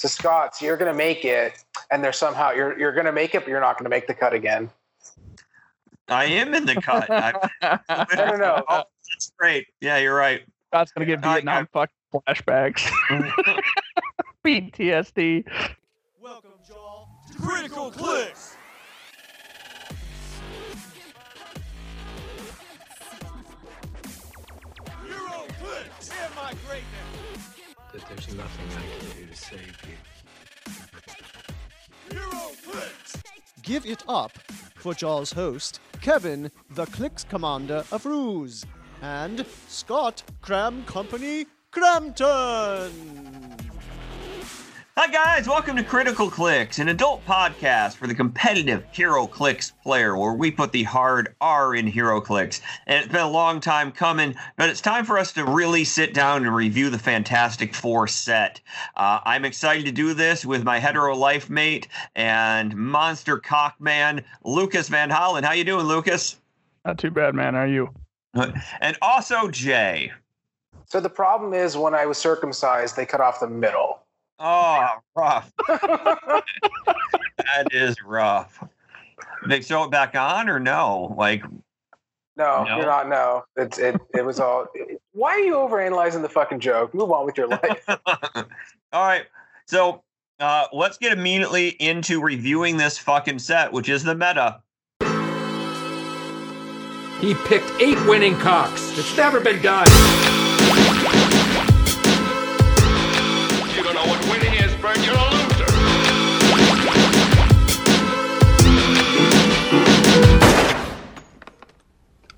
So Scott, so you're gonna make it, and they're somehow you're you're gonna make it, but you're not gonna make the cut again. I am in the cut. I, I don't know. Oh, that's great. Yeah, you're right. Scott's gonna get I- Vietnam fuck flashbacks. PTSD. Welcome, y'all, to Critical Clicks. Euro Clicks and my greatness. That there's nothing I can do to save you. Euro Clicks. Give it up for Jaws host, Kevin, the Clicks Commander of Ruse, and Scott Cram Company Crampton. Hi, guys. Welcome to Critical Clicks, an adult podcast for the competitive HeroClix player, where we put the hard R in HeroClix. And it's been a long time coming, but it's time for us to really sit down and review the Fantastic Four set. Uh, I'm excited to do this with my hetero life mate and monster cockman, Lucas Van Hollen. How you doing, Lucas? Not too bad, man. Are you? And also Jay. So the problem is when I was circumcised, they cut off the middle. Oh, rough. that is rough. They sew it back on or no? Like, No, No? you're not. No, it's it. It was all. Why are you overanalyzing the fucking joke? Move on with your life. all right. So uh, let's get immediately into reviewing this fucking set, which is the meta. He picked eight winning cocks. It's never been done.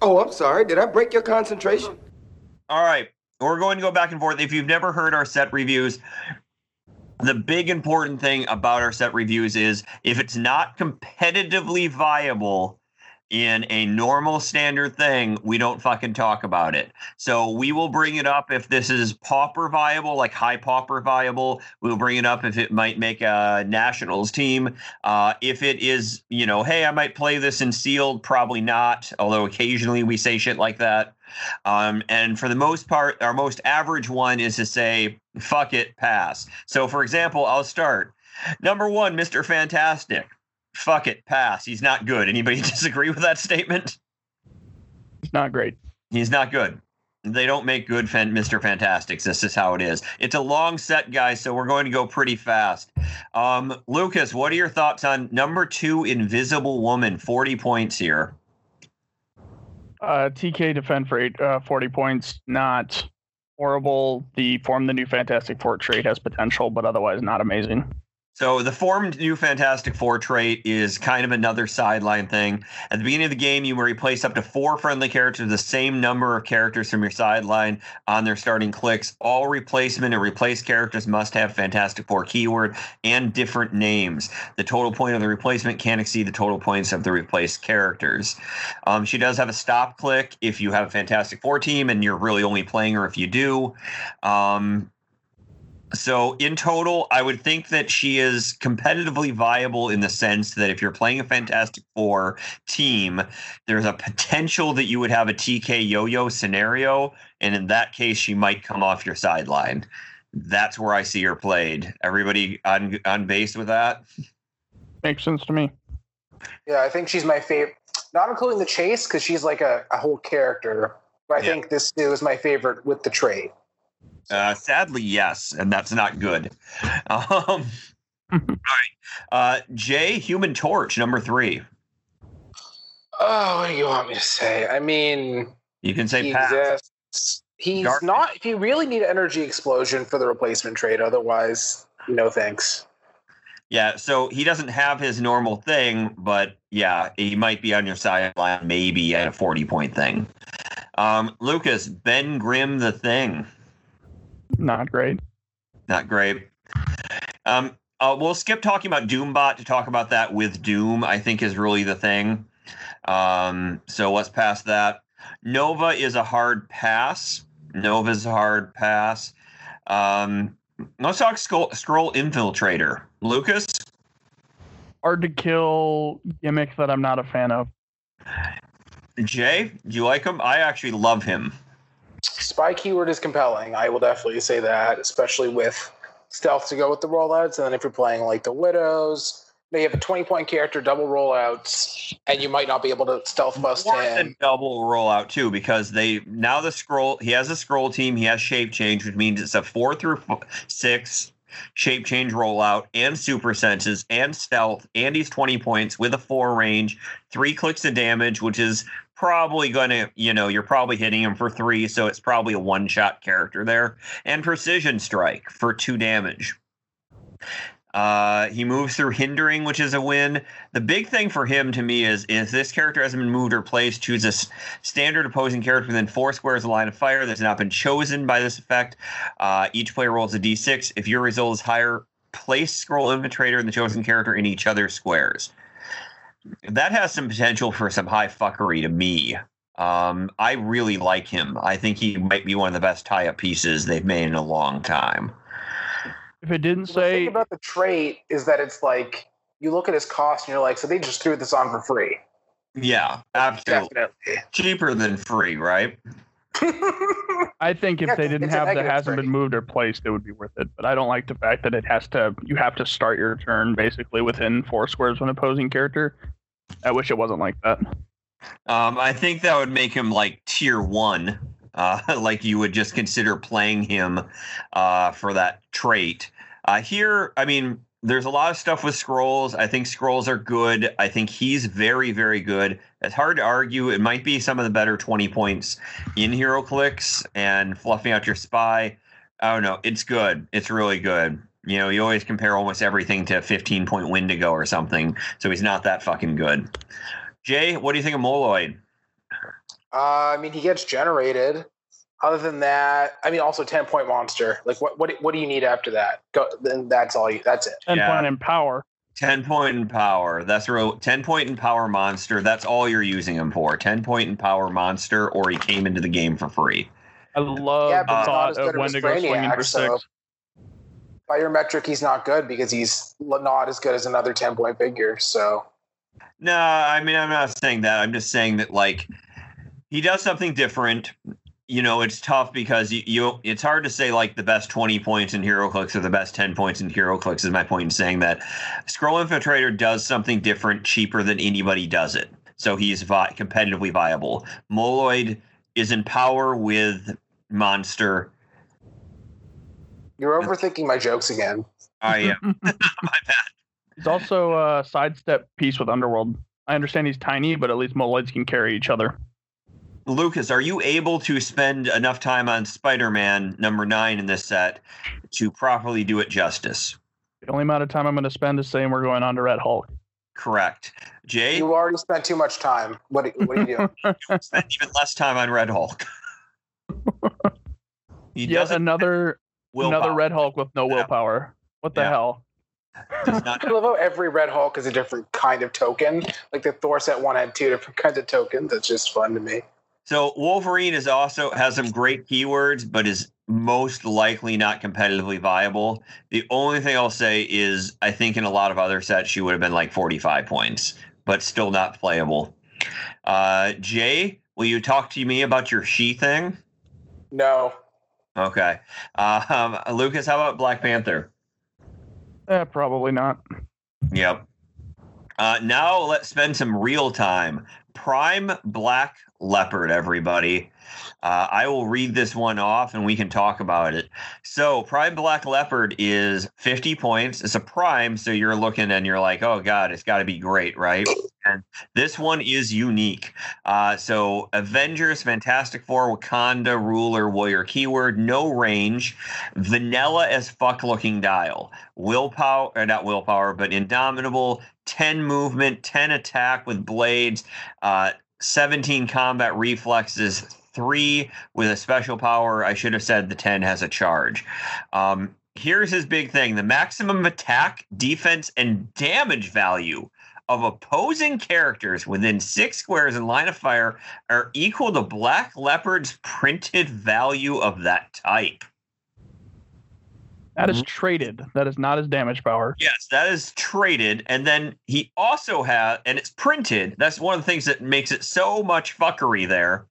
Oh, I'm sorry. Did I break your concentration? All right. We're going to go back and forth. If you've never heard our set reviews, the big important thing about our set reviews is if it's not competitively viable in a normal standard thing, we don't fucking talk about it. So we will bring it up if this is pauper viable, like high pauper viable. We'll bring it up if it might make a nationals team. Uh, if it is, you know, hey, I might play this in sealed, probably not. Although occasionally we say shit like that. Um, and for the most part, our most average one is to say, fuck it, pass. So, for example, I'll start. Number one, Mr. Fantastic. Fuck it, pass. He's not good. Anybody disagree with that statement? He's not great. He's not good. They don't make good fan- Mr. Fantastics. This is how it is. It's a long set, guys, so we're going to go pretty fast. Um, Lucas, what are your thoughts on number two, Invisible Woman? 40 points here. Uh, TK defend for eight, uh, 40 points. Not horrible. The form the new Fantastic Four trait has potential, but otherwise not amazing. So the formed new Fantastic Four trait is kind of another sideline thing. At the beginning of the game, you will replace up to four friendly characters, the same number of characters from your sideline on their starting clicks. All replacement and replaced characters must have Fantastic Four keyword and different names. The total point of the replacement can't exceed the total points of the replaced characters. Um, she does have a stop click if you have a Fantastic Four team and you're really only playing her if you do. Um, so in total, I would think that she is competitively viable in the sense that if you're playing a Fantastic Four team, there's a potential that you would have a TK yo-yo scenario, and in that case, she might come off your sideline. That's where I see her played. Everybody on on base with that? Makes sense to me. yeah, I think she's my favorite. Not including the chase because she's like a, a whole character. But I Yeah. think this is my favorite with the trait. Uh, sadly, yes, and that's not good. Um, all right, uh, Jay, Human Torch, number three. Oh, what do you want me to say? I mean, You can say he pass. exists. He's Dark- not. If you really need energy explosion for the replacement trade, otherwise, no thanks. Yeah, so he doesn't have his normal thing, but yeah, he might be on your sideline, maybe at a 40 point thing. Um, Lucas, Ben Grimm, the thing. Not great. Not great. Um, uh, we'll skip talking about Doombot to talk about that with Doom, I think is really the thing. Um, so let's pass that. Nova is a hard pass. Nova's a hard pass. Um, let's talk Skrull, Skrull Infiltrator. Lucas? Hard to kill gimmick that I'm not a fan of. Jay, do you like him? I actually love him. Spy keyword is compelling. I will definitely say that, especially with stealth to go with the rollouts, and then if you're playing like the widows, you have a 20 point character, double rollouts, and you might not be able to stealth bust More him. double rollout too, because they now the Skrull he has a Skrull team, he has shape change, which means it's a four through f- six shape change rollout and super senses and stealth, and he's twenty points with a four range, three clicks of damage, which is probably gonna you know you're probably hitting him for three, so it's probably a one shot character there, and precision strike for two damage. Uh, he moves through hindering, which is a win. The big thing for him to me is if this character hasn't been moved or placed, choose a standard opposing character within four squares of line of fire that's not been chosen by this effect. Uh, each player rolls a d6. If your result is higher, place Skrull infiltrator and the chosen character in each other's squares. That has some potential for some high fuckery to me. Um, I really like him. I think he might be one of the best tie up pieces they've made in a long time. If it didn't say The say thing about the trait is that it's like you look at his cost and you're like, so they just threw this on for free. Yeah, absolutely. Definitely. Cheaper than free, right? I think if Yeah, they didn't have the hasn't been moved or placed, it would be worth it. But I don't like the fact that it has to. You have to start your turn basically within four squares of an opposing character. I wish it wasn't like that. Um, I think that would make him like tier one, uh, like you would just consider playing him uh, for that trait. Uh, here, I mean, there's a lot of stuff with Skrulls. I think Skrulls are good. I think he's very, very good. It's hard to argue. It might be some of the better 20 points in HeroClix and fluffing out your spy. I don't know. It's good. It's really good. You know, you always compare almost everything to 15 point Wendigo or something. So he's not that fucking good. Jay, what do you think of Moloid? Uh, I mean, he gets generated. Other than that, I mean, also ten point monster. Like, what what what do you need after that? Go. Then that's all you. That's it. Ten Yeah. point in power. 10 point in power. That's real 10 point in power monster. That's all you're using him for. 10 point in power monster, or he came into the game for free. I love Yeah, the but not thought as of good as Wendigo swinging Brainiac, for so- six. By your metric, he's not good because he's not as good as another ten point figure. So No, I mean I'm not saying that. I'm just saying that like he does something different. You know, it's tough because you, you it's hard to say like the best 20 points in HeroClix or the best 10 points in HeroClix is my point in saying that Skrull infiltrator does something different cheaper than anybody does it. So he's vi- competitively viable. Moloid is in power with monster. you're overthinking my jokes again. I am. my bad. He's also a sidestep piece with Underworld. I understand he's tiny, but at least Moloids can carry each other. Lucas, are you able to spend enough time on Spider-Man number nine in this set to properly do it justice? The only amount of time I'm going to spend is saying we're going on to Red Hulk. Correct. Jay, You already spent too much time. What what are you doing? spend even less time on Red Hulk. he Yet doesn't another willpower. another Red Hulk with no willpower. What the Yeah. hell? Does not- I love how every Red Hulk is a different kind of token. Like the Thor set one had two different kinds of tokens. That's just fun to me. So Wolverine is also has some great keywords, but is most likely not competitively viable. The only thing I'll say is I think in a lot of other sets she would have been like 45 points, but still not playable. Uh, Jay, will you talk to me about your she thing? No. Okay. Um, Lucas, how about Black Panther? Eh, probably not. Yep. Uh, now let's spend some real time. Prime Black Leopard, everybody. Uh, I will read this one off and we can talk about it. So, Prime Black Leopard is 50 points. It's a prime, so you're looking and you're like, oh, God, it's got to be great, right? And this one is unique. Uh, so, Avengers, Fantastic Four, Wakanda, Ruler, Warrior, keyword, no range, vanilla as fuck looking dial, willpower, or not willpower, but indomitable, 10 movement, 10 attack with blades, uh, 17 combat reflexes, three with a special power. I should have said the 10 has a charge. Um, here's his big thing the maximum attack, defense, and damage value of opposing characters within six squares in line of fire are equal to Black Leopard's printed value of that type. That is Mm-hmm. traded. That is not his damage power. Yes, that is traded. And then he also has, and it's printed. That's one of the things that makes it so much fuckery there.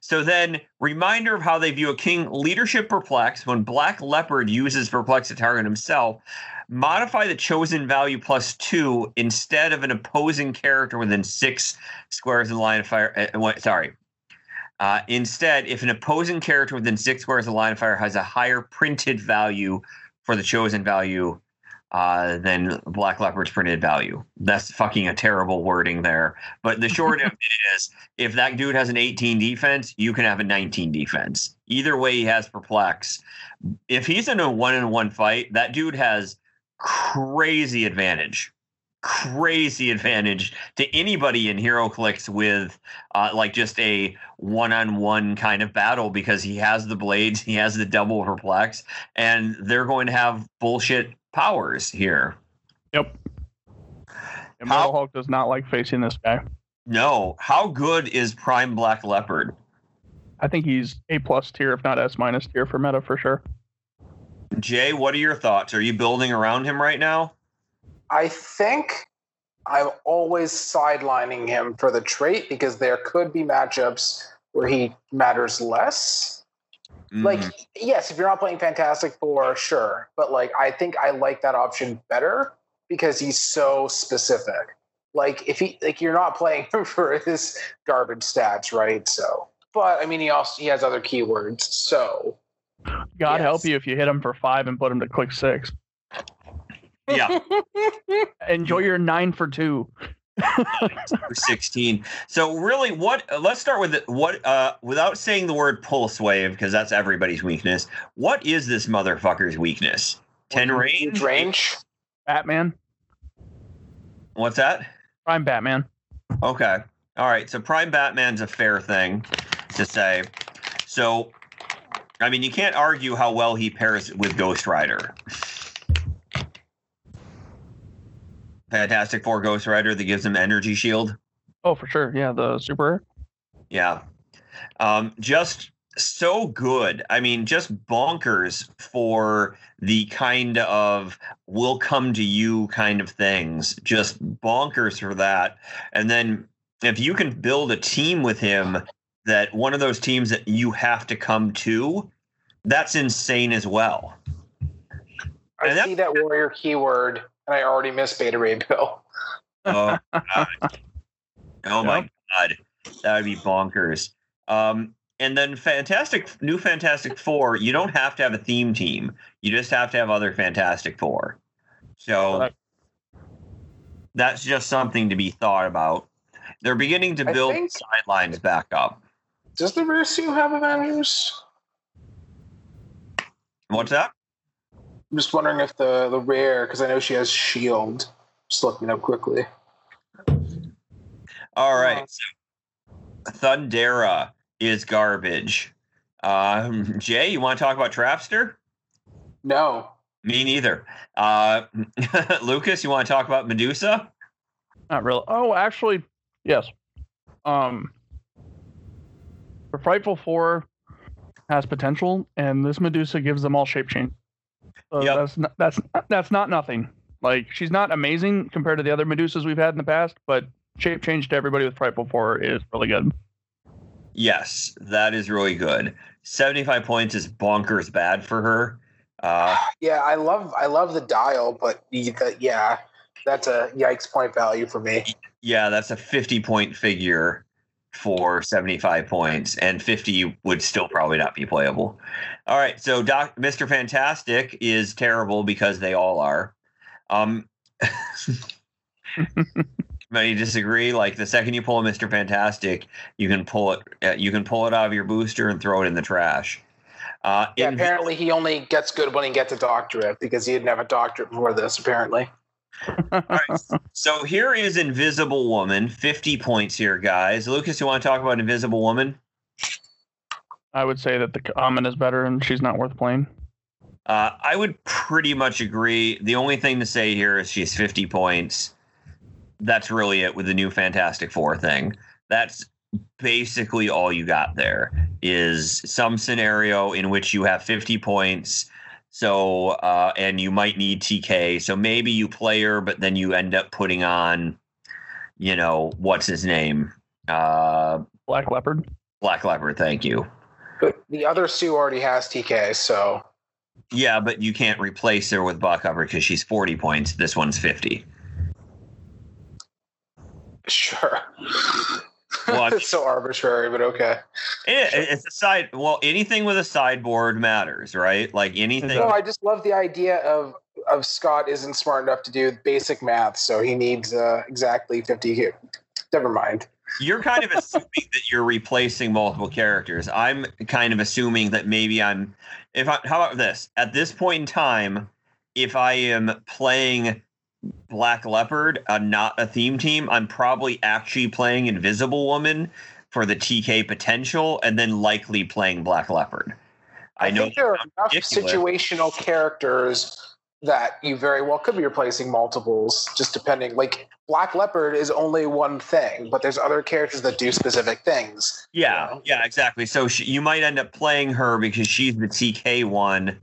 So then, reminder of how they view a king leadership perplex when Black Leopard uses perplex to target himself. Modify the chosen value plus two instead of an opposing character within six squares of the line of fire. Uh, sorry. Uh, instead, if an opposing character within six squares of the line of fire has a higher printed value for the chosen value uh, than Black Leopard's printed value. That's fucking a terrible wording there. But the short of it is if that dude has an 18 defense, you can have a 19 defense. Either way, he has perplex. If he's in a one in one fight, that dude has crazy advantage. Crazy advantage to anybody in HeroClix with uh, like just a one on one kind of battle because he has the blades, he has the double perplex, and they're going to have bullshit powers here. Yep. And How- Metal Hulk does not like facing this guy. No, how good is Prime Black Leopard? I think he's A plus tier, if not S minus tier for meta for sure. Jay, what are your thoughts? Are you building around him right now? I think I'm always sidelining him for the trait because there could be matchups where he matters less. Like, Mhm. yes, if you're not playing Fantastic Four, sure. But like I think I like that option better because he's so specific. Like if he like you're not playing him for his garbage stats, right? So but I mean he also he has other keywords, so God Yes. help you if you hit him for five and put him to click six. yeah, Enjoy your nine for two. for 16. So really what uh, let's start with it. what uh without saying the word pulse wave because that's everybody's weakness. What is this motherfucker's weakness? 10 range? range. Batman. What's that? Prime Batman. Okay. All right. So Prime Batman's a fair thing to say. So, I mean, you can't argue how well he pairs with Ghost Rider. Fantastic Four Ghost Rider that gives him energy shield. Oh, for sure. Yeah, the super. Yeah. Um, just so good. I mean, just bonkers for the kind of will come to you kind of things. Just bonkers for that. And then if you can build a team with him that one of those teams that you have to come to, that's insane as well. I And that- see that warrior keyword and I already miss Beta Ray Bill. Oh, God. oh my god, that would be bonkers. Um, and then Fantastic New Fantastic Four, you don't have to have a theme team. You just have to have other Fantastic Four. So that's just something to be thought about. They're beginning to build think- sidelines back up. Does the rear suit have Avengers? What's that? I'm just wondering if the the rare because I know she has shield. Just looking it up quickly. All right. So Thundera is garbage. Um, Jay, you want to talk about Trapster? No, Me neither. Uh, Lucas, you want to talk about Medusa? Not really. Oh, actually, yes. Um, the Frightful Four has potential, and this Medusa gives them all shape change. So Yep. that's not, that's that's not nothing. Like she's not amazing compared to the other Medusas we've had in the past, but shape change to everybody with Frightful Four is really good. Yes, that is really good. 75 points is bonkers bad for her. Uh, yeah, I love I love the dial, but the- yeah, that's a yikes point value for me. yeah, that's a 50 point figure for 75 points, and 50 would still probably not be playable. All right, so Doc, Mr. Fantastic is terrible because they all are. Um, Many disagree. Like the second you pull a Mr. Fantastic, you can pull it. Uh, you can pull it out of your booster and throw it in the trash. Uh, Yeah, apparently he only gets good when he gets a doctorate because he didn't have a doctorate before this. Apparently, So here is Invisible Woman. 50 points here, guys. Lucas, you want to talk about Invisible Woman? I would say that the common is better, and she's not worth playing. Uh, I would pretty much agree. The only thing to say here is she's 50 points. That's really it with the new Fantastic Four thing. That's basically all you got there is some scenario in which you have 50 points. So, uh, and you might need TK. So maybe you play her, but then you end up putting on, you know, what's his name? Uh, Black Leopard. Black Leopard, thank you. But the other Sue already has TK, so Yeah, but you can't replace her with Black Leopard because she's 40 points. This one's 50. sure. Watch. it's so arbitrary, but okay. It, it's a side. Well, anything with a sideboard matters, right? Like anything. No, I just love the idea of of Scott isn't smart enough to do basic math, so he needs uh, exactly fifty here. Never mind. You're kind of assuming that you're replacing multiple characters. I'm kind of assuming that maybe I'm. If I, how about this? At this point in time, if I am playing Black Leopard, uh, not a theme team, I'm probably actually playing Invisible Woman for the TK potential, and then likely playing Black Leopard. I, I know there are enough ridiculous. situational characters that you very well could be replacing multiples, just depending. Like Black Leopard is only one thing, but there's other characters that do specific things. Yeah, yeah, exactly. So she, you might end up playing her because she's the TK one,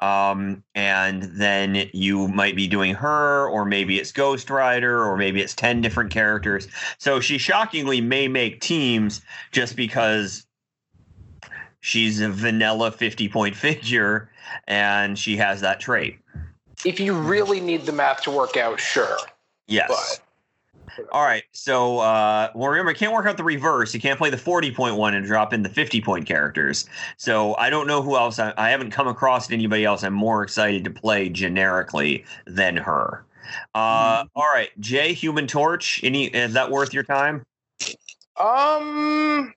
um, and then you might be doing her, or maybe it's Ghost Rider, or maybe it's ten different characters. So she shockingly may make teams just because she's a vanilla fifty point figure, and she has that trait. If you really need the math to work out, sure. Yes. All right. So, uh, well, remember, you can't work out the reverse. You can't play the 40 point one and drop in the 50 point characters. So, I don't know who else. I, I haven't come across anybody else I'm more excited to play generically than her. Uh, all right. Jay, Human Torch. Any, is that worth your time? um,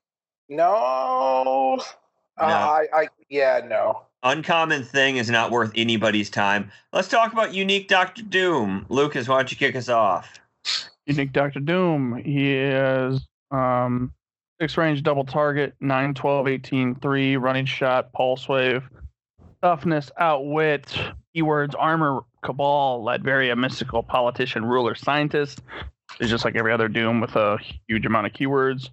no. Uh, No. I, I, yeah, no. Uncommon thing is not worth anybody's time. Let's talk about Unique Doctor Doom. Lucas, why don't you kick us off? Unique Doctor Doom. He is um, six range double target, 9, 12, 18, 3, running shot, pulse wave, toughness, outwit, keywords, armor, cabal, Latveria, mystical, politician, ruler, scientist. It's just like every other Doom with a huge amount of keywords.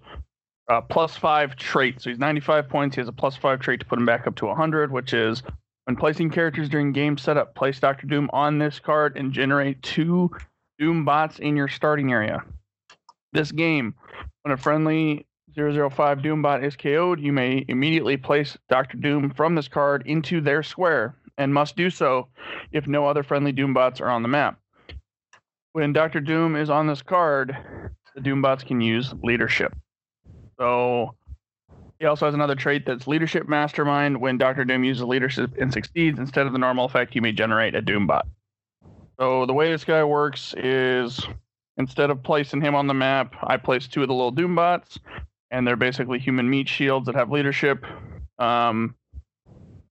Uh, plus five trait. So he's 95 points. He has a plus five trait to put him back up to 100, which is when placing characters during game setup, place Doctor Doom on this card and generate two Doom bots in your starting area. This game, when a friendly 005 Doom bot is KO'd, you may immediately place Doctor Doom from this card into their square and must do so if no other friendly Doom bots are on the map. When Doctor Doom is on this card, the Doom bots can use leadership. So he also has another trait that's leadership mastermind. When Doctor Doom uses leadership and succeeds, instead of the normal effect, you may generate a Doom bot. So the way this guy works is instead of placing him on the map, I place two of the little Doom bots, and they're basically human meat shields that have leadership. Um,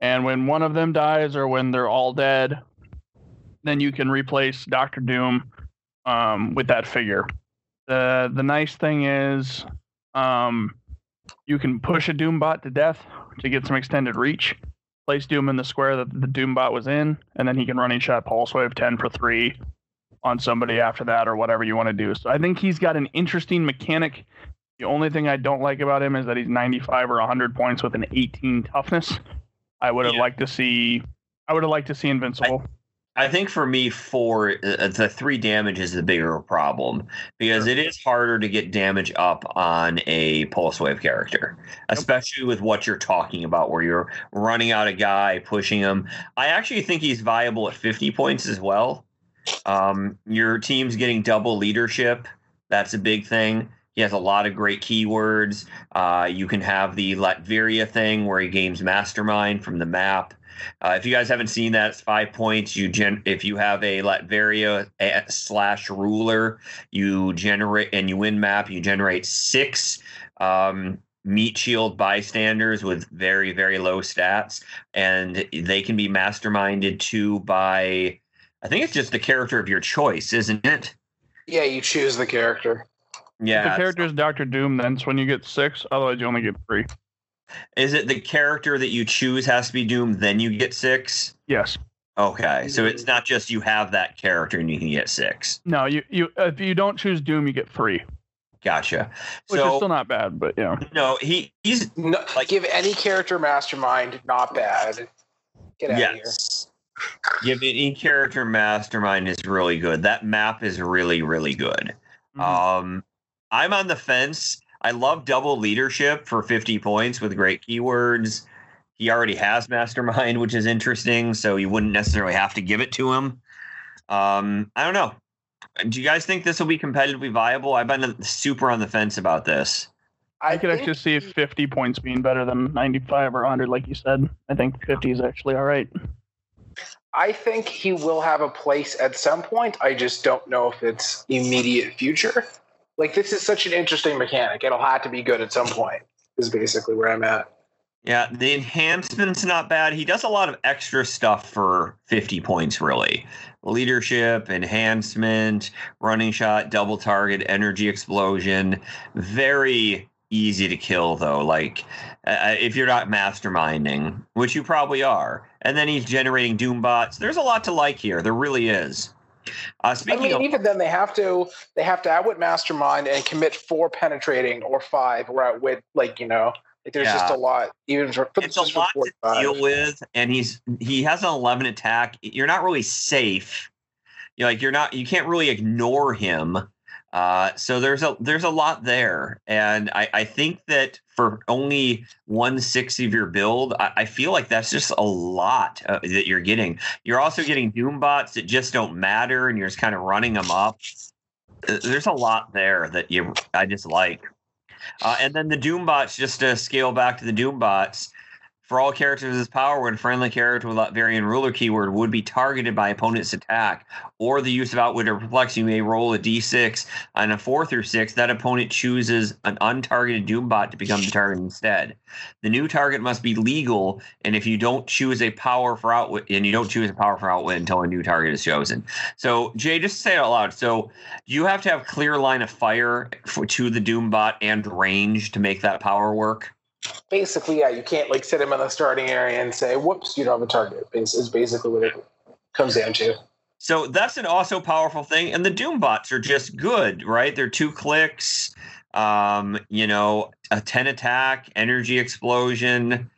and when one of them dies or when they're all dead, then you can replace Doctor Doom um, with that figure. The the nice thing is um, you can push a Doombot to death to get some extended reach. Place Doom in the square that the Doombot was in, and then he can running shot pulse wave 10 for 3 on somebody after that or whatever you want to do. So I think he's got an interesting mechanic. The only thing I don't like about him is that he's 95 or 100 points with an 18 toughness. I would have Yeah. liked to see I would have liked to see Invincible. I think for me, four uh, the three damage is the bigger problem because it is harder to get damage up on a pulse wave character, especially with what you're talking about, where you're running out a guy, pushing him. I actually think he's viable at 50 points as well. Um, your team's getting double leadership. That's a big thing. He has a lot of great keywords. Uh, you can have the Latveria thing where he gains Mastermind from the map. Uh, if you guys haven't seen that, it's five points. You gen if you have a Latveria slash ruler, you generate and you win map. You generate six um, meat shield bystanders with very very low stats, and they can be masterminded too by. I think it's just the character of your choice, isn't it? Yeah, you choose the character. Yeah. the character is Doctor Doom, then it's when you get six, otherwise you only get three. Is it the character that you choose has to be doomed, then you get six? Yes. Okay, so it's not just you have that character and you can get six. No, you you if you don't choose Doom, you get three, Gotcha. which is still not bad, but yeah. no, he he's No, Like- give any character mastermind, not bad. Get out of here. yes. Give any character mastermind is really good. That map is really really good. Mhm. Um, I'm on the fence. I love double leadership for 50 points with great keywords. He already has mastermind, which is interesting, so you wouldn't necessarily have to give it to him. Um, I don't know. Do you guys think this will be competitively viable? I've been super on the fence about this. I could think actually see 50 points being better than 95 or 100, like you said. I think 50 is actually all right. I think he will have a place at some point. I just don't know if it's immediate future. Like this is such an interesting mechanic. It'll have to be good at some point. Is basically where I'm at. Yeah, the enhancement's not bad. He does a lot of extra stuff for 50 points, really. Leadership, enhancement, running shot, double target, energy explosion. Very easy to kill, though. Like, uh, if you're not masterminding, which you probably are. And then he's generating doom bots. There's a lot to like here. There really is. Uh, I mean, of even then they have to they have to outwit mastermind and commit four penetrating or five or outwit like you know like there's just a lot even for it's a lot to 45. deal with, and he's he has an 11 attack. You're not really safe. You're like you're not you can't really ignore him. Uh, so there's a there's a lot there, and I, I think that for only one sixth of your build, I, I feel like that's just a lot uh, that you're getting. You're also getting doom bots that just don't matter, and you're just kind of running them up. Uh, There's a lot there that you I just like. Uh, and then the Doom bots, just to scale back to the Doom bots, for all characters with power, when friendly character with Latvian ruler keyword would be targeted by opponent's attack or the use of Outwit or Perplex, you may roll a d6 on a four through six. That opponent chooses an untargeted Doombot to become the target instead. The new target must be legal, and if you don't choose a power for Outwit, and you don't choose a power for Outwit until a new target is chosen. So, Jay, just say it out loud. So, you have to have clear line of fire for, to the Doombot and range to make that power work. Basically yeah you can't like sit him in the starting area and say whoops you don't have a target is, is basically what it comes down to So that's an also powerful thing. And the Doom bots are just good, right? They're two clicks, um, you know, a 10 attack, energy explosion.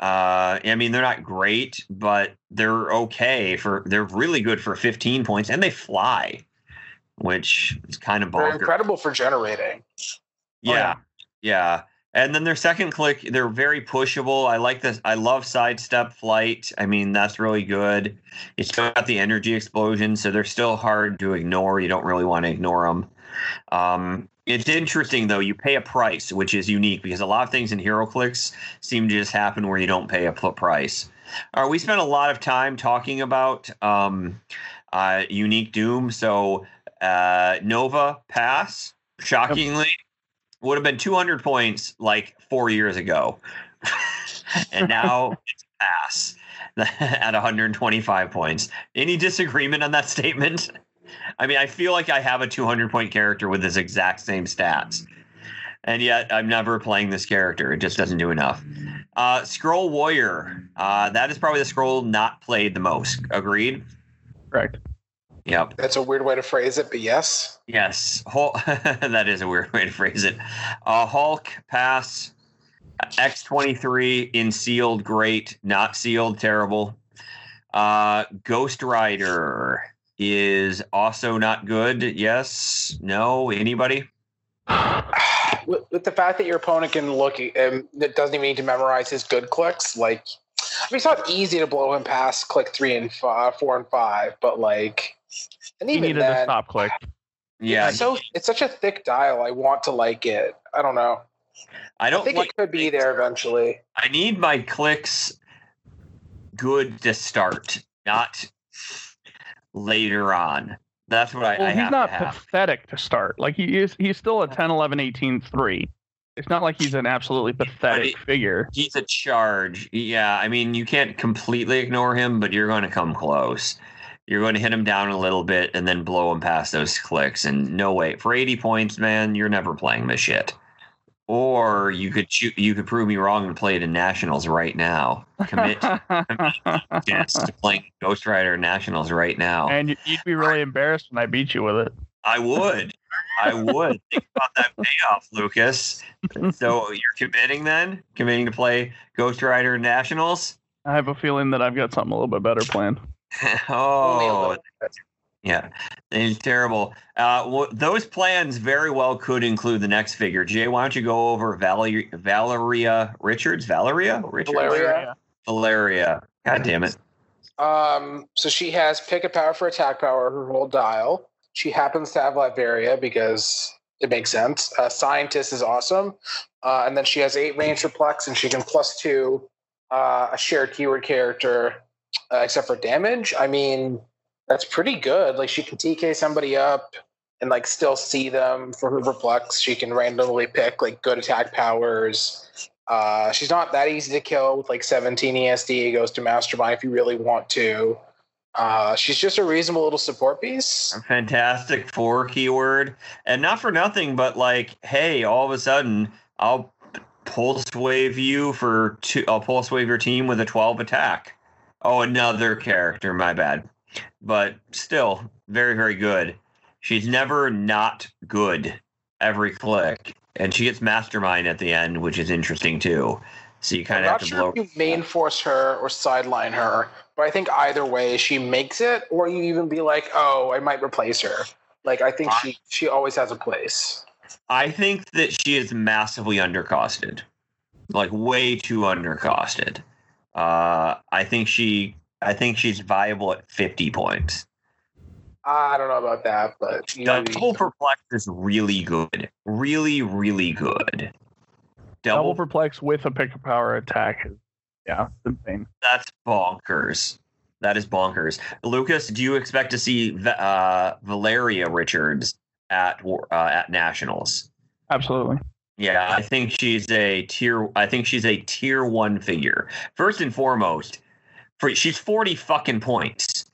Uh, I mean, they're not great, but they're okay for, they're really good for 15 points and they fly, which is kind of they're incredible for generating Yeah, yeah. yeah. And then their second click, they're very pushable. I like this. I love sidestep flight. I mean, that's really good. It's got the energy explosion, so they're still hard to ignore. You don't really want to ignore them. Um, it's interesting though. You pay a price, which is unique because a lot of things in HeroClix seem to just happen where you don't pay a price. All right, we spent a lot of time talking about um, uh, unique doom. So uh, Nova pass, shockingly, would have been 200 points like four years ago, and now it's a pass at 125 points. Any disagreement on that statement? I mean, I feel like I have a 200 point character with his exact same stats. And yet, I'm never playing this character. It just doesn't do enough. Uh, Skrull Warrior. Uh, that is probably the Skrull not played the most. Agreed? Correct. Yep. that's a weird way to phrase it but yes Yes, Hul- that is a weird way to phrase it. Uh, Hulk pass, X twenty three in sealed, great. Not sealed, terrible. Uh, Ghost Rider is also not good. Yes, no, anybody? with, with the fact that your opponent can look um, that doesn't even need to memorize his good clicks like I mean, it's not easy to blow him past click three and five, four and five, but like, and He even needed a stop click. Yeah, it's so it's such a thick dial. I want to like it. I don't know. I I don't think like. it could be there eventually. I need my clicks good to start, not later on. That's what I, Well, I he's have not to have. pathetic to start. Like he is he's still a 10, 11, 18, 3. It's not like he's an absolutely pathetic But figure. He's a charge. Yeah, I mean, you can't completely ignore him, but you're going to come close. You're going to hit him down a little bit and then blow him past those clicks. And no way, for 80 points, man, you're never playing this shit. Or you could choo- you could prove me wrong and play it in nationals right now. Commit yes, to playing Ghost Rider Nationals right now. and you'd be really embarrassed when I beat you with it. I would. I would. Think about that payoff, Lucas. So you're committing then? Committing to play Ghost Rider Nationals? I have a feeling that I've got something a little bit better planned. Only a oh. Yeah, it's terrible. Uh, w- those plans very well could include the next figure. Jay, why don't you go over Valerie, Valeria Richards? Valeria Richards? Valeria. Valeria. God damn it. Um, so she has pick a power for attack power, her whole dial. She happens to have Latveria because it makes sense. Uh, Scientist is awesome. Uh, and then she has eight range perplex, and she can plus two uh, a shared keyword character, uh, except for damage. I mean, that's pretty good. Like she can TK somebody up and like still see them for her Plex. She can randomly pick like good attack powers. Uh, she's not that easy to kill with like 17 ESD. Goes to Mastermind if you really want to. Uh, she's just a reasonable little support piece. Fantastic four keyword. And not for nothing, but like, hey, all of a sudden, I'll pulse wave you for two, I'll pulse wave your team with a 12 attack. Oh, another character, my bad. But still, very, very good. She's never not good every click. And she gets mastermind at the end, which is interesting too. So you kind of have to sure blow. if you main force her or sideline her, but I think either way she makes it, or you even be like, oh, I might replace her. Like I think she she always has a place. I think that she is massively undercosted, like way too undercosted. Uh, I think she, I think she's viable at fifty points. I don't know about that, but you know, double perplex is really good, really, really good. Double Double, perplex with a pick a power attack. is- Yeah, insane. that's bonkers. That is bonkers. Lucas, do you expect to see uh, Valeria Richards at uh, at nationals? Absolutely. Yeah, I think she's a tier. I think she's a tier one figure. First and foremost, for she's forty fucking points,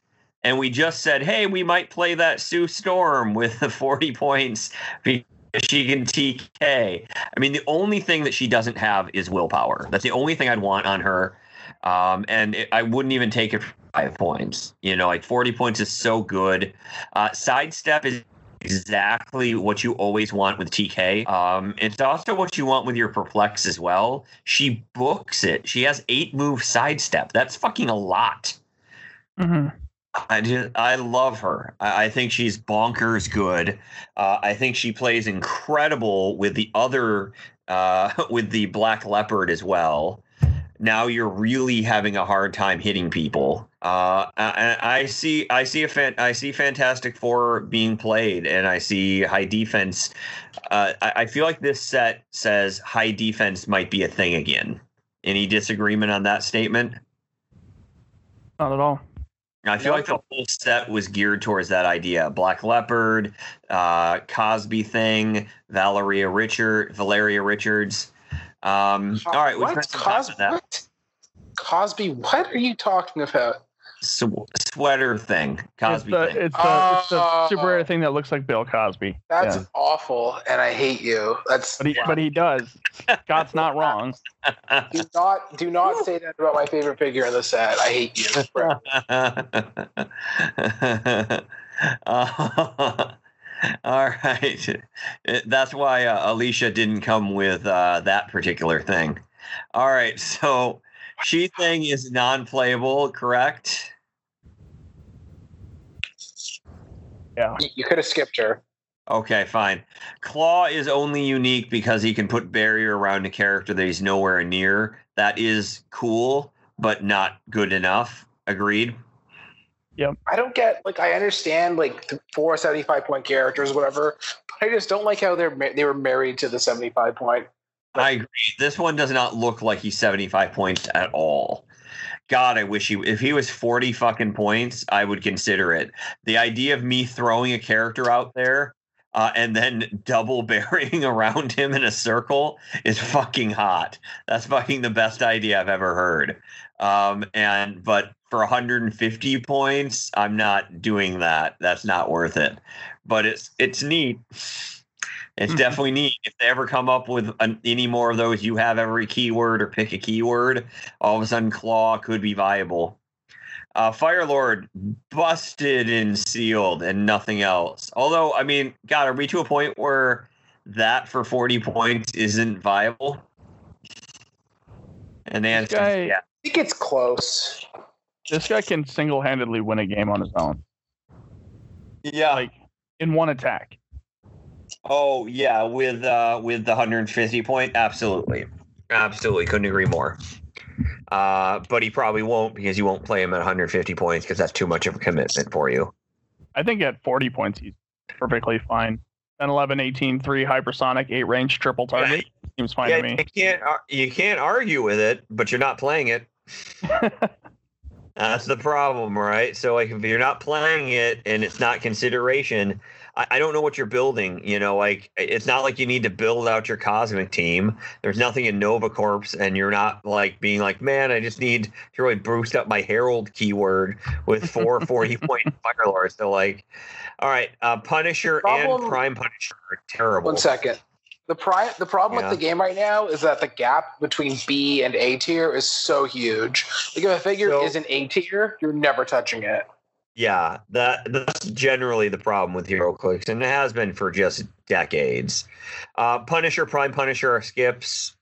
and we just said, hey, we might play that Sue Storm with the forty points because she can TK. I mean, the only thing that she doesn't have is willpower. That's the only thing I'd want on her, um, and it, I wouldn't even take it for five points. You know, like forty points is so good. Uh, sidestep is exactly what you always want with TK. Um, it's also what you want with your perplex as well. She books it. She has eight move sidestep. That's fucking a lot. hmm I just I love her. I, I think she's bonkers good. Uh, I think she plays incredible with the other uh, with the black leopard as well. Now you're really having a hard time hitting people. Uh, I, I see I see a fan, I see Fantastic Four being played, and I see high defense. Uh, I, I feel like this set says high defense might be a thing again. Any disagreement on that statement? Not at all. I feel like the whole set was geared towards that idea. Black Leopard, uh, Cosby thing, Valeria Richard, Valeria Richards. Um, all right, we what? spent some Cos- on that what? Cosby, what are you talking about? Sw- sweater thing, Cosby it's the, thing. It's the, it's the Oh. super rare thing that looks like Bill Cosby. That's Yeah. awful, and I hate you. That's But he, but he does. Scott's not wrong. do not do not say that about my favorite figure in the set. I hate you. Bro. Uh, all right. That's why uh, Alicia didn't come with uh, that particular thing. All right. So she thing is non playable, correct? Yeah. You- You could have skipped her. Okay, fine. Klaw is only unique because he can put barrier around a character that he's nowhere near. That is cool, but not good enough. Agreed. Yep. I don't get like I understand like the four 75 point characters, whatever, but I just don't like how they're ma- they were married to the 75 point. I agree. This one does not look like he's 75 points at all. God, I wish he if he was 40 fucking points, I would consider it. The idea of me throwing a character out there uh, and then double burying around him in a circle is fucking hot. That's fucking the best idea I've ever heard. Um, and but for 150 points, I'm not doing that. That's not worth it. But it's it's neat. It's Mhm. definitely neat. If they ever come up with an, any more of those, you have every keyword or pick a keyword. All of a sudden, Klaw could be viable. Uh, Fire Lord busted and sealed and nothing else. Although, I mean, God, are we to a point where that for 40 points isn't viable? And the answer guy- is yeah. I think it's close. This guy can single handedly win a game on his own. Yeah. like in one attack. Oh yeah, with uh with the 150 point, absolutely, absolutely, couldn't agree more. Uh, but he probably won't because you won't play him at 150 points because that's too much of a commitment for you. I think at 40 points, he's perfectly fine. 10, 11, 18, 3 hypersonic, 8 range, triple target. Seems fine yeah, to me. you can't you can't argue with it, but you're not playing it. That's the problem, right? So like if you're not playing it and it's not consideration, I, I don't know what you're building. You know, like it's not like you need to build out your cosmic team. There's nothing in Nova Corps, and you're not like being like, man, I just need to really boost up my Herald keyword with four 40 point Firelords. So like, all right, uh, Punisher and Prime Punisher are terrible. One second. The pri- the problem Yeah. with the game right now is that the gap between B and A tier is so huge. Like if a figure So- is an A tier, you're never touching it. Yeah, that that's generally the problem with HeroClix, and it has been for just decades. Uh, Punisher, Prime Punisher are skips.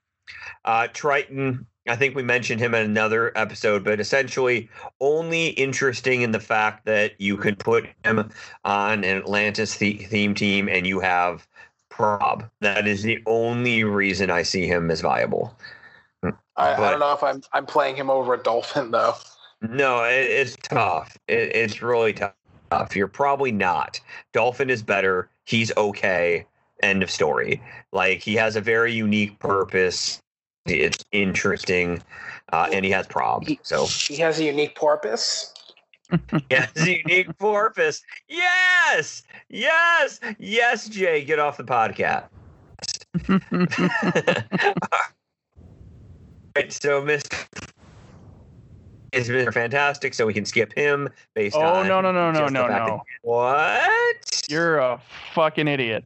Uh, Triton, I think we mentioned him in another episode, but essentially only interesting in the fact that you can put him on an Atlantis the- theme team and you have prob. That is the only reason I see him as viable. I, I don't know if I'm I'm playing him over a dolphin though. No, it, it's tough. It, it's really tough. You're probably not. Dolphin is better. He's okay. End of story. Like he has a very unique purpose. It's interesting, uh, and he has problems. So He has a unique porpoise. he has a unique purpose. Yes, yes, yes. Jay, get off the podcast. right, so Mr. is Mr. Fantastic, so we can skip him based Oh, on Oh no, no, no, no, no, no. What? You're a fucking idiot.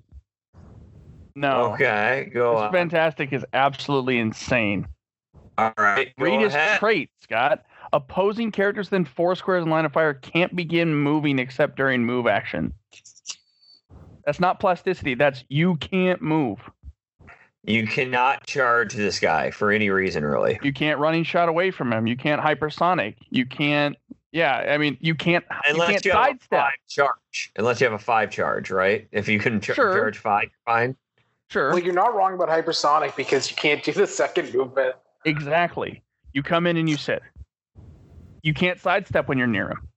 No. okay. Go Mr. on. Fantastic is absolutely insane. All right. Read his ahead. trait, Scott. Opposing characters within four squares in line of fire can't begin moving except during move action. That's not plasticity. That's you can't move. You cannot charge this guy for any reason, really. You can't running shot away from him. You can't hypersonic. You can't. Yeah, I mean, you can't. Unless you can't you have a sidestep. five charge. Unless you have a five charge, right? If you can ch- Sure. charge five, you're fine. Sure. Well, you're not wrong about hypersonic because you can't do the second movement. Exactly. You come in and you sit. You can't sidestep when you're near him.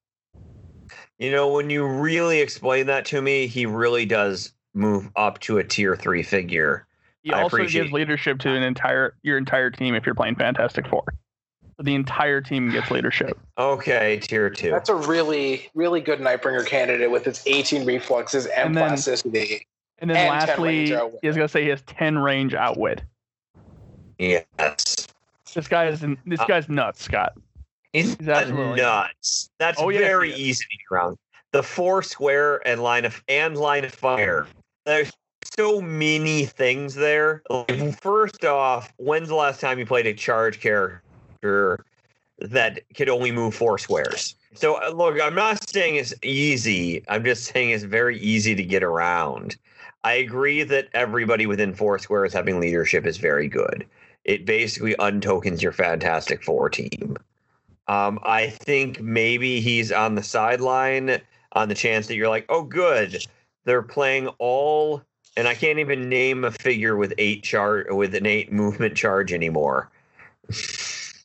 You know, when you really explain that to me, he really does move up to a tier three figure. He I also appreciate- gives leadership to an entire your entire team if you're playing Fantastic Four. The entire team gets leadership. Okay, tier two. That's a really, really good Nightbringer candidate with its 18 reflexes and, And then- plasticity. And then And lastly, range outwit. he was gonna say he has ten range outwit. yes. This guy is this Uh, guy's nuts, Scott. He's, He's absolutely nuts. That's Oh, yes, very he easy to get around. The four square and line of and line of fire. There's so many things there. Like, First off, when's the last time you played a charge character that could only move four squares? So uh, look, I'm not saying it's easy. I'm just saying it's very easy to get around. I agree that everybody within four squares having leadership is very good. It basically untokens your Fantastic Four team. Um, I think maybe he's on the sideline on the chance that you're like, oh, good, they're playing all, and I can't even name a figure with eight charge with an eight movement charge anymore.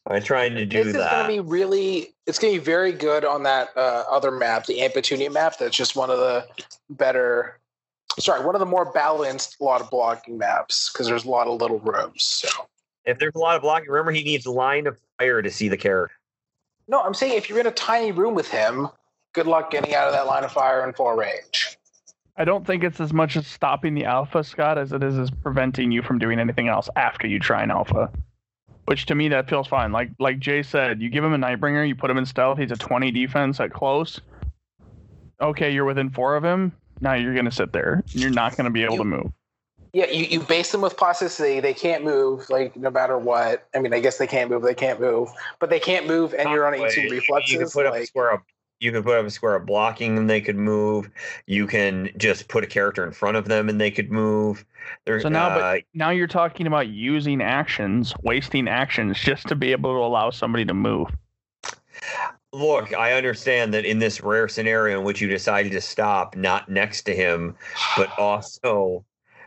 I'm trying to do this is that. going to be really, it's going to be very good on that uh, other map, the Ampetunia map. That's just one of the better, sorry, one of the more balanced, a lot of blocking maps because there's a lot of little rooms. So, if there's a lot of blocking, remember he needs line of fire to see the character. no, I'm saying if you're in a tiny room with him, good luck getting out of that line of fire in full range. I don't think it's as much as stopping the alpha, Scott, as it is as preventing you from doing anything else after you try an alpha. Which to me that feels fine. Like like Jay said, you give him a Nightbringer, you put him in stealth, he's a 20 defense at close. Okay, you're within four of him. Now you're gonna sit there. You're not gonna be able to move. Yeah, you, you base them with plasticity. They can't move, like no matter what. I mean, I guess they can't move. They can't move, but they can't move, and you're on 18 reflexes. You can put up a like- square up. You can put up a square of blocking and they could move. You can just put a character in front of them and they could move. There's So now, uh, but now you're talking about using actions, wasting actions just to be able to allow somebody to move. look, I understand that in this rare scenario in which you decided to stop not next to him, but also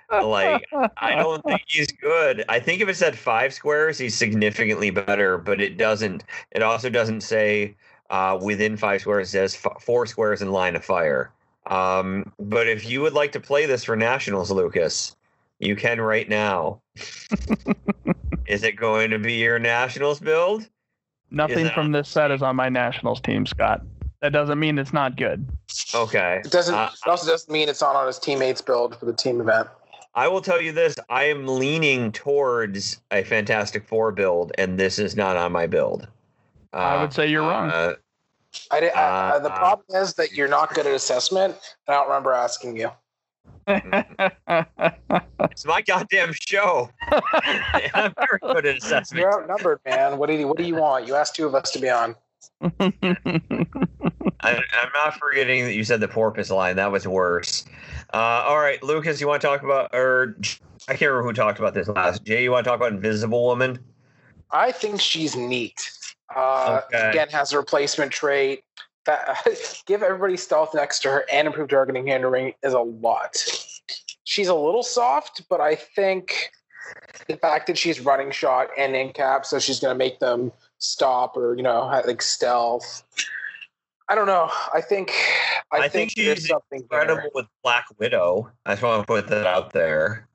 like I don't think he's good. I think if it said five squares, he's significantly better, but it doesn't. It also doesn't say uh, within five squares. It says f- four squares in line of fire. Um, but if you would like to play this for nationals, Lucas, you can right now. Is it going to be your nationals build? Nothing from this set is on my nationals team, Scott. That doesn't mean it's not good. Okay. It doesn't. Uh, it also doesn't mean it's not on his teammates build for the team event. I will tell you this: I am leaning towards a Fantastic Four build, and this is not on my build. Uh, I would say you're wrong. uh, I, did, I, I- the Uh, problem is that you're not good at assessment. and I don't remember asking you. it's my goddamn show. I'm very good at assessment. You're outnumbered, man. What do you What do you want? You asked two of us to be on. I, I'm not forgetting that you said the porpoise line. That was worse. Uh, all right, Lucas, you want to talk about, or I can't remember who talked about this last. Jay, you want to talk about Invisible Woman? I think she's neat. Uh, Okay. Again, has a replacement trait. That give everybody stealth next to her and improved targeting handling is a lot. She's a little soft, but I think the fact that she's running shot and in cap, so she's going to make them stop or you know like stealth. I don't know. I think I, I think there's she's something Incredible there. with Black Widow. I just want to put that out there.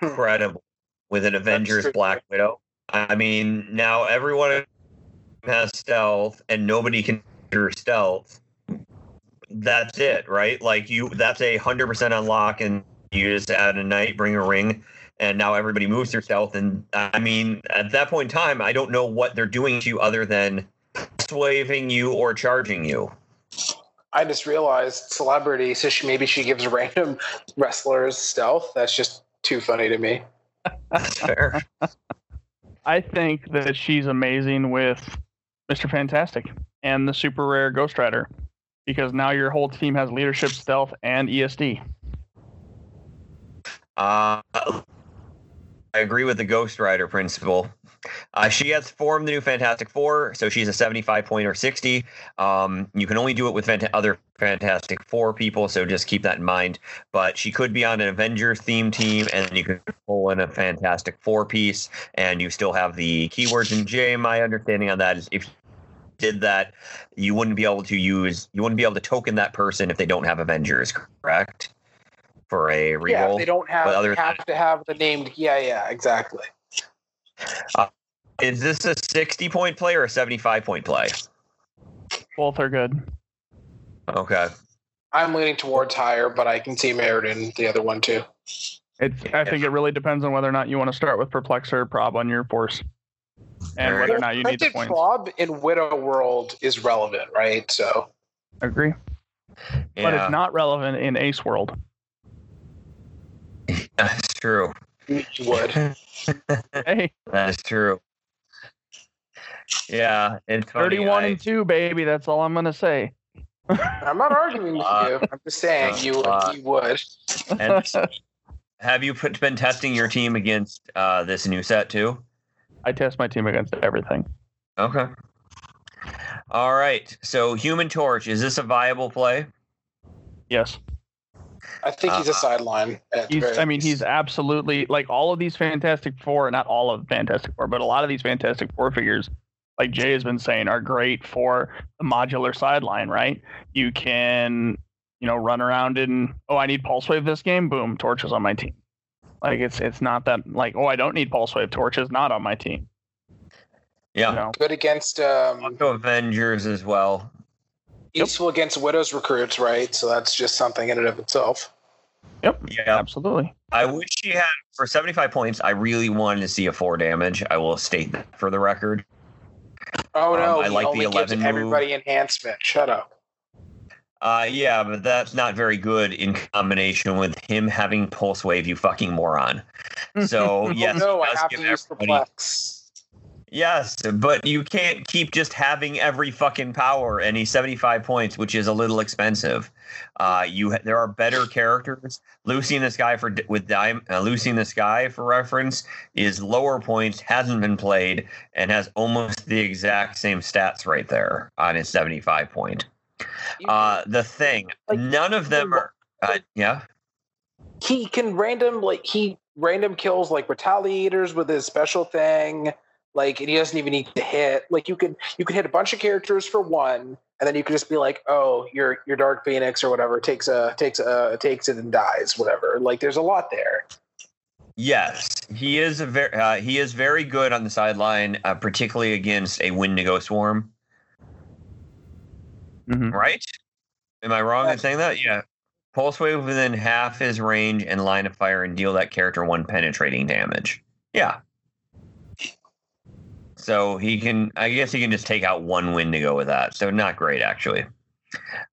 Hmm. Incredible with an Avengers. Black Widow. I mean, now everyone has stealth, and nobody can do stealth. That's it, right? Like you, that's a hundred percent unlock, and you just add a knight, bring a ring, and now everybody moves their stealth. And I mean, at that point in time, I don't know what they're doing to you other than swaving you or charging you. I just realized celebrity, so she, maybe she gives random wrestlers stealth. That's just too funny to me. That's fair. I think that she's amazing with Mr. Fantastic and the super rare Ghost Rider because now your whole team has leadership, stealth, and ESD. Uh, I agree with the Ghost Rider principle. Uh, she has formed the new Fantastic Four, so she's a 75 point or 60. Um, you can only do it with fanta- other Fantastic Four people, so just keep that in mind. But she could be on an Avengers theme team, and you could pull in a Fantastic Four piece, and you still have the keywords. And Jay, my understanding on that is if you did that, you wouldn't be able to use, you wouldn't be able to token that person if they don't have Avengers, correct? For a reroll. Yeah, they don't have other- have to have the named. Yeah, yeah, exactly. Uh, is this a 60 point play or a 75 point play? Both are good. Okay. I'm leaning towards higher, but I can see merit in the other one too. It's. I think it really depends on whether or not you want to start with Perplexer or Prob on your force, and whether or not you need the Printed points. prob in Widow World is relevant, right? So Agree, but it's not relevant in Ace World. that's true. You would. Hey, That's true. Yeah, it's funny. thirty-one I- and two, baby. That's all I'm gonna say. I'm not arguing with Uh, you. I'm just saying you uh, you would. and have you put, been testing your team against uh, this new set too? I test my team against everything. Okay. All right. So, Human Torch is this a viable play? Yes. I think he's a Uh, sideline. at the He's, very I mean, he's absolutely like all of these Fantastic Four, not all of Fantastic Four, but a lot of these Fantastic Four figures, like Jay has been saying, are great for the modular sideline, right? You can, you know, run around and, oh, I need Pulse Wave this game. Boom, Torch is on my team. Like it's it's not that like, oh, I don't need Pulse Wave. Torch is not on my team. Yeah. You know, good against um, Also Avengers as well. Useful against Widow's recruits, right? So that's just something in and of itself. yep, Yeah. absolutely. I wish she had for 75 points. I really wanted to see a four damage. I will state that for the record. Oh Um, no, I he like the only gives 11 move. everybody enhancement. Shut up. Uh, yeah, but that's not very good in combination with him having pulse wave. You fucking moron. So yes, oh, no, I have to use everybody- perplex. Yes, but you can't keep just having every fucking power. And he's 75 points, which is a little expensive. Uh, you ha- there are better characters. Lucy in the Sky for with Dime, uh, Lucy in the Sky for reference is lower points, hasn't been played, and has almost the exact same stats right there on his 75 point. Uh, the thing, Like, none of them are. Uh, yeah. he can random like he random kills like retaliators with his special thing like and he doesn't even need to hit like you could you could hit a bunch of characters for one and then you could just be like oh your your dark phoenix or whatever takes a takes a takes it and dies whatever like there's a lot there Yes, he is a very uh, he is very good on the sideline, uh, particularly against a Wendigo swarm. Mhm. Right? Am I wrong in saying that? Yeah. Pulse wave within half his range and line of fire and deal that character one penetrating damage. Yeah. So he can I guess he can just take out one Wendigo with that. So not great actually.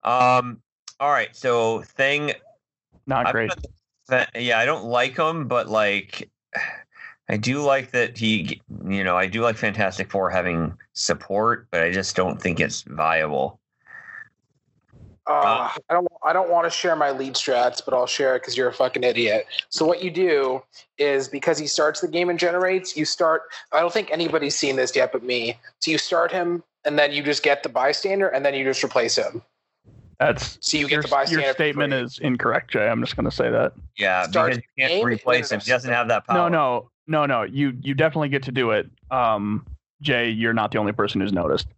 Um all right, so thing Not I'm great. gonna- yeah, I don't like him, but like, I do like that he, you know, I do like Fantastic Four having support, but I just don't think it's viable. Uh, i don't i don't want to share my lead strats but i'll share it because you're a fucking idiot so what you do is because he starts the game and generates you start i don't think anybody's seen this yet but me so you start him and then you just get the bystander and then you just replace him That's so you your, get the bystander your statement is incorrect, Jay. I'm just going to say that. Yeah, Start because you can't game, replace him. He doesn't have that power. No, no, no, no. You you definitely get to do it. Um, Jay, you're not the only person who's noticed.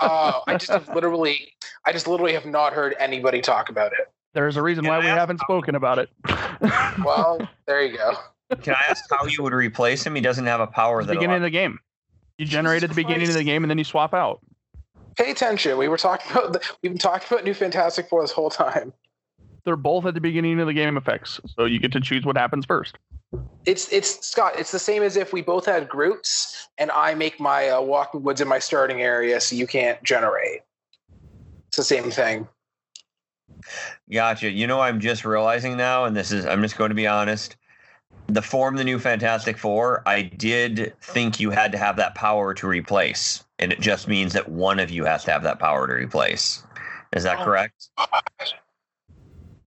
Oh, I just have literally, I just literally have not heard anybody talk about it. There's a reason Can why I we ask haven't how- spoken about it. Well, there you go. Can I ask how you would replace him? He doesn't have a power At that. the beginning of the game. You generate at the beginning of the game and then you swap out. Pay attention. We were talking about, the, we've been talking about New Fantastic Four this whole time. They're both at the beginning of the game effects, so you get to choose what happens first. It's it's Scott. It's the same as if we both had groups, and I make my uh, walking woods in my starting area, so you can't generate. It's the same thing. Gotcha. You know, I'm just realizing now, and this is, I'm just going to be honest. The form the new Fantastic Four, I did think you had to have that power to replace, and it just means that one of you has to have that power to replace. Is that Oh. correct?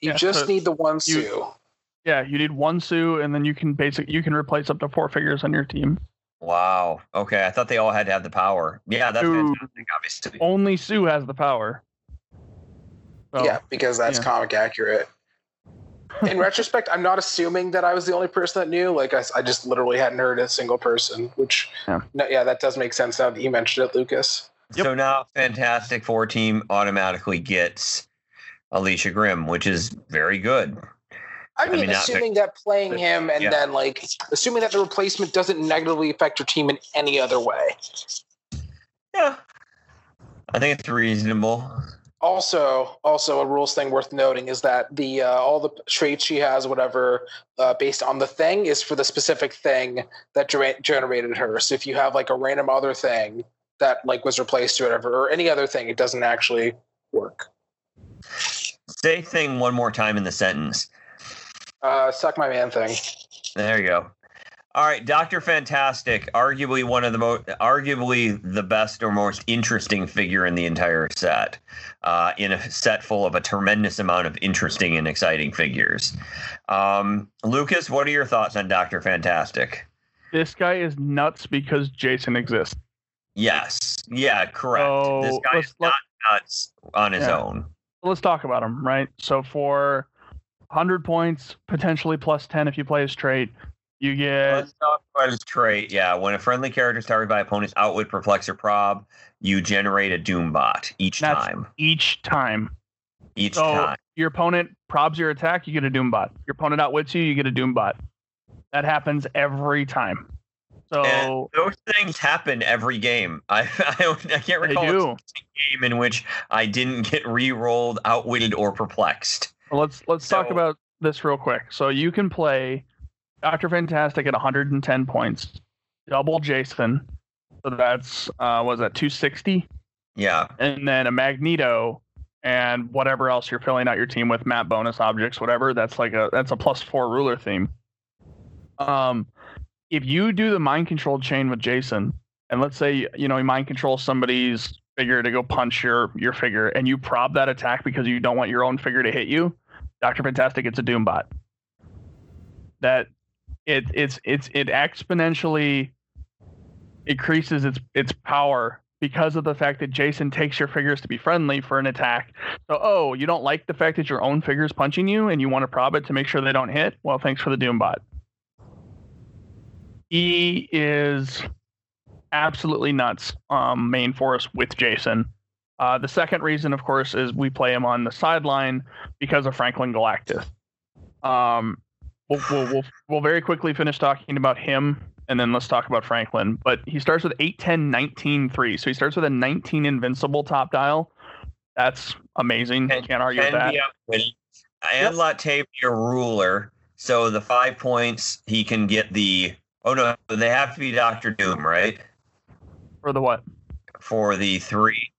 You Yeah, just so need the one you- Sue. Yeah, you need one Sue, and then you can basic you can replace up to four figures on your team. Wow. Okay, I thought they all had to have the power. Yeah, that's Ooh. fantastic. Obviously. Only Sue has the power. So, yeah, because that's yeah. comic accurate. In retrospect, I'm not assuming that I was the only person that knew. Like I just literally hadn't heard a single person. Which, Yeah. no, yeah, that does make sense now that you mentioned it, Lucas. So now Fantastic Four team automatically gets Alicia Grimm, which is very good. I mean, mean, not assuming that playing but- him and yeah. then like assuming that the replacement doesn't negatively affect your team in any other way. Yeah. I think it's reasonable. Also, also a rules thing worth noting is that the uh, all the traits she has, whatever, uh, based on the thing, is for the specific thing that ger- generated her. So if you have like a random other thing that like was replaced or whatever, or any other thing, it doesn't actually work. Say thing one more time in the sentence. Uh, suck my man thing. There you go. All right, Doctor Fantastic, arguably one of the most, arguably the best or most interesting figure in the entire set, uh, in a set full of a tremendous amount of interesting and exciting figures. Um, Lucas, what are your thoughts on Doctor Fantastic? This guy is nuts because Jason exists. Yes, yeah, correct. So, this guy is not nuts on his Yeah. own. Let's talk about him, right? So for 100 points, potentially plus 10 if you play his trait, you get Let's talk about his trait. Yeah, when a friendly character is targeted by opponent's outwit, perplex, or prob, you generate a Doom bot each That's- time. each time. Each So time. your opponent probs your attack, you get a Doombot. Your opponent outwits you, you get a Doombot. That happens every time. So And those things happen every game. I I, don't, I can't recall a game in which I didn't get re-rolled, outwitted, or perplexed. Well, let's let's talk about this real quick. So you can play Doctor Fantastic at 110 points, double Jason. So that's uh, was that 260, Yeah, and then a Magneto and whatever else you're filling out your team with, map bonus objects, whatever. That's like a that's a plus four ruler theme. Um, if you do the mind control chain with Jason, and let's say you know you mind control somebody's figure to go punch your your figure, and you prob that attack because you don't want your own figure to hit you, Doctor Fantastic, it's a Doombot. That it it's it's it exponentially increases its its power because of the fact that Jason takes your figures to be friendly for an attack. So, oh, you don't like the fact that your own figure's punching you and you want to prob it to make sure they don't hit? Well, thanks for the Doombot. He is absolutely nuts um, main force with Jason. Uh, the second reason, of course, is we play him on the sideline because of Franklin Galactus. Um, we'll, we'll, we'll, we'll very quickly finish talking about him and then let's talk about Franklin. But he starts with 8, 10, 19, 3. So he starts with a 19 invincible top dial. That's amazing. And Can't argue with can that. be outwitted. And Latveria ruler. So the five points he can get the. Oh no, they have to be Doctor Doom, right? For the what? For the three.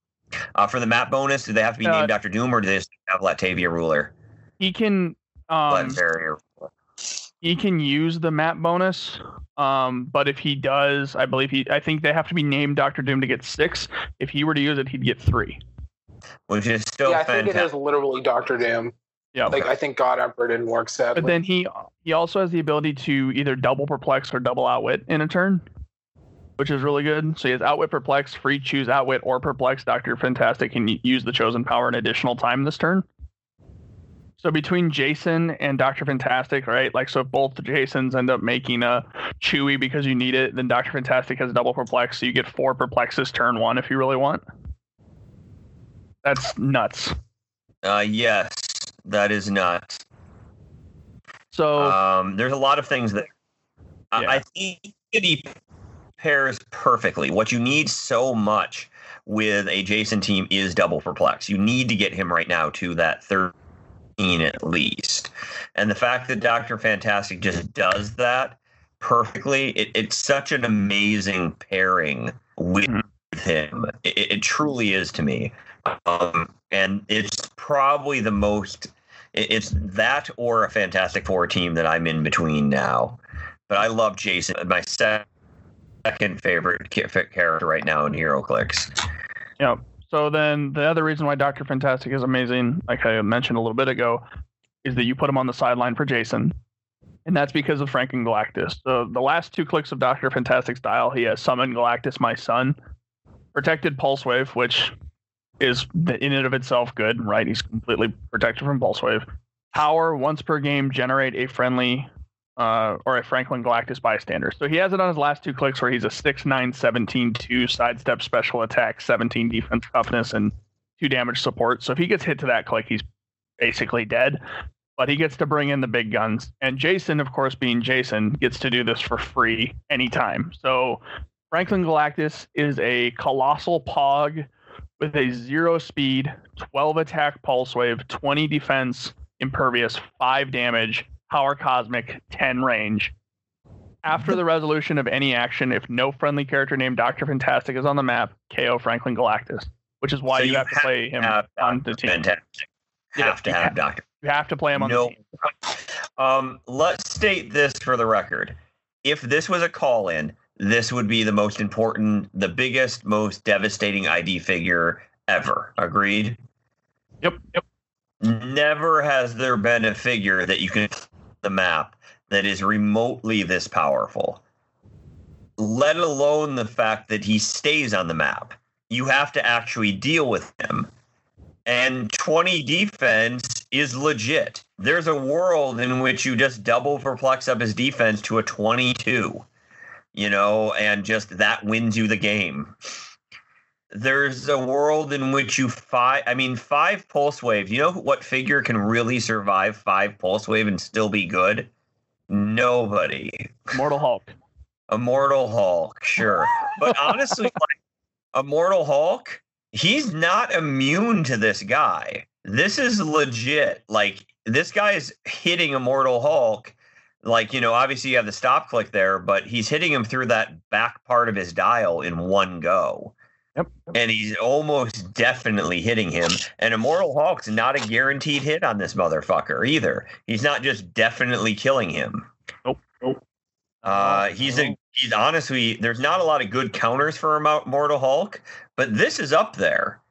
Uh, for the map bonus, do they have to be Uh, named Doctor Doom, or do they just have Latveria ruler? He can um, Blood he can use the map bonus. Um, but if he does, I believe he I think they have to be named Doctor Doom to get six. If he were to use it, he'd get three. which is still yeah, I think it is literally Doctor Doom. Yeah. Like I think God Emperor didn't work sadly. But then he he also has the ability to either double perplex or double outwit in a turn, which is really good. So he has outwit perplex, free choose outwit or perplex. Doctor Fantastic can use the chosen power an additional time this turn. So between Jason and Doctor Fantastic, right? Like so, if both Jasons end up making a Chewy because you need it, then Doctor Fantastic has double perplex, so you get four perplexes turn one if you really want. That's nuts. Uh, yes, that is nuts. So Um, there's a lot of things that I- Yeah. I think that he pairs perfectly. What you need so much with a Jason team is double perplex. You need to get him right now to that 13 at least. And the fact that Dr. Fantastic just does that perfectly, it, it's such an amazing pairing with Mhm. him. It, it truly is to me. Um, and it's probably the most it's that or a Fantastic Four team that I'm in between now. But I love Jason. My second favorite character right now in HeroClix. Yeah. So then the other reason why Doctor Fantastic is amazing, like I mentioned a little bit ago, is that you put him on the sideline for Jason. And that's because of Franklin Galactus. So the last two clicks of Doctor Fantastic's dial, he has summoned Galactus, my son, Protected Pulse Wave, which is in and of itself good, right? He's completely protected from Pulse Wave. Power once per game generate a friendly uh, or a Franklin Galactus bystander. So he has it on his last two clicks where he's a 6 9 17 2 sidestep special attack, 17 defense toughness, and 2 damage support. So if he gets hit to that click, he's basically dead. But he gets to bring in the big guns. And Jason, of course, being Jason, gets to do this for free anytime. So Franklin Galactus is a colossal pog with a zero speed, 12 attack pulse wave, 20 defense, impervious, 5 damage, power cosmic, 10 range. After the resolution of any action, if no friendly character named Doctor Fantastic is on the map, KO Franklin Galactus, which is why So you, you have to play him Have on the Dr. team. Fantastic. Yeah, Have to you have have- Doctor. You have to play him on No. the team. Um, let's state this for the record. If this was a call in, this would be the most important, the biggest, most devastating ID figure ever. Agreed? Yep, yep. Never has there been a figure that you can the map that is remotely this powerful. Let alone the fact that he stays on the map. You have to actually deal with him. And 20 defense is legit. There's a world in which you just double perplex up his defense to a 22, you know, and just that wins you the game. There's a world in which you five i mean five pulse wave you know what figure can really survive five pulse wave and still be good? Nobody. Mortal Hulk. immortal hulk sure. But honestly like immortal hulk he's not immune to this guy. This is legit. Like this guy is hitting immortal hulk like you know obviously you have the stop click there but he's hitting him through that back part of his dial in one go Yep. and he's almost definitely hitting him. And Immortal Hulk's not a guaranteed hit on this motherfucker either. He's not just definitely killing him. Nope. Nope. Uh, he's a he's honestly there's not a lot of good counters for Immortal Hulk, but this is up there.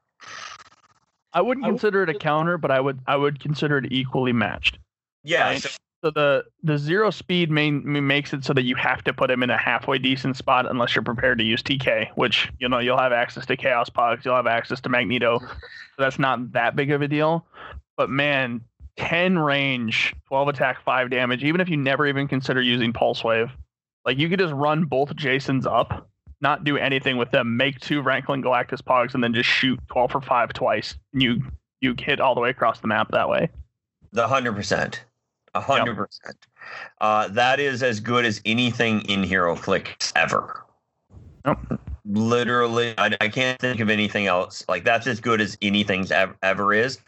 I wouldn't consider it a counter, but I would I would consider it equally matched. Yeah, Right. so So the the zero speed main makes it so that you have to put him in a halfway decent spot unless you're prepared to use TK, which you know you'll have access to Chaos Pogs, you'll have access to Magneto. So that's not that big of a deal. But man, ten range, twelve attack, five damage. Even if you never even consider using Pulse Wave, like you could just run both Jasons up, not do anything with them, make two Franklin Galactus Pogs, and then just shoot twelve for five twice. And you you hit all the way across the map that way. the hundred percent, a hundred percent. Uh, that is as good as anything in HeroClix ever. Yep. Literally, I, I can't think of anything else. Like that's as good as anything's ever, ever is.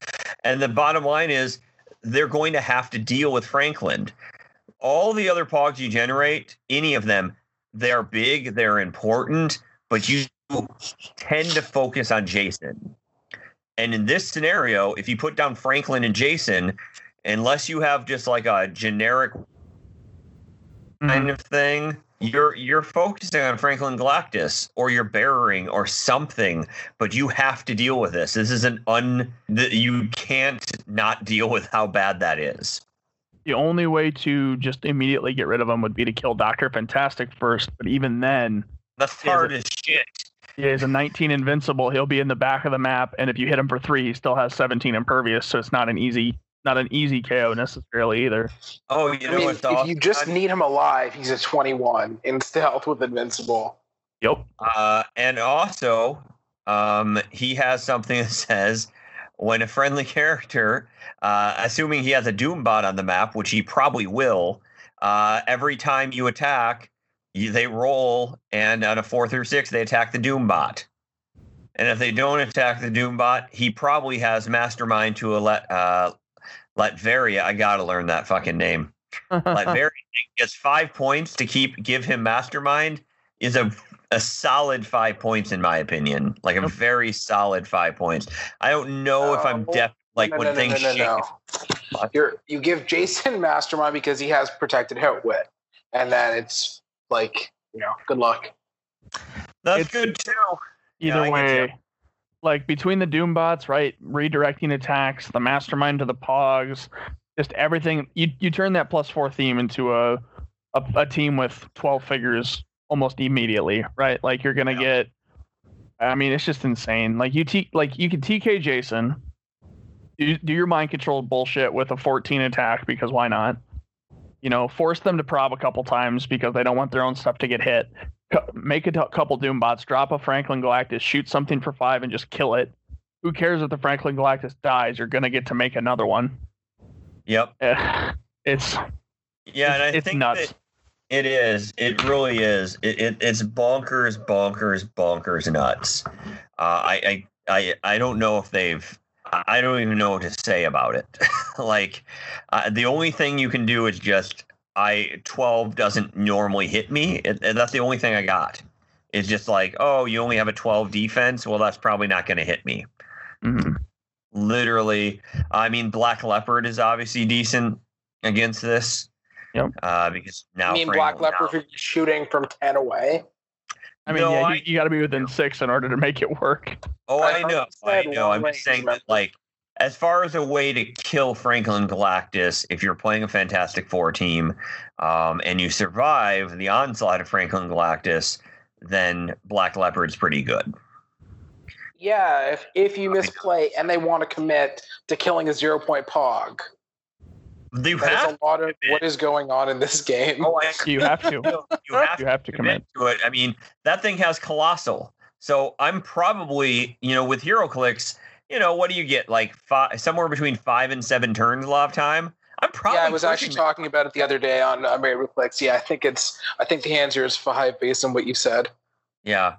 And the bottom line is, they're going to have to deal with Franklin. All the other pogs you generate, any of them, they're big, they're important, but you tend to focus on Jason. And in this scenario, if you put down Franklin and Jason, unless you have just like a generic kind mm-hmm. of thing, you're you're focusing on Franklin Galactus or you're bearing or something, but you have to deal with this. This is an un you can't not deal with how bad that is. the only way to just immediately get rid of him would be to kill Doctor Fantastic first. But even then, That's hard as shit. he is a 19 invincible. He'll be in the back of the map, and if you hit him for three, he still has 17 impervious. So it's not an easy, not an easy KO necessarily either. Oh, you I know mean, what's if you just need him alive, he's a 21 in stealth with Invincible. Yep. Uh, and also, um, he has something that says when a friendly character, uh, assuming he has a Doombot on the map, which he probably will, uh, every time you attack, you, they roll, and on a four through six, they attack the Doombot. And if they don't attack the Doombot, he probably has Mastermind to a let uh, Latveria. I gotta learn that fucking name. Latveria gets five points to keep give him Mastermind is a a solid five points in my opinion. Like a Yep. very solid five points. I don't know if I'm No, def like no, when no, no, things no, no, shake. no. You're, you give Jason Mastermind because he has protected outwit, and then it's like you know, good luck. That's It's- good too. Either I get way, you. Like between the Doombots, right, redirecting attacks, the Mastermind to the Pogs, just everything. You you turn that plus four theme into a a, a team with 12 figures almost immediately, right? Like you're gonna Yeah. get. I mean, it's just insane. Like you t like you can TK Jason, do, do your mind control bullshit with a 14 attack because why not? You know, force them to prob a couple times because they don't want their own stuff to get hit. Make a t- couple Doombots, drop a Franklin Galactus, shoot something for five, and just kill it. Who cares if the Franklin Galactus dies? You're gonna get to make another one. Yep. Eh, It's Yeah, and I it's think nuts. it is. It really is. It, it it's bonkers, bonkers, bonkers nuts. Uh, I, I I I don't know if they've. I don't even know what to say about it. like, uh, the only thing you can do is just I twelve doesn't normally hit me. and and that's the only thing I got. It's just like, oh, you only have a twelve defense. Well, that's probably not going to hit me. mhm. Literally, I mean, Black Leopard is obviously decent against this. Yep. Uh, because now I mean, Black Leopard now- if shooting from 10 away. I mean, No, yeah, I- you, you got to be within six in order to make it work. Oh, I I know, said I know. I'm just saying that, like, as far as a way to kill Franklin Galactus, if you're playing a Fantastic Four team, um, and you survive the onslaught of Franklin Galactus, then Black Leopard's pretty good. Yeah, if, if you misplay and they want to commit to killing a zero point pog, You that have is a lot of commit. what is going on in this game. Oh, I You have to. you have You have to commit. to it. I mean, that thing has colossal. So I'm probably, you know, with HeroClix, you know, what do you get? Like five, somewhere between five and seven turns a lot of time. I'm probably. yeah, I was actually pushing it. talking about it the other day on uh, Mary Clicks. Yeah, I think it's. I think the answer is five based on what you said. Yeah.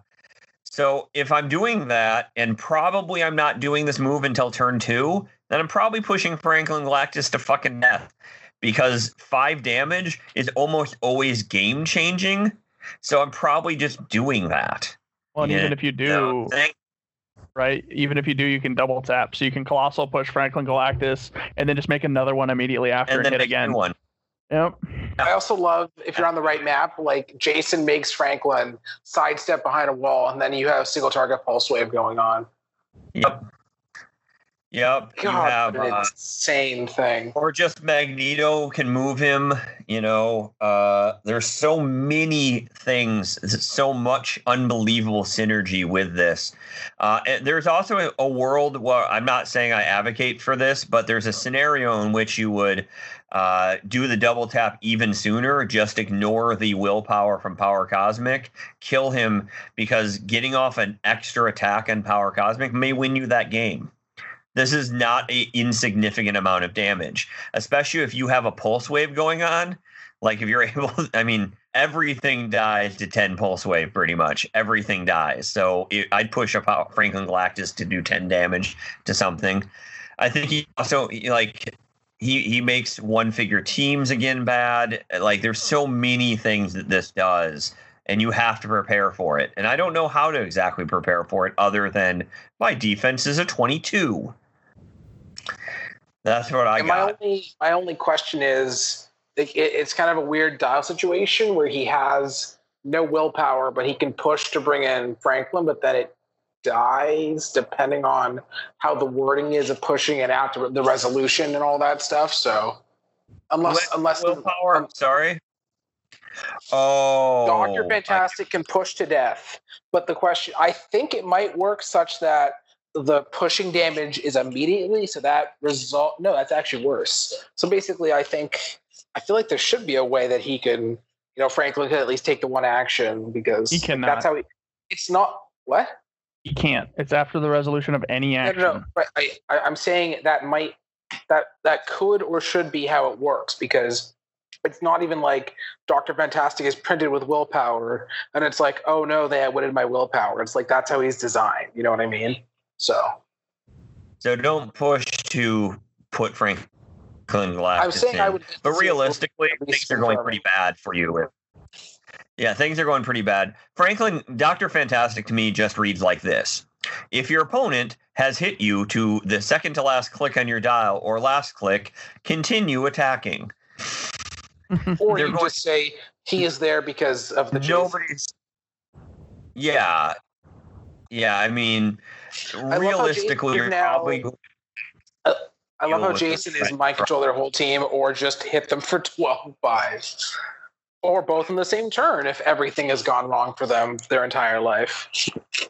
So if I'm doing that, and probably I'm not doing this move until turn two, then I'm probably pushing Franklin Galactus to fucking death because five damage is almost always game changing. So I'm probably just doing that. Well, and Yeah, even if you do, So, thank- right? Even if you do, you can double tap. So you can colossal push Franklin Galactus, and then just make another one immediately after and and, then hit make again. one. Yep. I also love if you're on the right map, like Jason makes Franklin sidestep behind a wall, and then you have single target pulse wave going on. Yep. Yep. you God, have an uh, insane thing. or just Magneto can move him. You know, uh, there's so many things, so much unbelievable synergy with this. Uh, and there's also a, a world where I'm not saying I advocate for this, but there's a scenario in which you would uh, do the double tap even sooner, just ignore the willpower from Power Cosmic, kill him because getting off an extra attack on Power Cosmic may win you that game. This is not an insignificant amount of damage, especially if you have a pulse wave going on. Like if you're able, I mean, everything dies to 10 pulse wave pretty much. Everything dies. So it, I'd push up Franklin Galactus to do 10 damage to something. I think he also like he he makes one figure teams again bad. Like there's so many things that this does and you have to prepare for it. And I don't know how to exactly prepare for it other than my defense is a 22. That's what I And my got. only my only question is, it, it's kind of a weird dial situation where he has no willpower, but he can push to bring in Franklin, but then it dies depending on how the wording is of pushing it out to the resolution and all that stuff. So unless What unless willpower. I'm sorry. Oh, Doctor I- Fantastic can push to death, but the question I think it might work such that the pushing damage is immediately, so that result. No, that's actually worse. So basically, I think I feel like there should be a way that he can, you know, Franklin could at least take the one action because He cannot. That's how he. It's not what. You can't. It's after the resolution of any No, action. no, no. But I, I, I'm saying that might that that could or should be how it works because it's not even like Doctor Fantastic is printed with willpower, and it's like, oh no, they outwitted my willpower. It's like that's how he's designed. You know what I mean? So So don't push to put Franklin Galactus I was saying in. I would, but realistically, things are going pretty bad for you. Yeah, things are going pretty bad. Franklin, Doctor Fantastic to me just reads like this: If your opponent has hit you to the second to last click on your dial or last click, continue attacking. or They're you going- just say he is there because of the Jason. Nobody's. Yeah, yeah. I mean, how realistically, you're now- probably I love deal how Jason is right. mind control their whole team, or just hit them for 12 buys. Or both in the same turn if everything has gone wrong for them their entire life.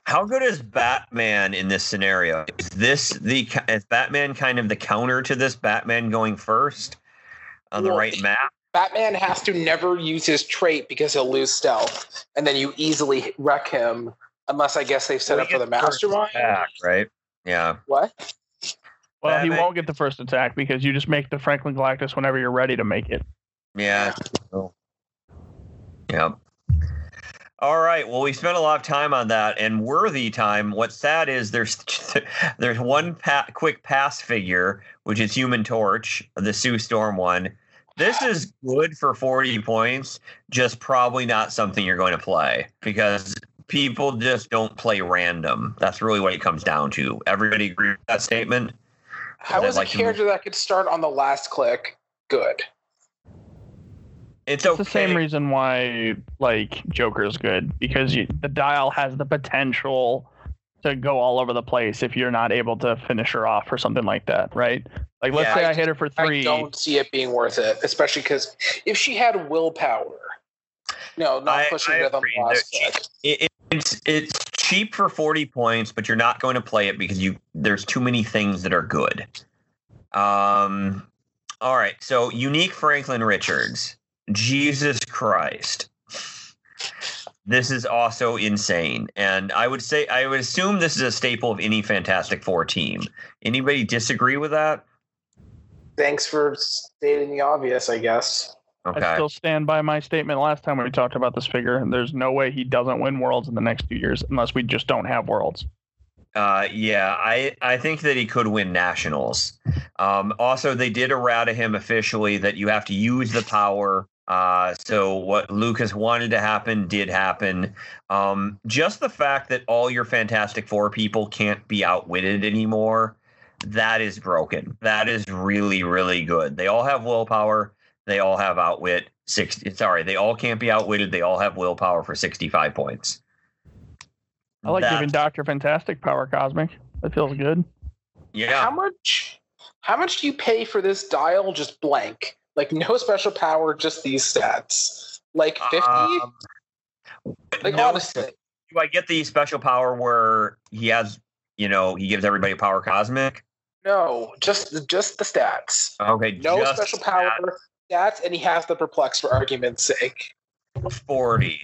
How good is Batman in this scenario? Is this the is Batman kind of the counter to this Batman going first on the Well, right map? Batman has to never use his trait because he'll lose stealth, and then you easily wreck him unless I guess they've set Well, up for the gets first mastermind. attack, right? Yeah. What? Well, he Batman- won't get the first attack because you just make the Franklin Galactus whenever you're ready to make it. Yeah. Oh. Yep. All right. Well, we spent a lot of time on that and worthy time. What's sad is there's there's one pa- quick pass figure, which is Human Torch, the Sue Storm one. This is good for 40 points, just probably not something you're going to play because people just don't play random. That's really what it comes down to. Everybody agree with that statement? How I'd is like a to character that could start on the last click good? It's It's okay. the same reason why like Joker is good because you, the dial has the potential to go all over the place if you're not able to finish her off or something like that, right? Like let's Yeah, say I I, hit her for three. I don't see it being worth it, especially because if she had willpower, no, not I- pushing I it on the last There- click. it, it- it's it's cheap for 40 points but you're not going to play it because you there's too many things that are good. Um all right so unique franklin richards. Jesus christ. This is also insane and i would say i would assume this is a staple of any fantastic four team. Anybody disagree with that? Thanks for stating the obvious, I guess. Okay I still stand by my statement last time when we talked about this figure. There's no way he doesn't win worlds in the next two years unless we just don't have worlds. Uh, yeah, I, I think that he could win nationals. Um, also, they did errata him officially that you have to use the power. Uh, so what Lucas wanted to happen did happen. Um, just the fact that all your Fantastic Four people can't be outwitted anymore, that is broken. That is really, really good. They all have willpower. They all have outwit. Sixty. Sorry, they all can't be outwitted. They all have willpower for sixty-five points. I like That's- giving Doctor Fantastic power cosmic. That feels good. Yeah. How much? How much do you pay for this dial? Just blank, like no special power, just these stats. Like fifty. Um, like no, honestly, do I get the special power where he has, you know, he gives everybody power cosmic? no, just just the stats. Okay, No just special power. At Stats, and he has the perplex for argument's sake. Forty.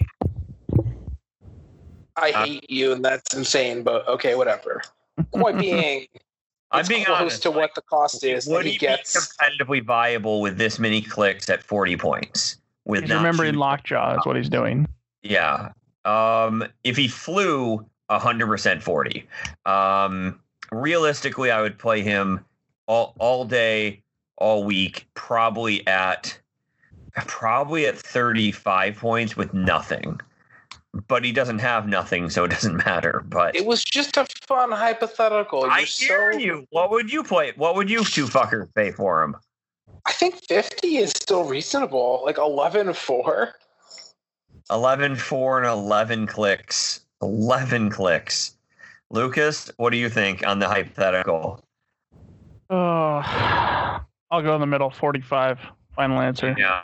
I Uh, hate you, and that's insane. But okay, whatever. Point being, I'm being close honest. to like, what the cost is, would and he he gets. be competitively viable with this many clicks at 40 points? With He's remembering Lockjaw is what he's doing. Yeah. Um, if he flew 100% 40. Um, realistically, I would play him all, all day, all week, probably at probably at 35 points with nothing. But he doesn't have nothing, so it doesn't matter. But It was just a fun hypothetical. You're I hear so, you. What would you play? What would you two fuckers pay for him? I think 50 is still reasonable. Like 11 4. 11 4 and 11 clicks 11 clicks lucas what do you think on the hypothetical Oh, I'll go in the middle. Forty-five. Final answer. yeah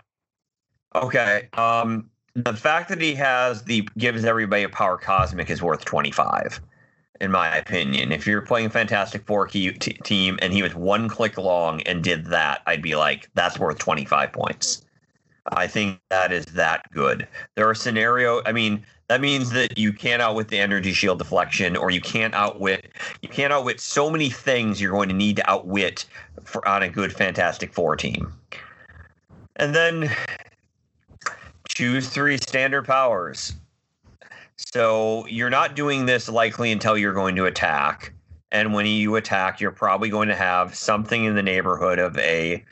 okay um the fact that he has the gives everybody a power cosmic is worth 25 in my opinion if you're playing fantastic four key t- team and he was one click long and did that i'd be like that's worth 25 points i think that is that good there are scenario i mean that means that you can't outwit the energy shield deflection or you can't outwit you can't outwit so many things you're going to need to outwit for on a good fantastic four team. And then choose three standard powers. So you're not doing this likely until you're going to attack. And when you attack you're probably going to have something in the neighborhood of a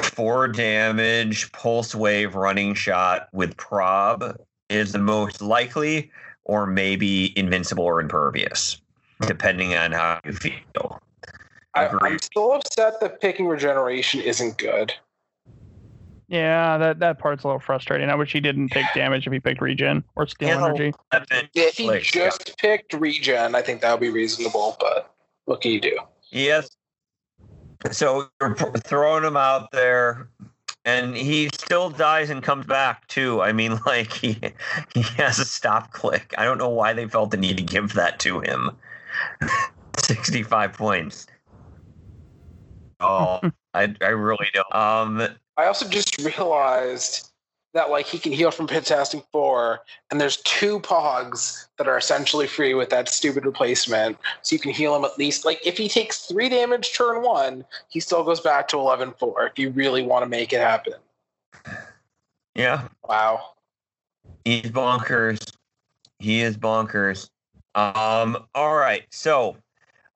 four damage pulse wave running shot with prob is the most likely, or maybe invincible or impervious, depending on how you feel. I, Agreed. I'm still upset that picking regeneration isn't good. Yeah, that that part's a little frustrating. I wish he didn't take damage if he picked regen or steal Yeah. energy. If he Like, just picked regen, I think that would be reasonable. But what can you do? Yes. So you're throwing him out there, and he still dies and comes back too. I mean, like he he has a stop click. I don't know why they felt the need to give that to him. Sixty-five points. Oh, I I really don't. Um, I also just realized that like he can heal from Fantastic Four, and there's two pogs that are essentially free with that stupid replacement. So you can heal him at least like if he takes three damage turn one, he still goes back to 11-4 if you really want to make it happen. yeah, Wow. He's bonkers. He is bonkers. Um, all right. So,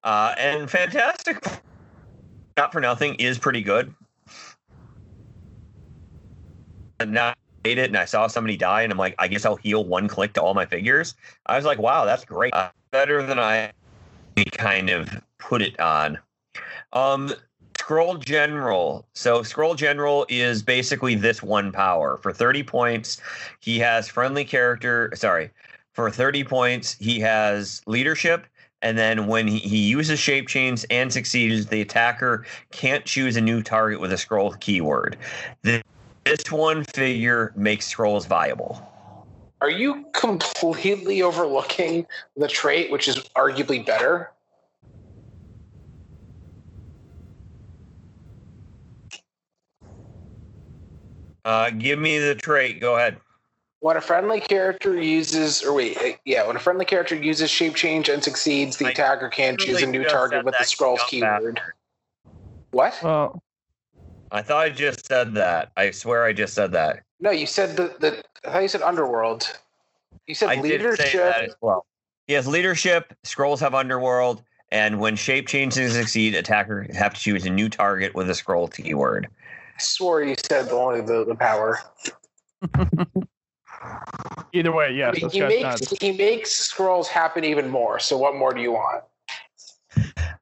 uh, and Fantastic, not for nothing, is pretty good. And now I made it, and I saw somebody die, and I'm like, I guess I'll heal one click to all my figures. I was like, wow, that's great. Uh, better than I kind of put it on. Um, Skrull General. So Skrull General is basically this one power. For 30 points, he has friendly character. Sorry. For 30 points, he has leadership. And then when he, he uses shape chains and succeeds, the attacker can't choose a new target with a Skrull keyword. This, this one figure makes Skrulls viable. Are you completely overlooking the trait, which is arguably better? Uh, give me the trait. Go ahead. When a friendly character uses, or wait, uh, yeah, when a friendly character uses shape change and succeeds, the I attacker can choose a new target with the that, Skrulls keyword. bastard. What? Well, I thought I just said that. I swear I just said that. No, you said the, the I thought you said underworld. You said I did leadership. say that as well. He has leadership. Skrulls have underworld, and when shape changes succeed, attacker have to choose a new target with a Skrull keyword. I swore you said only the, the power. either way, yes. he, This he makes nuts. he makes Skrulls happen even more. So what more do you want?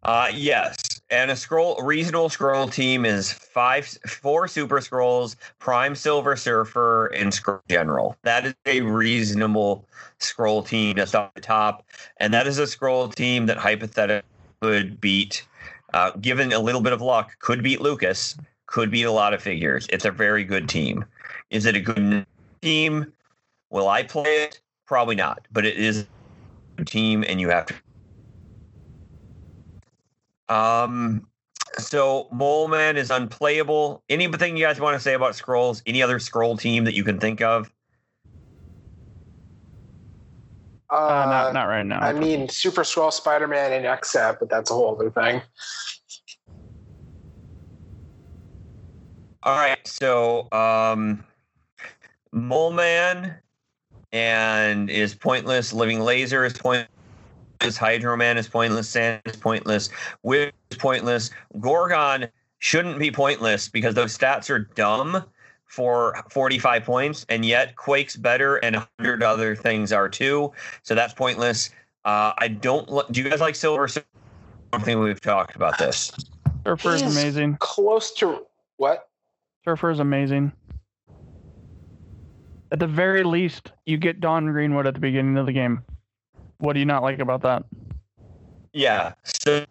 Uh, yes, and a Skrull a reasonable Skrull team is five four super Skrulls, prime silver surfer, and Skrull general. That is a reasonable Skrull team that's off the top. And that is a Skrull team that hypothetically could beat uh, given a little bit of luck, could beat Lucas, could beat a lot of figures. It's a very good team. Is it a good team? Will I play it? Probably not, but it is a team, and you have to. Um, so Mole Man is unplayable. Anything you guys want to say about Skrulls? Any other Skrull team that you can think of? Uh, Uh, not not right now. I mean, Super Skrull, Spider Man, and XF, but that's a whole other thing. All right, so um, Mole Man and is pointless. Living Laser is pointless. Hydro Man is pointless. Sand is pointless. Whip is pointless. Gorgon shouldn't be pointless because those stats are dumb for 45 points, and yet Quake's better, and 100 other things are too. So that's pointless. Uh, I don't. li- Do you guys like Silver? Surfer? I don't think we've talked about this. Surfer is amazing. Close to what? Surfer is amazing. At the very least, you get Dawn Greenwood at the beginning of the game. What do you not like about that? Yeah. So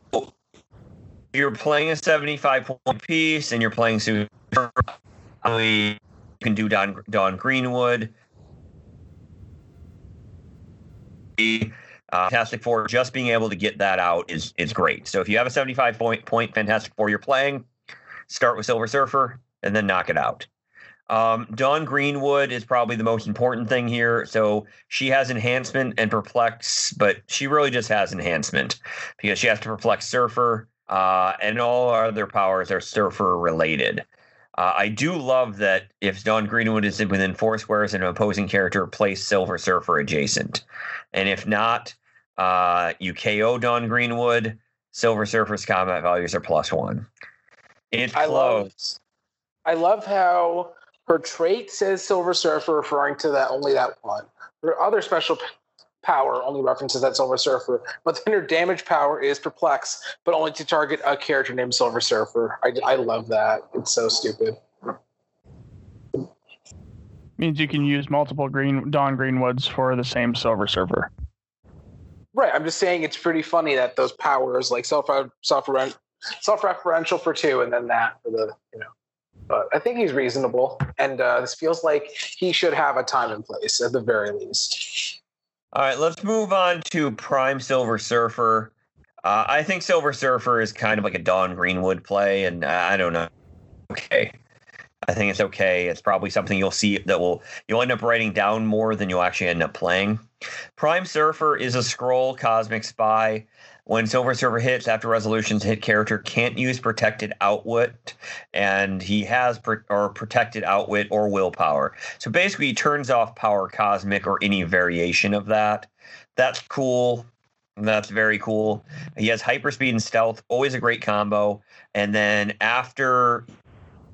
you're playing a 75 point piece and you're playing super. You can do Dawn, Dawn Greenwood. Uh, Fantastic Four, just being able to get that out is is great. So if you have a 75 point point Fantastic Four you're playing, start with Silver Surfer and then knock it out. Um, Dawn Greenwood is probably the most important thing here. So she has enhancement and perplex, but she really just has enhancement because she has to perplex Surfer, uh, and all our other powers are Surfer related. Uh, I do love that if Dawn Greenwood is within four squares and an opposing character, place Silver Surfer adjacent. And if not, uh, you KO Dawn Greenwood. Silver Surfer's combat values are plus one. It's I love, close. I love how her trait says Silver Surfer, referring to that only that one. Her other special p- power only references that Silver Surfer, but then her damage power is Perplex, but only to target a character named Silver Surfer. I, I love that. It's so stupid. Means you can use multiple green Dawn Greenwoods for the same Silver Surfer. Right. I'm just saying it's pretty funny that those powers, like self self self referential for two, and then that for the you know. But I think he's reasonable, and uh, this feels like he should have a time and place at the very least. All right, let's move on to Prime Silver Surfer. Uh, I think Silver Surfer is kind of like a Dawn Greenwood play, and I don't know. Okay. I think it's okay. It's probably something you'll see that will you'll end up writing down more than you'll actually end up playing. Prime Surfer is a Skrull cosmic spy. When Silver Surfer hits after resolutions, hit character can't use protected outwit, and he has or protected outwit or willpower. So basically, he turns off power cosmic or any variation of that. That's cool. That's very cool. He has hyperspeed and stealth, always a great combo. And then after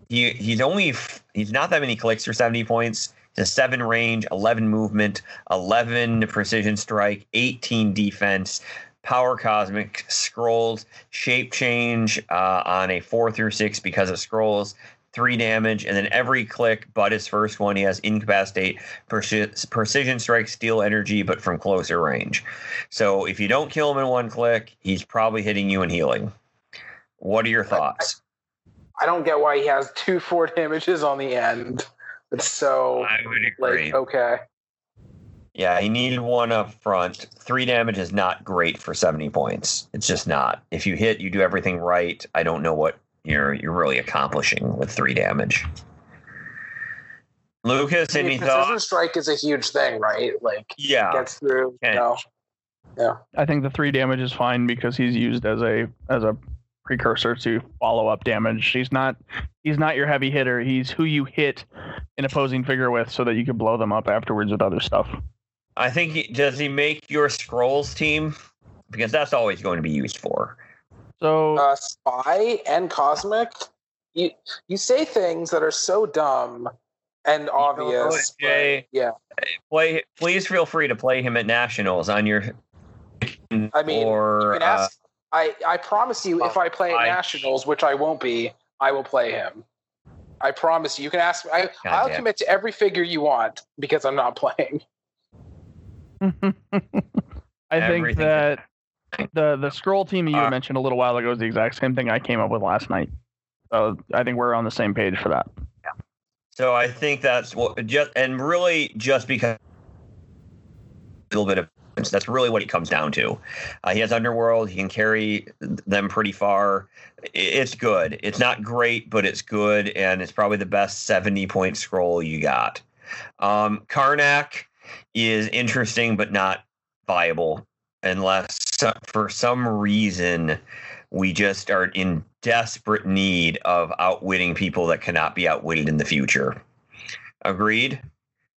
he he's only he's not that many clicks for 70 points. He's a seven range, 11 movement, 11 precision strike, 18 defense, power cosmic Skrulls, shape change uh, on a four through six because of Skrulls, three damage, and then every click but his first one he has incapacitate, perci- precision strike, steal energy, but from closer range. So if you don't kill him in one click, he's probably hitting you and healing. What are your thoughts? I don't get why he has two four damages on the end. It's so I would agree. like okay. Yeah, he needed one up front. Three damage is not great for 70 points. It's just not. If you hit, you do everything right. I don't know what you're you're really accomplishing with three damage. Lucas, I mean, any precision thoughts? strike is a huge thing, right? Like Yeah. gets through. Okay. You know. Yeah. I think the three damage is fine because he's used as a as a precursor to follow up damage. He's not he's not your heavy hitter. He's who you hit an opposing figure with so that you can blow them up afterwards with other stuff. I think he, does he make your Skrulls team? Because that's always going to be used for. So Uh, spy and cosmic. You you say things that are so dumb and obvious. but- Jay. yeah. Play please feel free to play him at nationals on your I mean, or You can uh, I I promise you, if I play at I- nationals, which I won't be, I will play him. I promise you. You can ask. I, I'll commit to every figure you want because I'm not playing. I think that the the Skrull team you Uh, mentioned a little while ago is the exact same thing I came up with last night. So I think we're on the same page for that. So I think that's what just and really just because a little bit of that's really what it comes down to. Uh, he has underworld. He can carry them pretty far. It's good. It's not great, but it's good, and it's probably the best seventy point Skrull you got. Um, Karnak is interesting, but not viable unless for some reason we just are in desperate need of outwitting people that cannot be outwitted in the future. Agreed?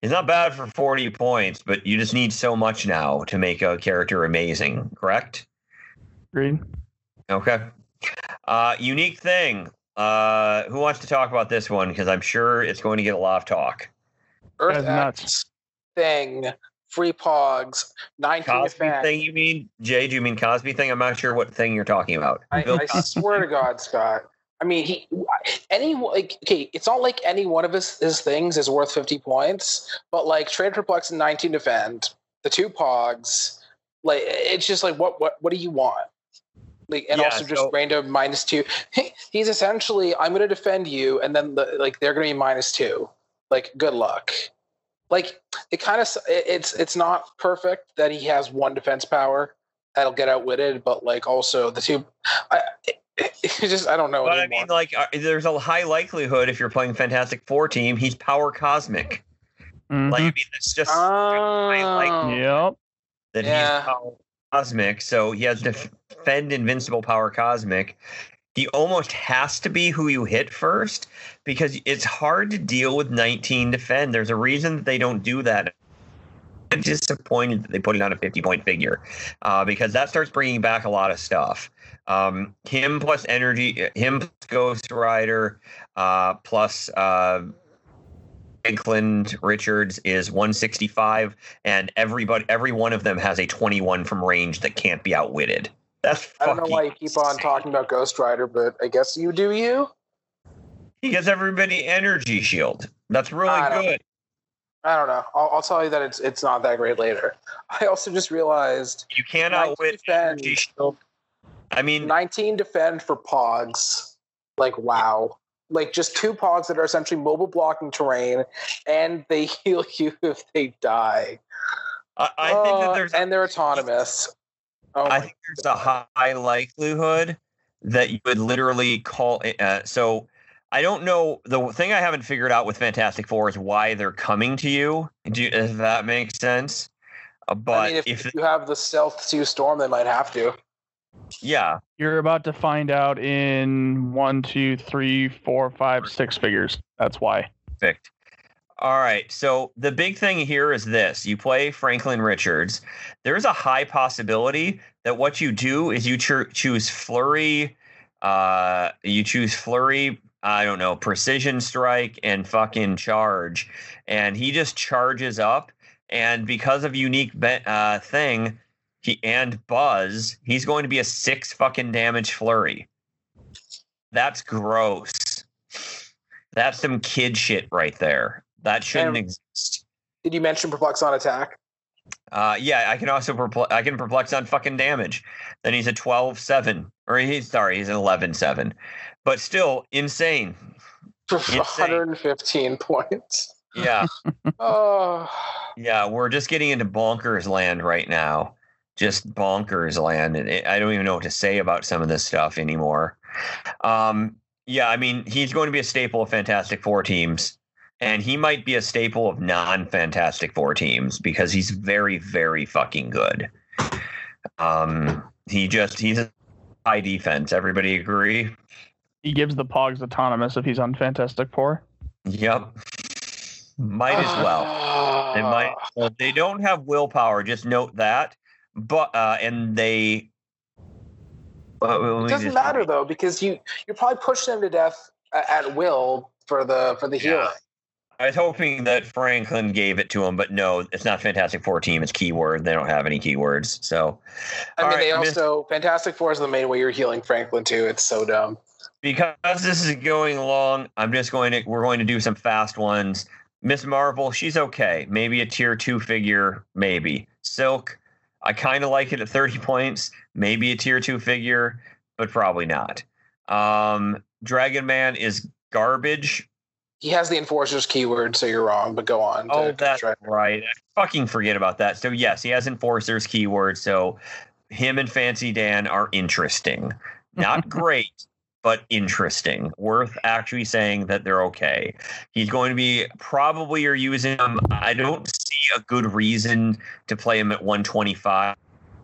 It's not bad for 40 points, but you just need so much now to make a character amazing, correct? Agreed. Okay. Uh, unique thing. Uh, who wants to talk about this one? Because I'm sure it's going to get a lot of talk. Earth That's nuts. X thing, free pogs, 19 Cosby thing, you mean? Jay, do you mean Cosby thing? I'm not sure what thing you're talking about. I, I swear to God, Scott. I mean, he any like okay. It's not like any one of his his things is worth fifty points, but like trade perplex and nineteen defend, the two pogs, like it's just like what what what do you want? Like and Yeah, also just so- random minus two. He's essentially I'm going to defend you, and then the, like they're going to be minus two. Like good luck. Like it kind of it's it's not perfect that he has one defense power that'll get outwitted, but like also the two. I, it, it's just I don't know. But I mean, like, uh, there's a high likelihood if you're playing Fantastic Four team, he's power cosmic. Mhm. Like, I mean, it's just Oh. yep. that Yeah. he's power cosmic, so he has defend invincible power cosmic. He almost has to be who you hit first because it's hard to deal with 19 defend. There's a reason that they don't do that. I'm disappointed that they put it on a 50 point figure uh, because that starts bringing back a lot of stuff. Um, him plus energy, him plus Ghost Rider, uh, plus uh, Richards is 165, and everybody, every one of them has a 21 from range that can't be outwitted. That's I don't know why you keep on insane. talking about Ghost Rider, but I guess you do. You? He gives everybody energy shield. That's really I good. I don't know. I'll, I'll tell you that it's it's not that great later. I also just realized You 19 defend. energy shield. I mean, 19 defend for Pogs. Like wow. Like just two Pogs that are essentially mobile blocking terrain, and they heal you if they die. I, I think Uh, that there's and they're autonomous. Oh I think there's a high likelihood that you would literally call it. Uh, so I don't know. The thing I haven't figured out with Fantastic Four is why they're coming to you. Do you, if that makes sense? Uh, but I mean, if, if, if you have the stealth two storm, they might have to. yeah, You're about to find out in one, two, three, four, five, six figures. That's why. perfect. All right. So the big thing here is this: you play Franklin Richards. There's a high possibility that what you do is you choo- choose flurry. Uh, you choose flurry. I don't know, precision strike and fucking charge, and he just charges up. And because of unique be- uh, thing, he and buzz, he's going to be a six fucking damage flurry. That's gross. That's some kid shit right there. That shouldn't And- exist. Did you mention perplex on attack? Uh, yeah, I can also perplex, I can perplex on fucking damage. Then he's a 12-7. Or he's sorry, he's an 11-7. But still insane. For Insane. 115 points. Yeah. Oh, yeah, we're just getting into bonkers land right now. Just bonkers land. And it- I don't even know what to say about some of this stuff anymore. Um, yeah, I mean, he's going to be a staple of Fantastic Four teams. And he might be a staple of non Fantastic Four teams because he's very, very fucking good. Um, he just, he's a high defense. Everybody agree? He gives the Pogs autonomous if he's on Fantastic Four. Yep. Might as well. They might. Well, they don't have willpower. Just note that. But uh, and they. Uh, It doesn't just- matter though because you you're probably pushing them to death at will for the for the Yeah. I was hoping that Franklin gave it to him, but no, it's not Fantastic Four team. It's keyword. They don't have any keywords. So, I mean, they right, Miss- also Fantastic Four is the main way you're healing Franklin too. It's so dumb. because this is going along, I'm just going to we're going to do some fast ones. Miss Marvel, she's okay. Maybe a tier two figure, maybe. Silk, I kind of like it at 30 points. Maybe a tier two figure, but probably not. Um, Dragon Man is garbage. He has the Enforcer's keyword, so you're wrong. But go on. Oh, that's try- right. I fucking forget about that. So yes, he has enforcers keyword. So him and Fancy Dan are interesting. Not great, but interesting. Worth actually saying that they're okay. He's going to be probably you're using him. I don't see a good reason to play him at 125,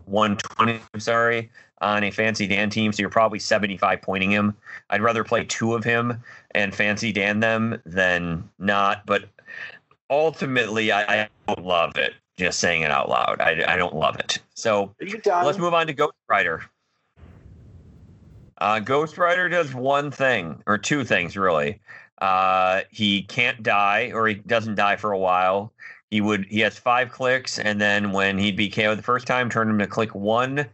120. I'm sorry. On a Fancy Dan team, so you're probably 75 pointing him. I'd rather play two of him and Fancy Dan them than not. But ultimately, I, I don't love it. Just saying it out loud, I, I don't love it. So Are you done? let's move on to Ghost Rider. Uh, Ghost Rider does one thing, or two things really. Uh, he can't die, or he doesn't die for a while. He would he has five clicks, and then when he'd be KO the first time, turn him to click one,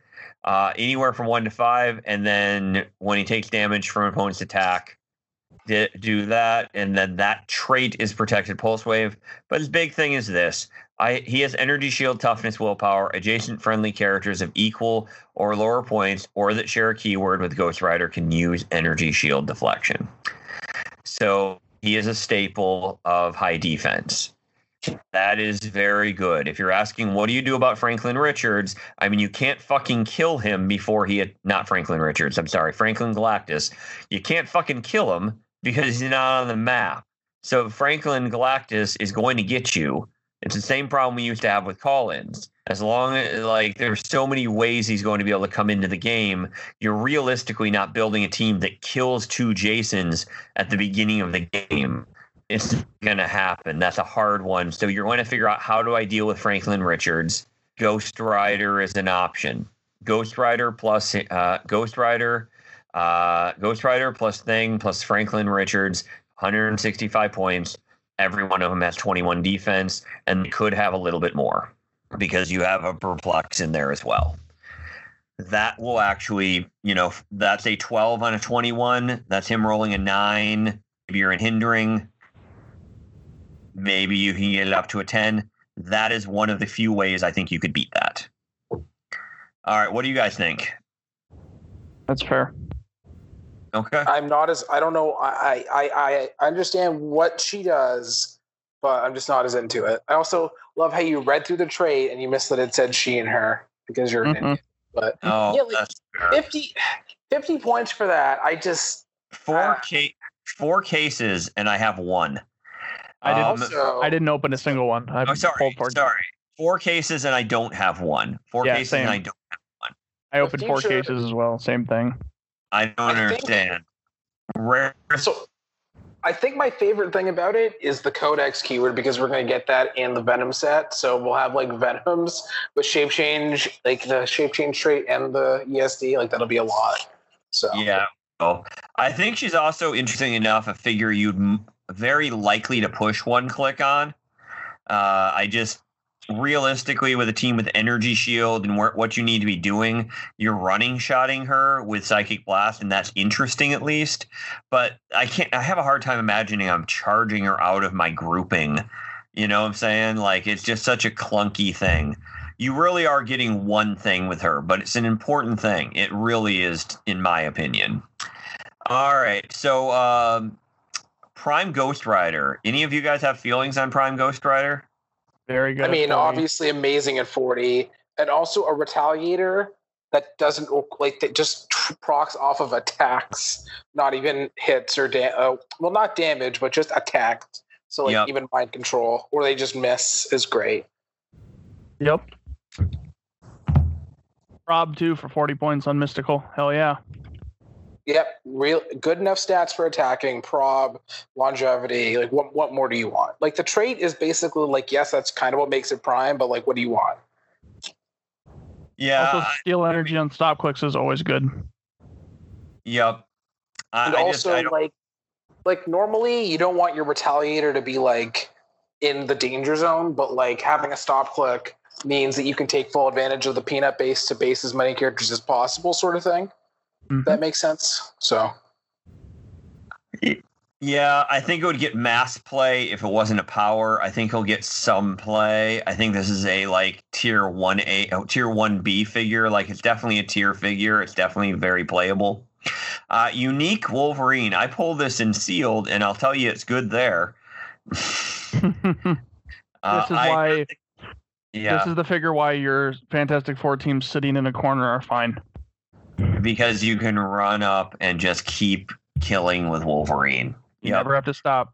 uh, anywhere from one to five, and then when he takes damage from opponent's attack, di- do that, and then that trait is protected pulse wave. But his big thing is this: I he has energy shield, toughness, willpower. Adjacent friendly characters of equal or lower points, or that share a keyword with Ghost Rider, can use energy shield deflection. So he is a staple of high defense. That is very good. If you're asking, what do you do about Franklin Richards? I mean, you can't fucking kill him before he had not Franklin Richards. I'm sorry, Franklin Galactus. You can't fucking kill him because he's not on the map. So Franklin Galactus is going to get you. It's the same problem we used to have with Collins. As long as like there's so many ways he's going to be able to come into the game, you're realistically not building a team that kills two Jasons at the beginning of the game. It's going to happen. That's a hard one. So you're going to figure out how do I deal with Franklin Richards? Ghost Rider is an option. Ghost Rider plus uh, Ghost Rider, uh, Ghost Rider plus Thing plus Franklin Richards, 165 points. Every one of them has 21 defense and could have a little bit more because you have a perplex in there as well. That will actually, you know, that's a 12 on a 21. That's him rolling a nine. Maybe you're in hindering. Maybe you can get it up to a 10. That is one of the few ways I think you could beat that. All right, what do you guys think? That's fair. Okay. I'm not as I don't know. I I I understand what she does, but I'm just not as into it. I also love how you read through the trade and you missed that it said she and her because you're an Mhm. idiot. But Oh, Yeah, like, that's fair. 50, 50 points for that. I just four Ah. ca- four cases, and I have one. I didn't. Um, also I didn't open a single one. I Oh, sorry, pulled for- sorry. Four cases, and I don't have one. Four Yeah, cases, same. and I don't. Have one. I opened four future- cases as well. Same thing. I don't I think- understand. Rare. So I think my favorite thing about it is the Codex keyword because we're going to get that in the Venom set. So we'll have like Venoms with shape change, like the shape change trait and the ESD. Like that'll be a lot. So Yeah. Well, I think she's also interesting enough a figure you'd m- very likely to push one click on. Uh, I just realistically with a team with energy shield and where, what you need to be doing, you're running shotting her with psychic blast, and that's interesting at least. But I can't. I have a hard time imagining I'm charging her out of my grouping. You know what I'm saying? Like it's just such a clunky thing. You really are getting one thing with her, but it's an important thing. It really is, in my opinion. All right, so um, Prime Ghost Rider. Any of you guys have feelings on Prime Ghost Rider? Very good. I mean, obviously amazing at 40, and also a retaliator that doesn't like that just procs off of attacks, not even hits or da- uh, well, not damage, but just attacks. So like Yep. even mind control, or they just miss is great. Yep. Rob two for forty points on mystical. Hell yeah. Yep, real good enough stats for attacking, prob, longevity. Like, what what more do you want? Like, the trait is basically like, yes, that's kind of what makes it prime, but like, what do you want? Yeah. also, steal energy on stop clicks is always good. Yep. I, And I just also, I like, like normally you don't want your retaliator to be like in the danger zone, but like having a stop click means that you can take full advantage of the peanut base to base as many characters as possible, sort of thing. Mhm. That makes sense. So Yeah, I think it would get mass play if it wasn't a power. I think he'll get some play. I think this is a like tier one A, oh, tier one B figure. Like it's definitely a tier figure. It's definitely very playable. Uh, unique Wolverine. I pulled this in sealed, and I'll tell you, it's good there. Uh, this is I- why yeah, this is the figure why your Fantastic Four teams sitting in a corner are fine. Because you can run up and just keep killing with Wolverine. You Yep. never have to stop.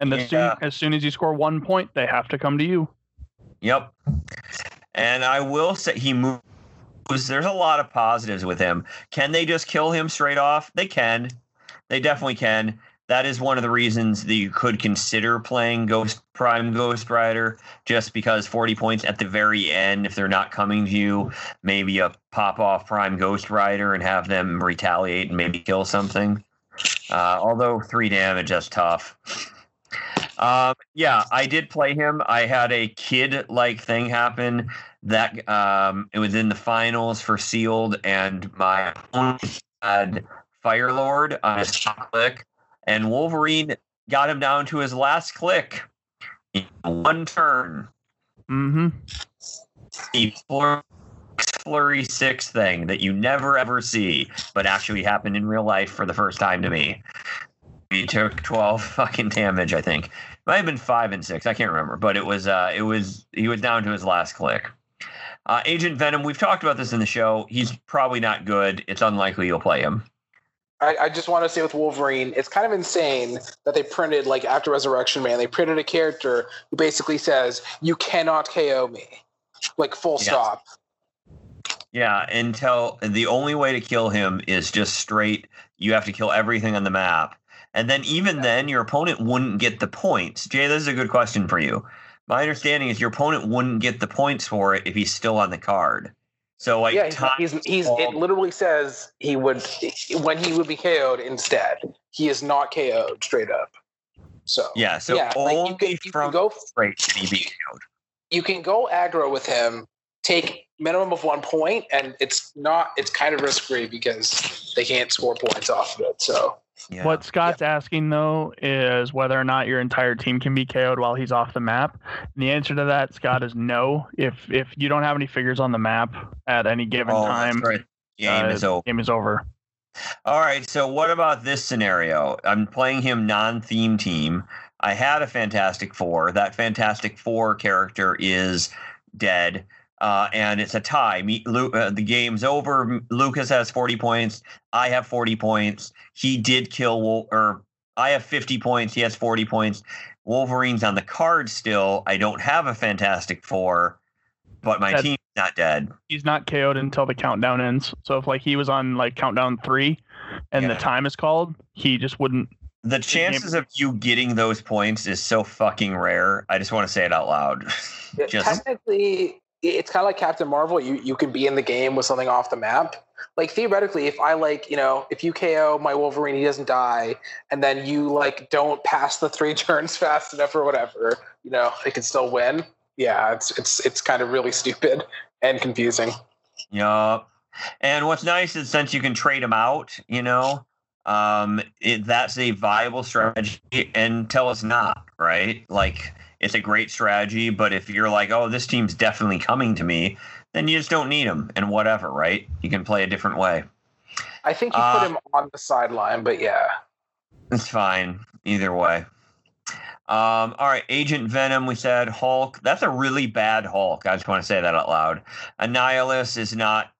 And as Yeah. soon as soon as you score one point, they have to come to you. Yep. And I will say he moves. There's a lot of positives with him. Can they just kill him straight off? They can. They definitely can. That is one of the reasons that you could consider playing Ghost Prime Ghost Rider, just because 40 points at the very end, if they're not coming to you, maybe a pop off Prime Ghost Rider and have them retaliate and maybe kill something. Uh, although three damage, that's tough. Um, yeah, I did play him. I had a kid like thing happen that um, it was in the finals for sealed, and my opponent had Firelord on his click, and Wolverine got him down to his last click in one turn. Mm-hmm. He flur- flurry six thing that you never ever see, but actually happened in real life for the first time to me. He took twelve fucking damage, I think. It Might have been five and six, I can't remember, but it was uh it was he was down to his last click. Uh, Agent Venom, we've talked about this in the show. He's probably not good. It's unlikely you'll play him. I, I just want to say with Wolverine, it's kind of insane that they printed like after Resurrection Man, they printed a character who basically says, "You cannot KO me," like full stop. Yeah, until the only way to kill him is just straight. You have to kill everything on the map, and then even then, your opponent wouldn't get the points. Jay, this is a good question for you. My understanding is your opponent wouldn't get the points for it if he's still on the card. So like, yeah, he's, he's, he's it literally says he would when he would be KO'd instead. He is not KO'd straight up. So yeah, so yeah, only like you can, you can go straight can he be KO'd. you can go aggro with him, take minimum of one point, and it's not it's kind of risk free because they can't score points off of it. So Yeah. What Scott's asking though is whether or not your entire team can be KO'd while he's off the map. And the answer to that, Scott, is no. If if you don't have any figures on the map at any given Oh, that's time, right. Game uh, is over. game is over. All right. So what about this scenario? I'm playing him non-theme team. I had a Fantastic Four. That Fantastic Four character is dead, uh, and it's a tie. Me, Lu, uh, the game's over. Lucas has 40 points. I have 40 points. He did kill Wol- or I have 50 points. He has 40 points. Wolverine's on the card still. I don't have a Fantastic Four, but my That- team's not dead. He's not KO'd until the countdown ends. So if like he was on like countdown three, and Yeah. the time is called, he just wouldn't. The chances of you getting those points is so fucking rare. I just want to say it out loud. just technically, it's kind of like Captain Marvel. You you can be in the game with something off the map. Like theoretically, if I like you know if you KO my Wolverine, he doesn't die, and then you like don't pass the three turns fast enough or whatever, you know they can still win. Yeah, it's it's it's kind of really stupid and confusing. Yup. And what's nice is since you can trade them out, you know, um, it, that's a viable strategy until it's not, right? Like it's a great strategy, but if you're like, oh, this team's definitely coming to me, then you just don't need them and whatever, right? You can play a different way. I think you Uh, put him on the sideline, but yeah. It's fine either way. Um, all right, Agent Venom. We said Hulk. That's a really bad Hulk. I just want to say that out loud. Annihilus is not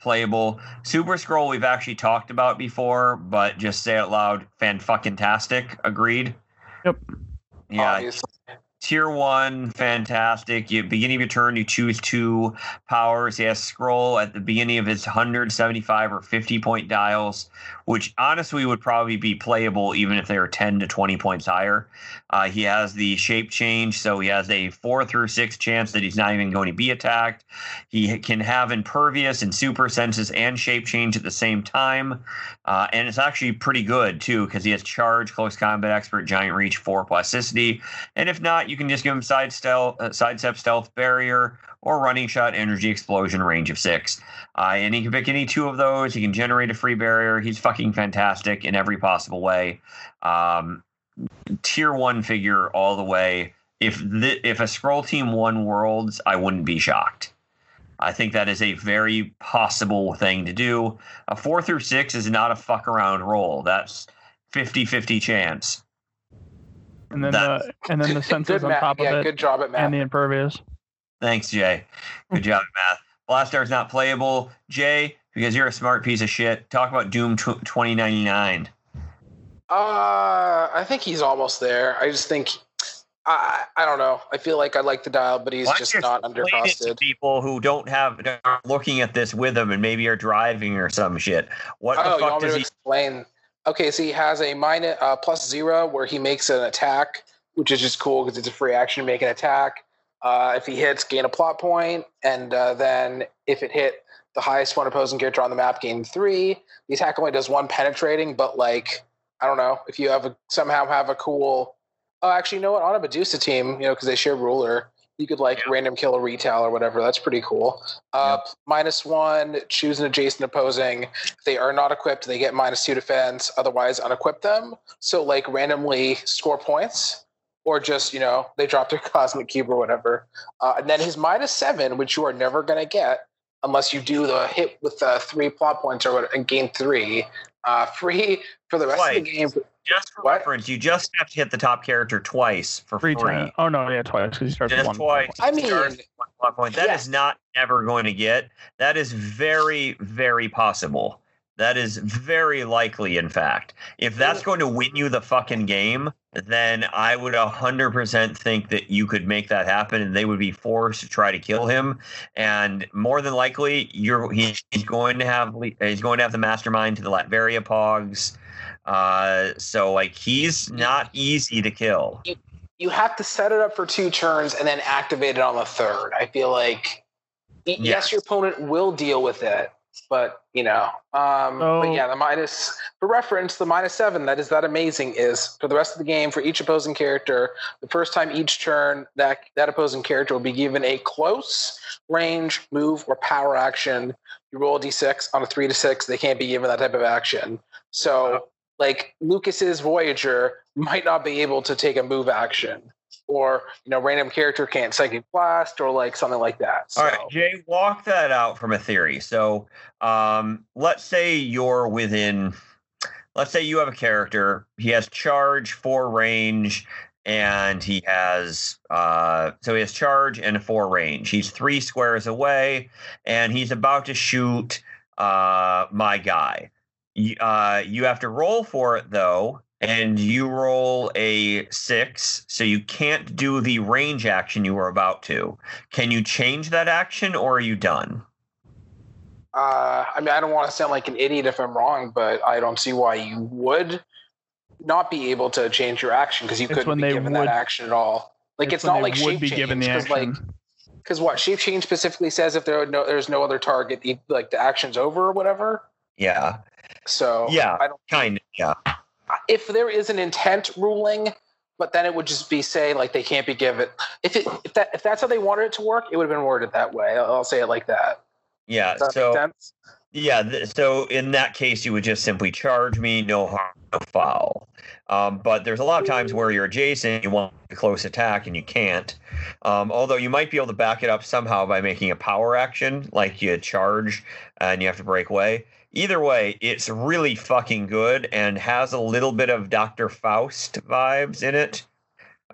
playable. Super Skrull we've actually talked about before, but just say it loud. Fan fucking tastic. Agreed. Yep. Yeah, obviously. Tier one, fantastic. You beginning of your turn, you choose two powers. He has Skrull at the beginning of his 175 or 50 point dials, which honestly would probably be playable even if they were 10 to 20 points higher. Uh, he has the shape change, so he has a four through six chance that he's not even going to be attacked. He can have impervious and super senses and shape change at the same time, uh, and it's actually pretty good too because he has charge, close combat expert, giant reach, four plasticity, and if not, you can just give him side uh, sidestep, stealth barrier, or running shot, energy explosion, range of six. Uh, and he can pick any two of those. He can generate a free barrier. He's fucking fantastic in every possible way. Um, tier one figure all the way. If the, if a Skrull team won worlds, I wouldn't be shocked. I think that is a very possible thing to do. A four through six is not a fuck around roll. That's 50-50 chance. And then That- the and then the senses on math. top of Yeah, it, good job at math. and the impervious. Thanks, Jay. Good job at math. Blastar's not playable. Jay, because you're a smart piece of shit, talk about Doom tw 2099. Uh, I think he's almost there. I just think I I don't know. I feel like I like the dial, but he's Why just not explain undercosted. people who don't have are looking at this with him and maybe are driving or some shit. What Oh, the you fuck want me does to he? explain? Okay, so he has a minus uh, plus zero where he makes an attack, which is just cool because it's a free action to make an attack. Uh, if he hits, gain a plot point, and uh, then if it hit the highest one opposing character on the map, gain three. The attack only does one penetrating, but like I don't know if you have a, somehow have a cool. Oh, actually, you know what? On a Medusa team, you know, because they share ruler, you could like Yeah. random kill a retail or whatever. That's pretty cool. Uh, minus one, choose an adjacent opposing. If they are not equipped, they get minus two defense. Otherwise, unequip them. So, like, randomly score points, or just, you know, they drop their cosmic cube or whatever. Uh, and then his minus seven, which you are never going to get unless you do the hit with uh, three plot points or what, and gain three. Uh, free for the rest of the game. Just for What? reference, you just have to hit the top character twice for Free free. time. Oh no, yeah, twice because he starts with Just one. twice. I mean, one plot point. That is yes. not ever going to get. That is very, very possible. That is very likely, in fact. If that's going to win you the fucking game, then I would 100% think that you could make that happen and they would be forced to try to kill him. And more than likely, you're he's going to have he's going to have the mastermind to the Latveria Pogs. Uh, so like he's not easy to kill. you have to set it up for two turns and then activate it on the third. I feel like yes, Yes. your opponent will deal with it, but you know, um, but yeah, the minus for reference, the minus seven that is that amazing is for the rest of the game for each opposing character. The first time each turn that that opposing character will be given a close range move or power action. You roll a d6 on a three to six. They can't be given that type of action. So, like Lucas's Voyager might not be able to take a move action, or you know, random character can't psychic blast, or like something like that. So, All right, Jay, walk that out from a theory. So, um, let's say you're within, let's say you have a character. He has charge, four range, and he has, uh, so he has charge and a four range. He's three squares away, and he's about to shoot uh, my guy. Uh, you have to roll for it though, and you roll a six, so you can't do the range action you were about to. Can you change that action or are you done? uh, I mean, I don't want to sound like an idiot if I'm wrong, but I don't see why you would not be able to change your action because you It's couldn't when be given would- that action at all. Like it's, when not like would shape be change given the because like because what shape change specifically says if there are no, there's no other target, like the action's over or whatever. Yeah, So Yeah. I don't kind of. Yeah. If there is an intent ruling, but then it would just be say like they can't be given. If it if that if that's how they wanted it to work, it would have been worded that way. I'll, I'll say it like that. Yeah. That So? Yeah, th- so in that case, you would just simply charge me, no harm, no foul. Um, but there's a lot of times where you're adjacent, you want a close attack, and you can't. Um, although you might be able to back it up somehow by making a power action, like you charge and you have to break away. Either way, it's really fucking good and has a little bit of Dr. Faust vibes in it.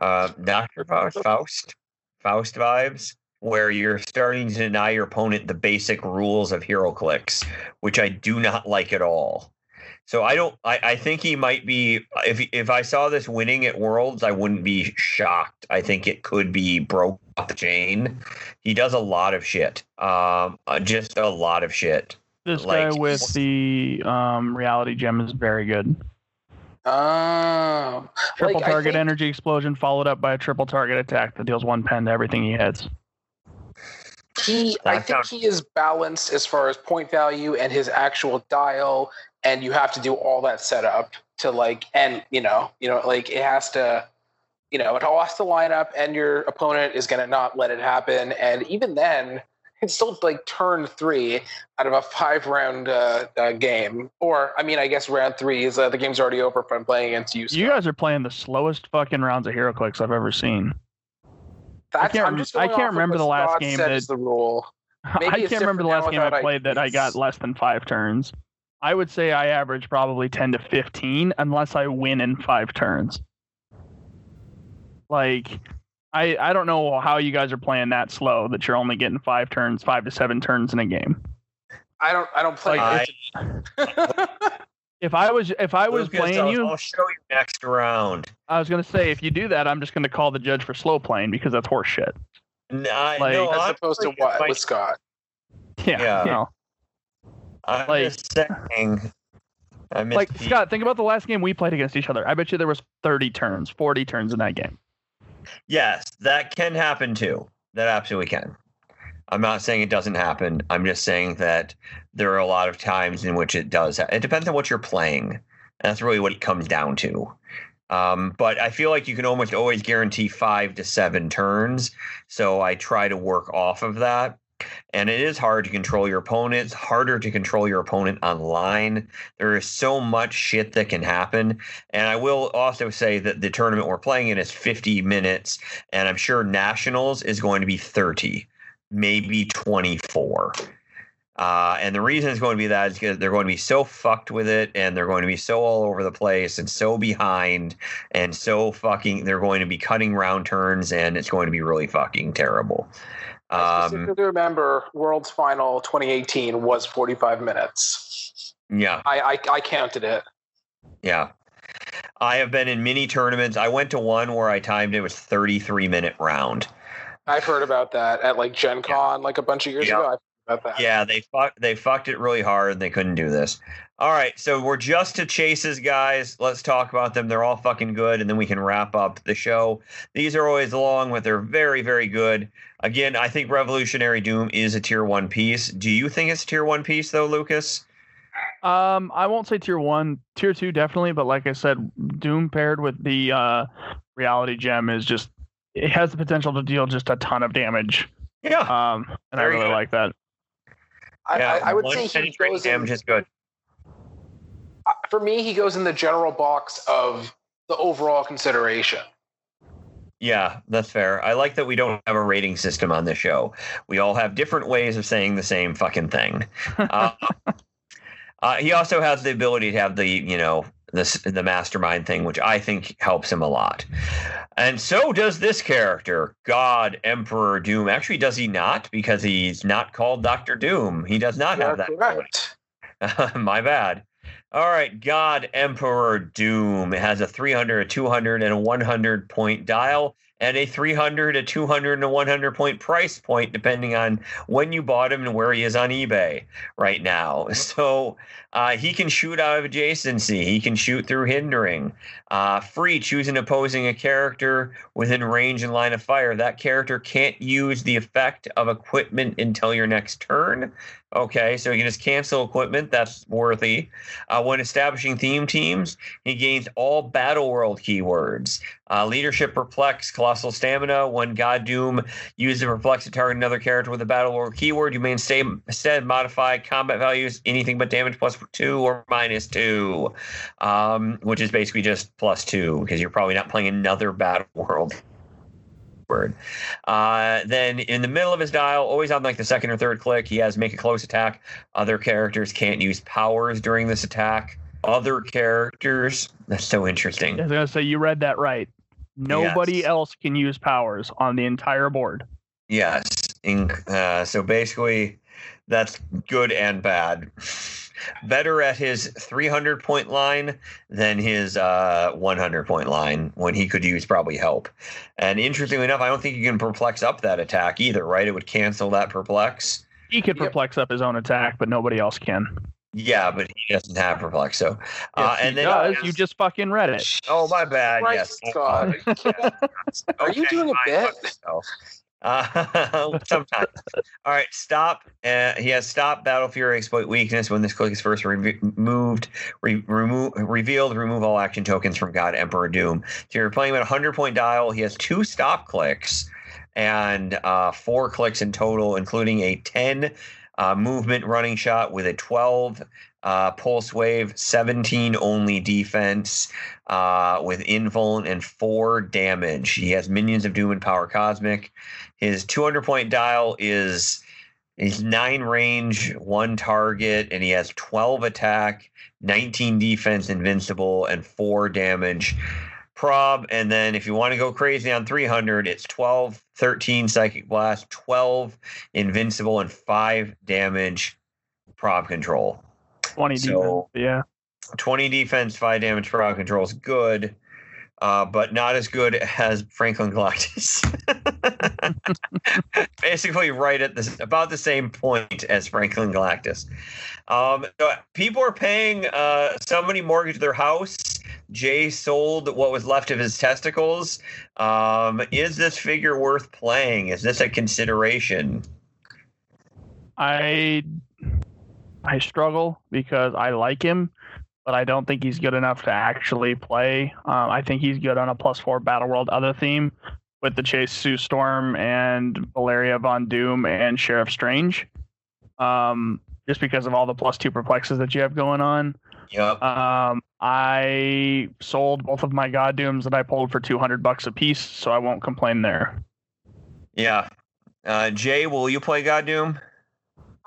Uh, Dr. Faust? Faust? Faust vibes where you're starting to deny your opponent the basic rules of HeroClix, which I do not like at all. So I don't. I, I think he might be. If if I saw this winning at Worlds, I wouldn't be shocked. I think it could be broke off the chain. He does a lot of shit. Um, uh, just a lot of shit. This Like- guy with the um, reality gem is very good. Oh, Triple Like, target think- energy explosion followed up by a triple target attack that deals one pen to everything he hits. he. I think he is balanced as far as point value and his actual dial, and you have to do all that setup to like, and you know, you know, like it has to. You know, it all has to line up, and your opponent is going to not let it happen. And even then, it's still like turn three out of a five round uh, uh, game. Or, I mean, I guess round three is uh, the game's already over if I'm playing against you. You guys are playing the slowest fucking rounds of HeroClix I've ever seen. That's, can't I'm just I can't remember the last game that the rule. Maybe I can't remember the last game I played that I got less than five turns. I would say I average probably 10 to 15 unless I win in five turns. Like, I, I don't know how you guys are playing that slow that you're only getting five turns, five to seven turns in a game. I don't. I don't play. I, If I was if I was Lucas, playing I'll, you, I'll show you next round. I was gonna say if you do that, I'm just gonna call the judge for slow playing because that's horseshit. N- I, Like- no, as I'm opposed to what my- with Scott. Yeah, Yeah. you know. I'm like- just saying. I like Scott, think about the last game we played against each other. I bet you there was 30 turns, 40 turns in that game. Yes, that can happen too. That absolutely can. I'm not saying it doesn't happen. I'm just saying that there are a lot of times in which it does. Ha- it depends on what you're playing. And That's really what it comes down to. Um, but I feel like you can almost always guarantee five to seven turns. So I try to work off of that. And it is hard to control your opponent. It's harder to control your opponent online. There is so much shit that can happen. And I will also say that the tournament we're playing in is 50 minutes, and I'm sure Nationals is going to be 30, maybe 24. Uh, and the reason it's going to be that is because they're going to be so fucked with it, and they're going to be so all over the place, and so behind, and so fucking. They're going to be cutting round turns, and it's going to be really fucking terrible. I Um, specifically remember World's Final 2018 was 45 minutes. yeah. I, I I counted it. Yeah. I have been in mini tournaments. I went to one where I timed it was 33 minute round. I've heard about that at like Gen Con like a bunch of years Yeah. ago. I've heard about that. Yeah, they fucked they fucked it really hard. They couldn't do this. All right, so we're just to chases, guys. Let's talk about them. They're all fucking good, and then we can wrap up the show. These are always long, but they're very, very good. Again, I think Revolutionary Doom is a tier one piece. Do you think it's a tier one piece though, Lucas? Um, I won't say tier one, tier two definitely, but like I said, Doom paired with the uh, reality gem is just it has the potential to deal just a ton of damage. Yeah. Um, and I really like that. I, yeah, I, I would say he penetrating goes in, is good. for me. He goes in the general box of the overall consideration. Yeah, that's fair. I like that we don't have a rating system on this show. We all have different ways of saying the same fucking thing. Uh, uh, he also has the ability to have the, you know, this the mastermind thing, which I think helps him a lot. And so does this character, God Emperor Doom. Actually, does he not? Because he's not called Doctor Doom. He does not have that. correct. My bad. All right, God Emperor Doom. It has a 300, a 200, and a 100 point dial, and a 300, a 200, and a 100 point price point, depending on when you bought him and where he is on eBay right now. So uh, he can shoot out of adjacency, he can shoot through hindering. Uh, free, choosing opposing a character within range and line of fire. That character can't use the effect of equipment until your next turn. Okay, so he can just cancel equipment. That's worthy. Uh, when establishing theme teams, he gains all Battle World keywords. Uh, leadership Perplex, Colossal Stamina. When God Doom uses a Perplex to target another character with a Battle World keyword, you may instead modify combat values anything but damage plus two or minus two, um, which is basically just plus two because you're probably not playing another Battle World word. Uh, then in the middle of his dial, always on like the second or third click, he has make a close attack. Other characters can't use powers during this attack. Other characters, that's so interesting. I was gonna say you read that right. Nobody Yes. else can use powers on the entire board. Yes. In, uh, so basically, that's good and bad. Better at his 300 point line than his uh, 100 point line when he could use probably help. And interestingly enough, I don't think you can perplex up that attack either, right? It would cancel that perplex. He could Yep. perplex up his own attack, but nobody else can. Yeah, but he doesn't have perplex. So, uh, and he then does. You just fucking read it. oh my bad. Christ, yes, God. Are you Okay, doing a bit? Uh, sometimes. All right, stop. Uh, he has stop battle fury exploit weakness when this click is first re- moved, re- remove, revealed. Remove all action tokens from God Emperor Doom. So you're playing with a hundred point dial. He has two stop clicks and uh, four clicks in total, including a ten uh, movement running shot with a twelve. Uh, pulse wave, 17 only defense, uh, with invuln and four damage. He has minions of doom and power cosmic. His 200 point dial is he's nine range, one target, and he has 12 attack, 19 defense, invincible, and four damage. Prob, and then if you want to go crazy on 300, it's 12, 13 psychic blast, 12 invincible, and five damage. Prob control. 20 So- defense. Yeah. 20 defense, 5 damage prob control is good, uh, but not as good as Franklin Galactus. Basically, right at this about the same point as Franklin Galactus. Um, so people are paying uh, somebody mortgaged their house. Jay sold what was left of his testicles. Um, is this figure worth playing? Is this a consideration? I I struggle because I like him, but I don't think he's good enough to actually play. Um, I think he's good on a plus four Battle World other theme with the Chase Sue Storm and Valeria Von Doom and Sheriff Strange. Um, just because of all the plus two perplexes that you have going on. Yep. Um, I sold both of my God Dooms that I pulled for two hundred bucks a piece, so I won't complain there. Yeah. Uh, Jay, will you play God Doom?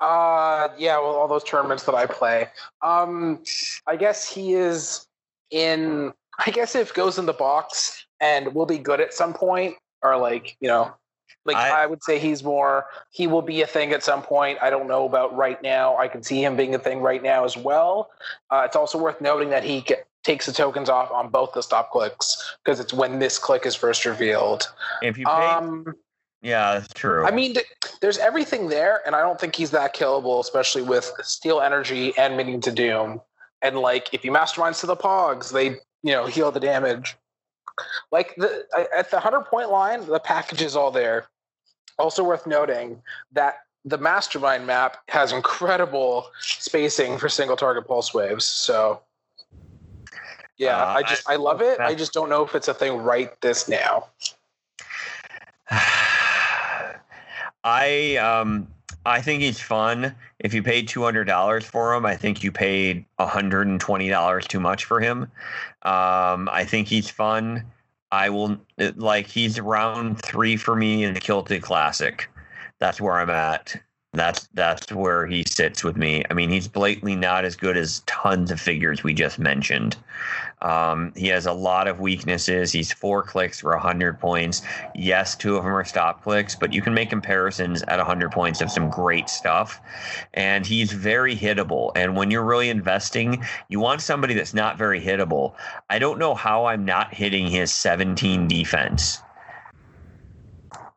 Uh, yeah, well, all those tournaments that I play. Um, I guess he is in. I guess if goes in the box and will be good at some point, or like you know, like I- I, would say he's more. He will be a thing at some point. I don't know about right now. I can see him being a thing right now as well. Uh, it's also worth noting that he get, takes the tokens off on both the stop clicks because it's when this click is first revealed. If you pay, Um, yeah, that's true. I mean, there's everything there, and I don't think he's that killable, especially with Steal Energy and Minion to Doom. And like, if you masterminds to the Pogs, they you know heal the damage. Like the at the hundred point line, the package is all there. Also worth noting that the mastermind map has incredible spacing for single target pulse waves. So yeah, Uh, I just I love it. I just don't know if it's a thing right this now. I um I think he's fun. If you paid two hundred dollars for him, I think you paid hundred and twenty dollars too much for him. Um, I think he's fun. I will like he's round three for me in the Kilted Classic. That's where I'm at. That's that's where he sits with me. I mean, he's blatantly not as good as tons of figures we just mentioned. Um, he has a lot of weaknesses. He's four clicks for 100 points. Yes, two of them are stop clicks, but you can make comparisons at 100 points of some great stuff. And he's very hittable. And when you're really investing, you want somebody that's not very hittable. I don't know how I'm not hitting his 17 defense.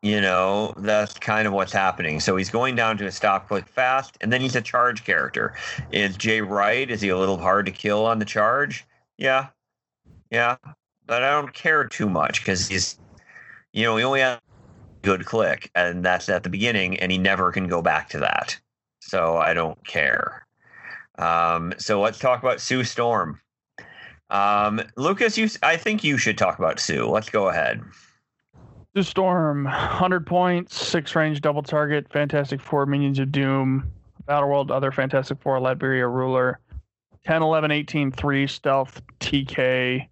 You know, that's kind of what's happening. So he's going down to a stop click fast, and then he's a charge character. Is Jay right? Is he a little hard to kill on the charge? Yeah. Yeah. But I don't care too much because he's, you know, he only has good click, and that's at the beginning, and he never can go back to that. So I don't care. Um, so let's talk about Sue Storm. Um, Lucas, you, I think you should talk about Sue. Let's go ahead. Storm, 100 points, six range, double target, Fantastic Four, Minions of Doom, Battle World, other Fantastic Four, Latveria Ruler, 10, 11, 18, 3, Stealth, TK,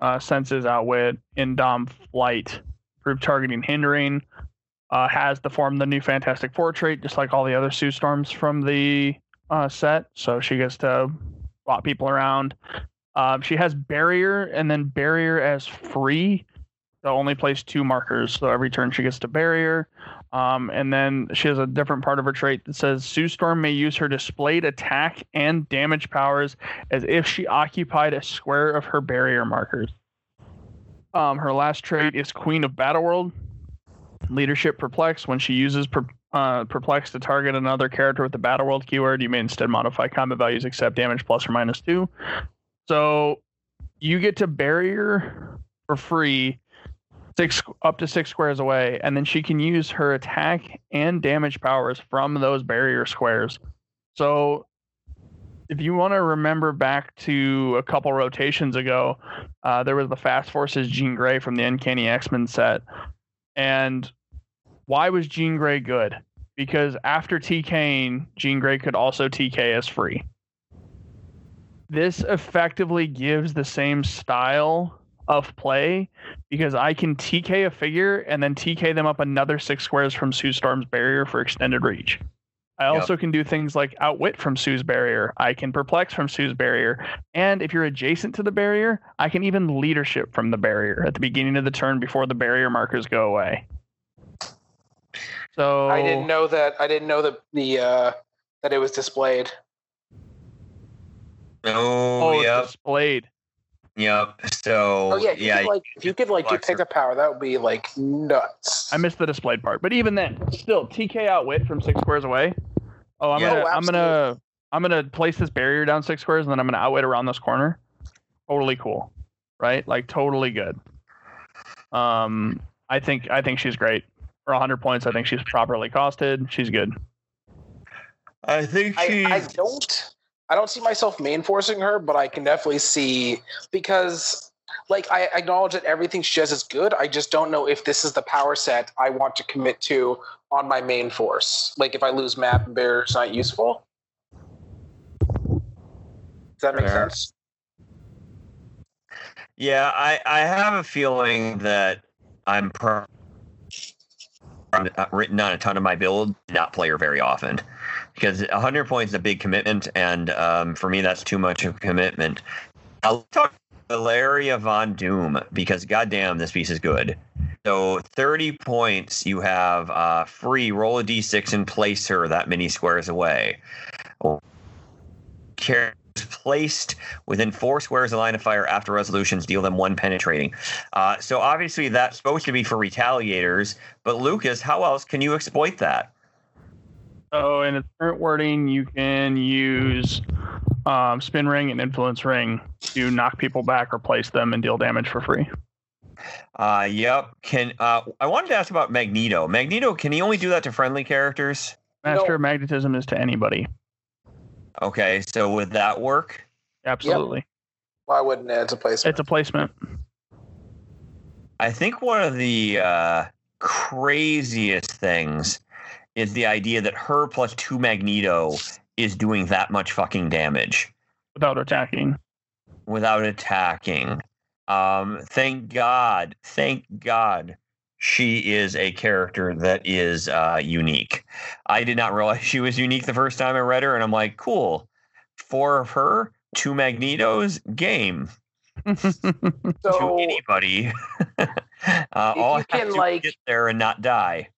uh, Senses, Outwit, Indom, Flight, Group Targeting, Hindering, uh, has the form the new Fantastic Four trait, just like all the other Sue Storms from the uh, set. So she gets to bot people around. Um, she has Barrier and then Barrier as free. They'll only place two markers, so every turn she gets to barrier. Um, and then she has a different part of her trait that says Sue Storm may use her displayed attack and damage powers as if she occupied a square of her barrier markers. Um, her last trait is Queen of Battleworld. Leadership Perplex. When she uses per, uh, Perplex to target another character with the Battleworld keyword, you may instead modify combat values except damage plus or minus two. So you get to barrier for free six up to six squares away, and then she can use her attack and damage powers from those barrier squares. So if you want to remember back to a couple rotations ago, uh, there was the Fast Forces Jean Grey from the Uncanny X Men set. And why was Jean Grey good? Because after TKing, Jean Grey could also TK as free. This effectively gives the same style of play because I can TK a figure and then TK them up another six squares from Sue Storm's barrier for extended reach. I also can do things like outwit from Sue's barrier. I can perplex from Sue's barrier. And if you're adjacent to the barrier, I can even leadership from the barrier at the beginning of the turn before the barrier markers go away. So I didn't know that. I didn't know that the uh, that it was displayed. Oh, Oh, it's yep, displayed. yep. So Oh yeah, if you could, like if you could like do Flexer. pick a power, that would be like nuts. I missed the displayed part. But even then, still TK outwit from six squares away. Oh, I'm Yeah. gonna Oh, I'm gonna I'm gonna place this barrier down six squares and then I'm gonna outwit around this corner. Totally cool. Right? Like totally good. Um I think I think she's great. For hundred points, I think she's properly costed. She's good. I think I. I don't I don't see myself main forcing her, but I can definitely see because like I acknowledge that everything she does is good. I just don't know if this is the power set I want to commit to on my main force. Like if I lose map and barrier's not useful. Does that make Fair. sense? Yeah, I, I have a feeling that I'm pro- uh, written on a ton of my build, not player very often. Because 100 points is a big commitment, and um, for me, that's too much of a commitment. I'll talk Valeria Von Doom, because goddamn, this piece is good. So 30 points, you have uh, free, roll a d6 and place her that many squares away. Characters placed within four squares of line of fire after resolutions deal them one penetrating. Uh, so obviously that's supposed to be for retaliators, but Lucas, how else can you exploit that? So in its current wording, you can use um, spin ring and influence ring to knock people back, replace them, and deal damage for free. Uh, yep. Can uh, I wanted to ask about Magneto? Magneto, can he only do that to friendly characters? Master No. of magnetism is to anybody. Okay, so would that work? Absolutely. Why wouldn't it? It's a placement. It's a placement. I think one of the uh, craziest things is the idea that her plus two Magneto is doing that much fucking damage. without attacking. without attacking. Um, thank God, thank God, she is a character that is uh, unique. I did not realize she was unique the first time I read her, and I'm like, cool. Four of her, two Magnetos, game to so anybody. uh, all you I have can, to like- get there and not die.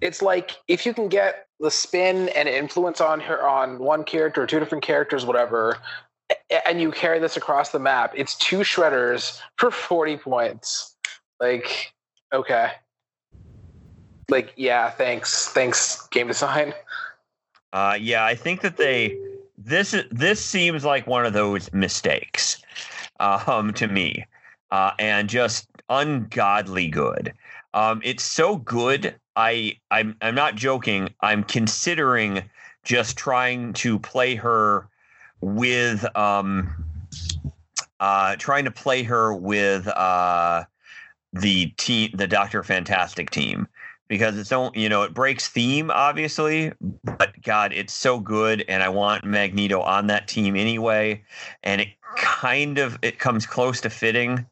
it's like if you can get the spin and influence on her on one character or two different characters, whatever, and you carry this across the map, it's two shredders for forty points. Like, okay. Like, yeah, thanks. Thanks, game design. Uh, yeah, I think that they this this seems like one of those mistakes um, to me, uh, and just ungodly good. Um, it's so good. I I'm I'm not joking. I'm considering just trying to play her with um uh trying to play her with uh the team the Doctor Fantastic team because it's don't you know it breaks theme obviously but god it's so good and i want magneto on that team anyway and it kind of it comes close to fitting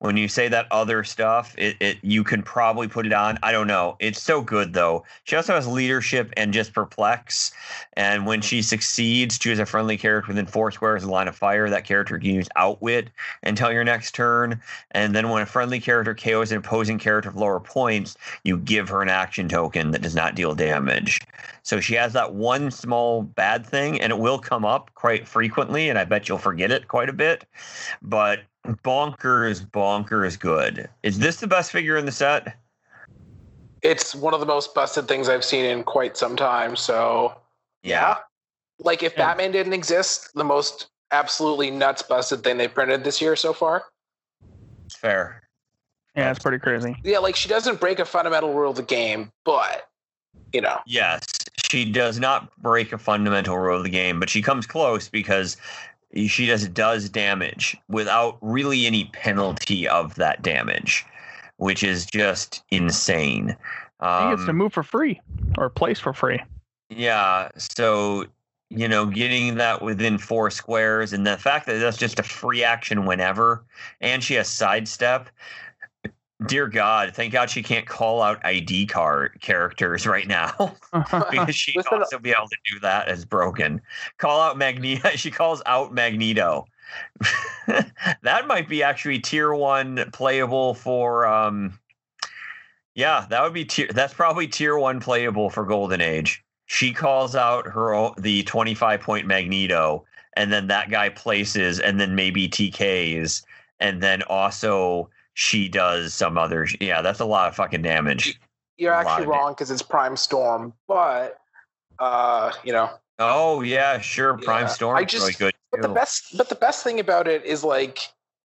when you say that other stuff, it, it you can probably put it on. I don't know. It's so good though. She also has leadership and just perplex. And when she succeeds, choose a friendly character within four squares of line of fire. That character can use outwit until your next turn. And then when a friendly character KOs an opposing character of lower points, you give her an action token that does not deal damage. So she has that one small bad thing, and it will come up quite frequently, and I bet you'll forget it quite a bit. But bonkers, bonkers good. Is this the best figure in the set? It's one of the most busted things I've seen in quite some time. So yeah, like if Yeah. Batman didn't exist, the most absolutely nuts busted thing they printed this year so far. It's fair. Yeah, it's pretty crazy. Yeah, like she doesn't break a fundamental rule of the game, but you know, Yes, she does not break a fundamental rule of the game, but she comes close because she just does damage without really any penalty of that damage, which is just insane. Um, gets to move for free or place for free. Yeah, so you know, getting that within four squares, and the fact that that's just a free action whenever, and she has sidestep. Dear God, thank God she can't call out ID card characters right now because she'd Listen- also be able to do that as broken. Call out Magneto. She calls out Magneto. that might be actually tier one playable for. um Yeah, that would be tier. That's probably tier one playable for Golden Age. She calls out her the twenty five point Magneto, and then that guy places, and then maybe TKs, and then also she does some other. Yeah, that's a lot of fucking damage. you're A actually wrong because it's Prime Storm, but uh, you know, Oh yeah, sure. Prime Yeah, Storm I is really just- good. But the best, but the best thing about it is like,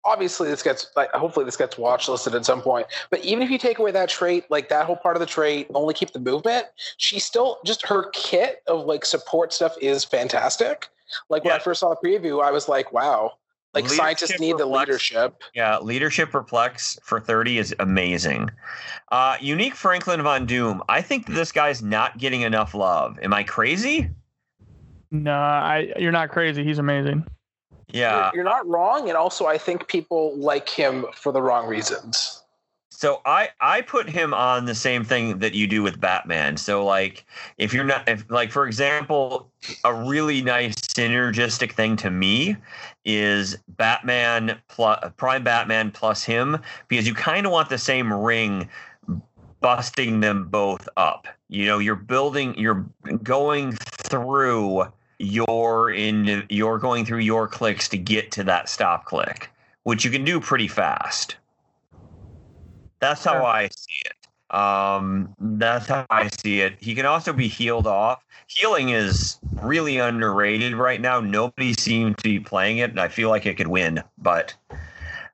obviously this gets like, hopefully this gets watch listed at some point. But even if you take away that trait, like that whole part of the trait, only keep the movement. She still just her kit of like support stuff is fantastic. Like when I first saw the preview, I was like, wow. Like Leadership scientists need the reflects- leadership. Yeah, leadership perplex for 30 is amazing. Uh, unique Franklin Von Doom. I think this guy's not getting enough love. Am I crazy? No, I you're not crazy. He's amazing. Yeah. You're, you're not wrong, and also I think people like him for the wrong reasons. So I I put him on the same thing that you do with Batman. So like if you're not if like for example, a really nice synergistic thing to me is Batman plus Prime Batman plus him because you kind of want the same ring busting them both up. You know, you're building you're going through your in you're going through your clicks to get to that stop click, which you can do pretty fast. That's how I see it. Um, that's how I see it. He can also be healed off. Healing is really underrated right now. Nobody seems to be playing it, and I feel like it could win. But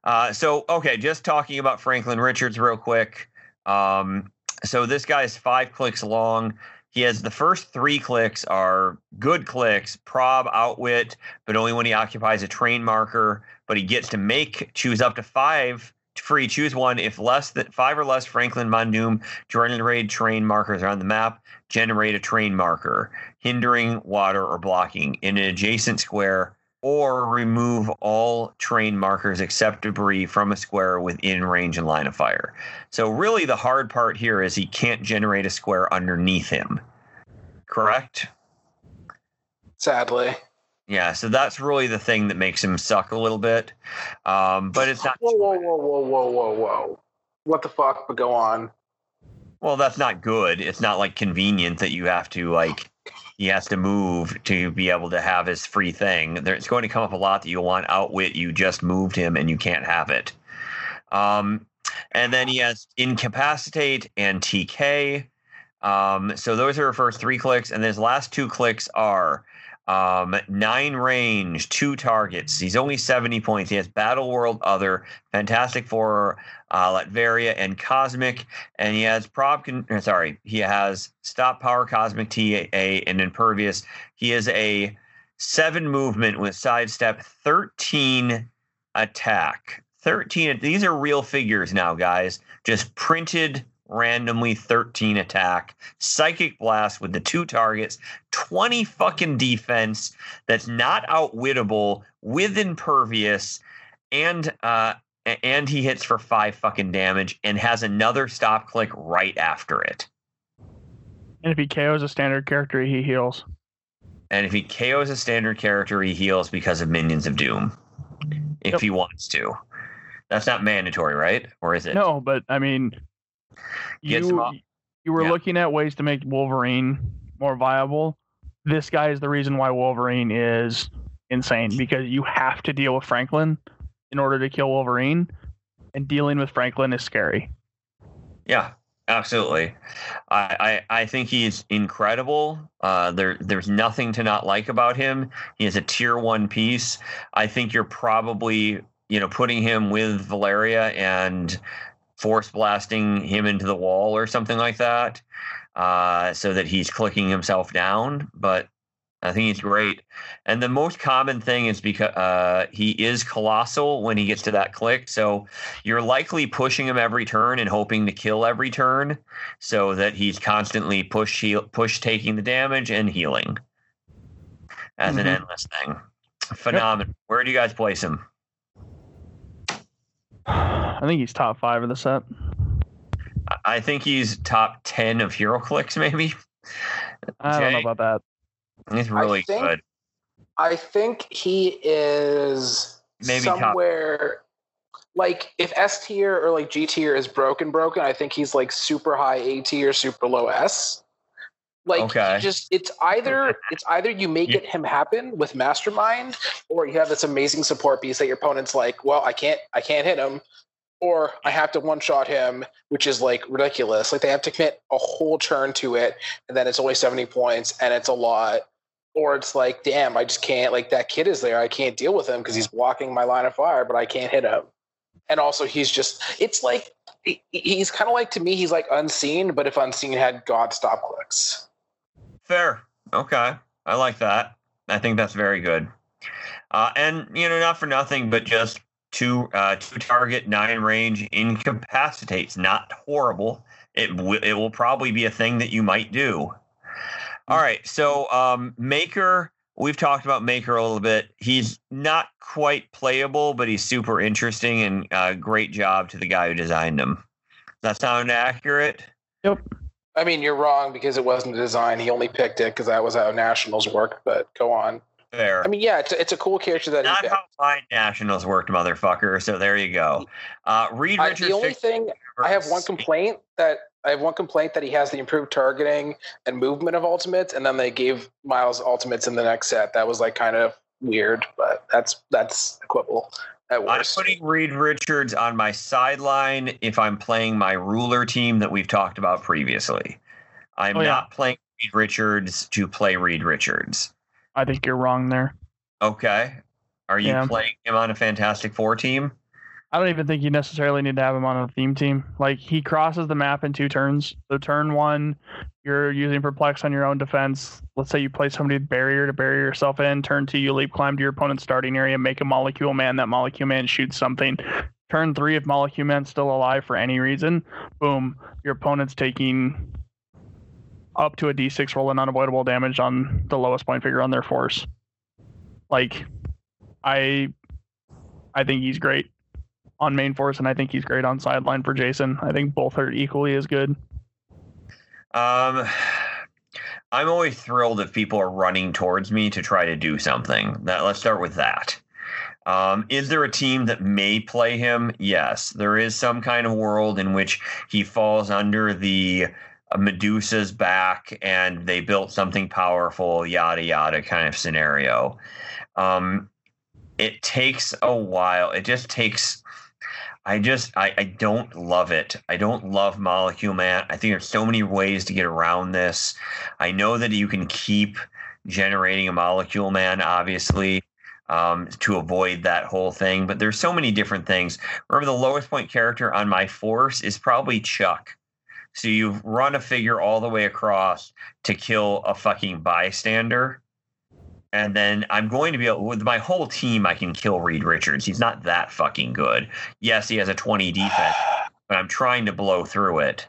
uh, so okay, just talking about Franklin Richards real quick. Um, so this guy's five clicks long. He has the first three clicks are good clicks, prob, outwit, but only when he occupies a train marker. But he gets to make choose up to five free. Choose one if less than five or less Franklin Doom generate train markers are on the map. Generate a train marker, hindering water or blocking in an adjacent square, or remove all train markers except debris from a square within range and line of fire. So really, the hard part here is he can't generate a square underneath him. Correct. Sadly. Yeah, so that's really the thing that makes him suck a little bit. Um, but it's not. Whoa, whoa, whoa, whoa, whoa, whoa, whoa. What the fuck? But go on. Well, that's not good. It's not like convenient that you have to like he has to move to be able to have his free thing. There, it's going to come up a lot that you want outwit. You just moved him and you can't have it. Um, and then he has incapacitate and TK. Um, so those are her first three clicks, and his last two clicks are um, nine range, two targets. He's only 70 points. He has Battle World Other, Fantastic Four, uh, Latveria, and Cosmic. And he has Prob. Con- uh, sorry, he has Stop Power, Cosmic TA, and Impervious. He is a seven movement with sidestep, 13 attack. 13. These are real figures now, guys. Just printed randomly 13 attack, psychic blast with the two targets, 20 fucking defense that's not outwittable with impervious and uh and he hits for five fucking damage and has another stop click right after it. And if he KOs a standard character, he heals. And if he KOs a standard character, he heals because of Minions of Doom. If Yep. he wants to. That's not mandatory, right? Or is it? No, but I mean, you you were Yeah. looking at ways to make Wolverine more viable. This guy is the reason why Wolverine is insane because you have to deal with Franklin in order to kill Wolverine, and dealing with Franklin is scary. Yeah, absolutely. I, I, I think he's incredible. Uh, there there's nothing to not like about him. He is a tier one piece. I think you're probably you know putting him with Valeria and force blasting him into the wall or something like that, uh, so that he's clicking himself down. But I think he's great. And the most common thing is because uh, he is colossal when he gets to that click. So you're likely pushing him every turn and hoping to kill every turn so that he's constantly push heal, push taking the damage and healing as an Mhm. endless thing. Phenomenal. Where do you guys place him? I think he's top five of the set. I- I think he's top 10 of HeroClix, maybe. I don't know about that. He's really think- good. I think he is Maybe top- somewhere like if S tier or like G tier is broken, broken. I think he's like super high A tier, super low S. Like Okay. just it's either it's either you make You- it him happen with Mastermind, or you have this amazing support piece that your opponent's like, well, I can't I can't hit him, or I have to one shot him, which is like ridiculous. Like they have to commit a whole turn to it, and then it's only seventy points, and it's a lot or it's like, damn, I just can't. Like that kid is there. I can't deal with him because he's blocking my line of fire, but I can't hit him. And also, he's just. It's like he's kind of like to me. He's like unseen, but if unseen had God stop clicks. Fair. Okay. I like that. I think that's very good. Uh, and you know, not for nothing, but just two uh, two target nine range incapacitates. Not horrible. It w- it will probably be a thing that you might do. All right. So um, Maker, we've talked about Maker a little bit. He's not quite playable, but he's super interesting and uh, great job to the guy who designed him. Does that sound accurate? Yep. I mean, you're wrong because it wasn't a design. He only picked it because that was how Nationals worked. But go on. Fair. I mean, yeah, it's a, it's a cool character that Not how my nationals worked, motherfucker. So there you go. Uh, Reed I, Richards. the only thing I have one complaint that I have one complaint that he has the improved targeting and movement of ultimates, and then they gave Miles ultimates in the next set. That was like kind of weird, but that's that's equitable at I'm putting Reed Richards on my sideline if I'm playing my ruler team that we've talked about previously. I'm Oh, yeah. not playing Reed Richards to play Reed Richards. I think you're wrong there. Okay. Are you Yeah. playing him on a Fantastic Four team? I don't even think you necessarily need to have him on a theme team. Like he crosses the map in two turns. So turn one, you're using perplex on your own defense. Let's say you play somebody with barrier to barrier yourself in. Turn two, you leap climb to your opponent's starting area, make a molecule man. That molecule man shoots something. Turn three, if molecule man's still alive for any reason, boom, your opponent's taking up to a d6 roll and unavoidable damage on the lowest point figure on their force. Like, I, I think he's great on main force, and I think he's great on sideline for Jason. I think both are equally as good. Um, I'm always thrilled if people are running towards me to try to do something. That let's start with that. Um, is there a team that may play him? Yes, there is some kind of world in which he falls under the Medusa's back, and they built something powerful, yada yada kind of scenario. Um, it takes a while. It just takes I just I, I don't love it. I don't love Molecule Man. I think there's so many ways to get around this. I know that you can keep generating a Molecule Man, obviously, um, to avoid that whole thing. But there's so many different things. Remember, the lowest point character on my force is probably Chuck. So you've run a figure all the way across to kill a fucking bystander. And then I'm going to be able, with my whole team, I can kill Reed Richards. He's not that fucking good. Yes, he has a 20 defense, but I'm trying to blow through it.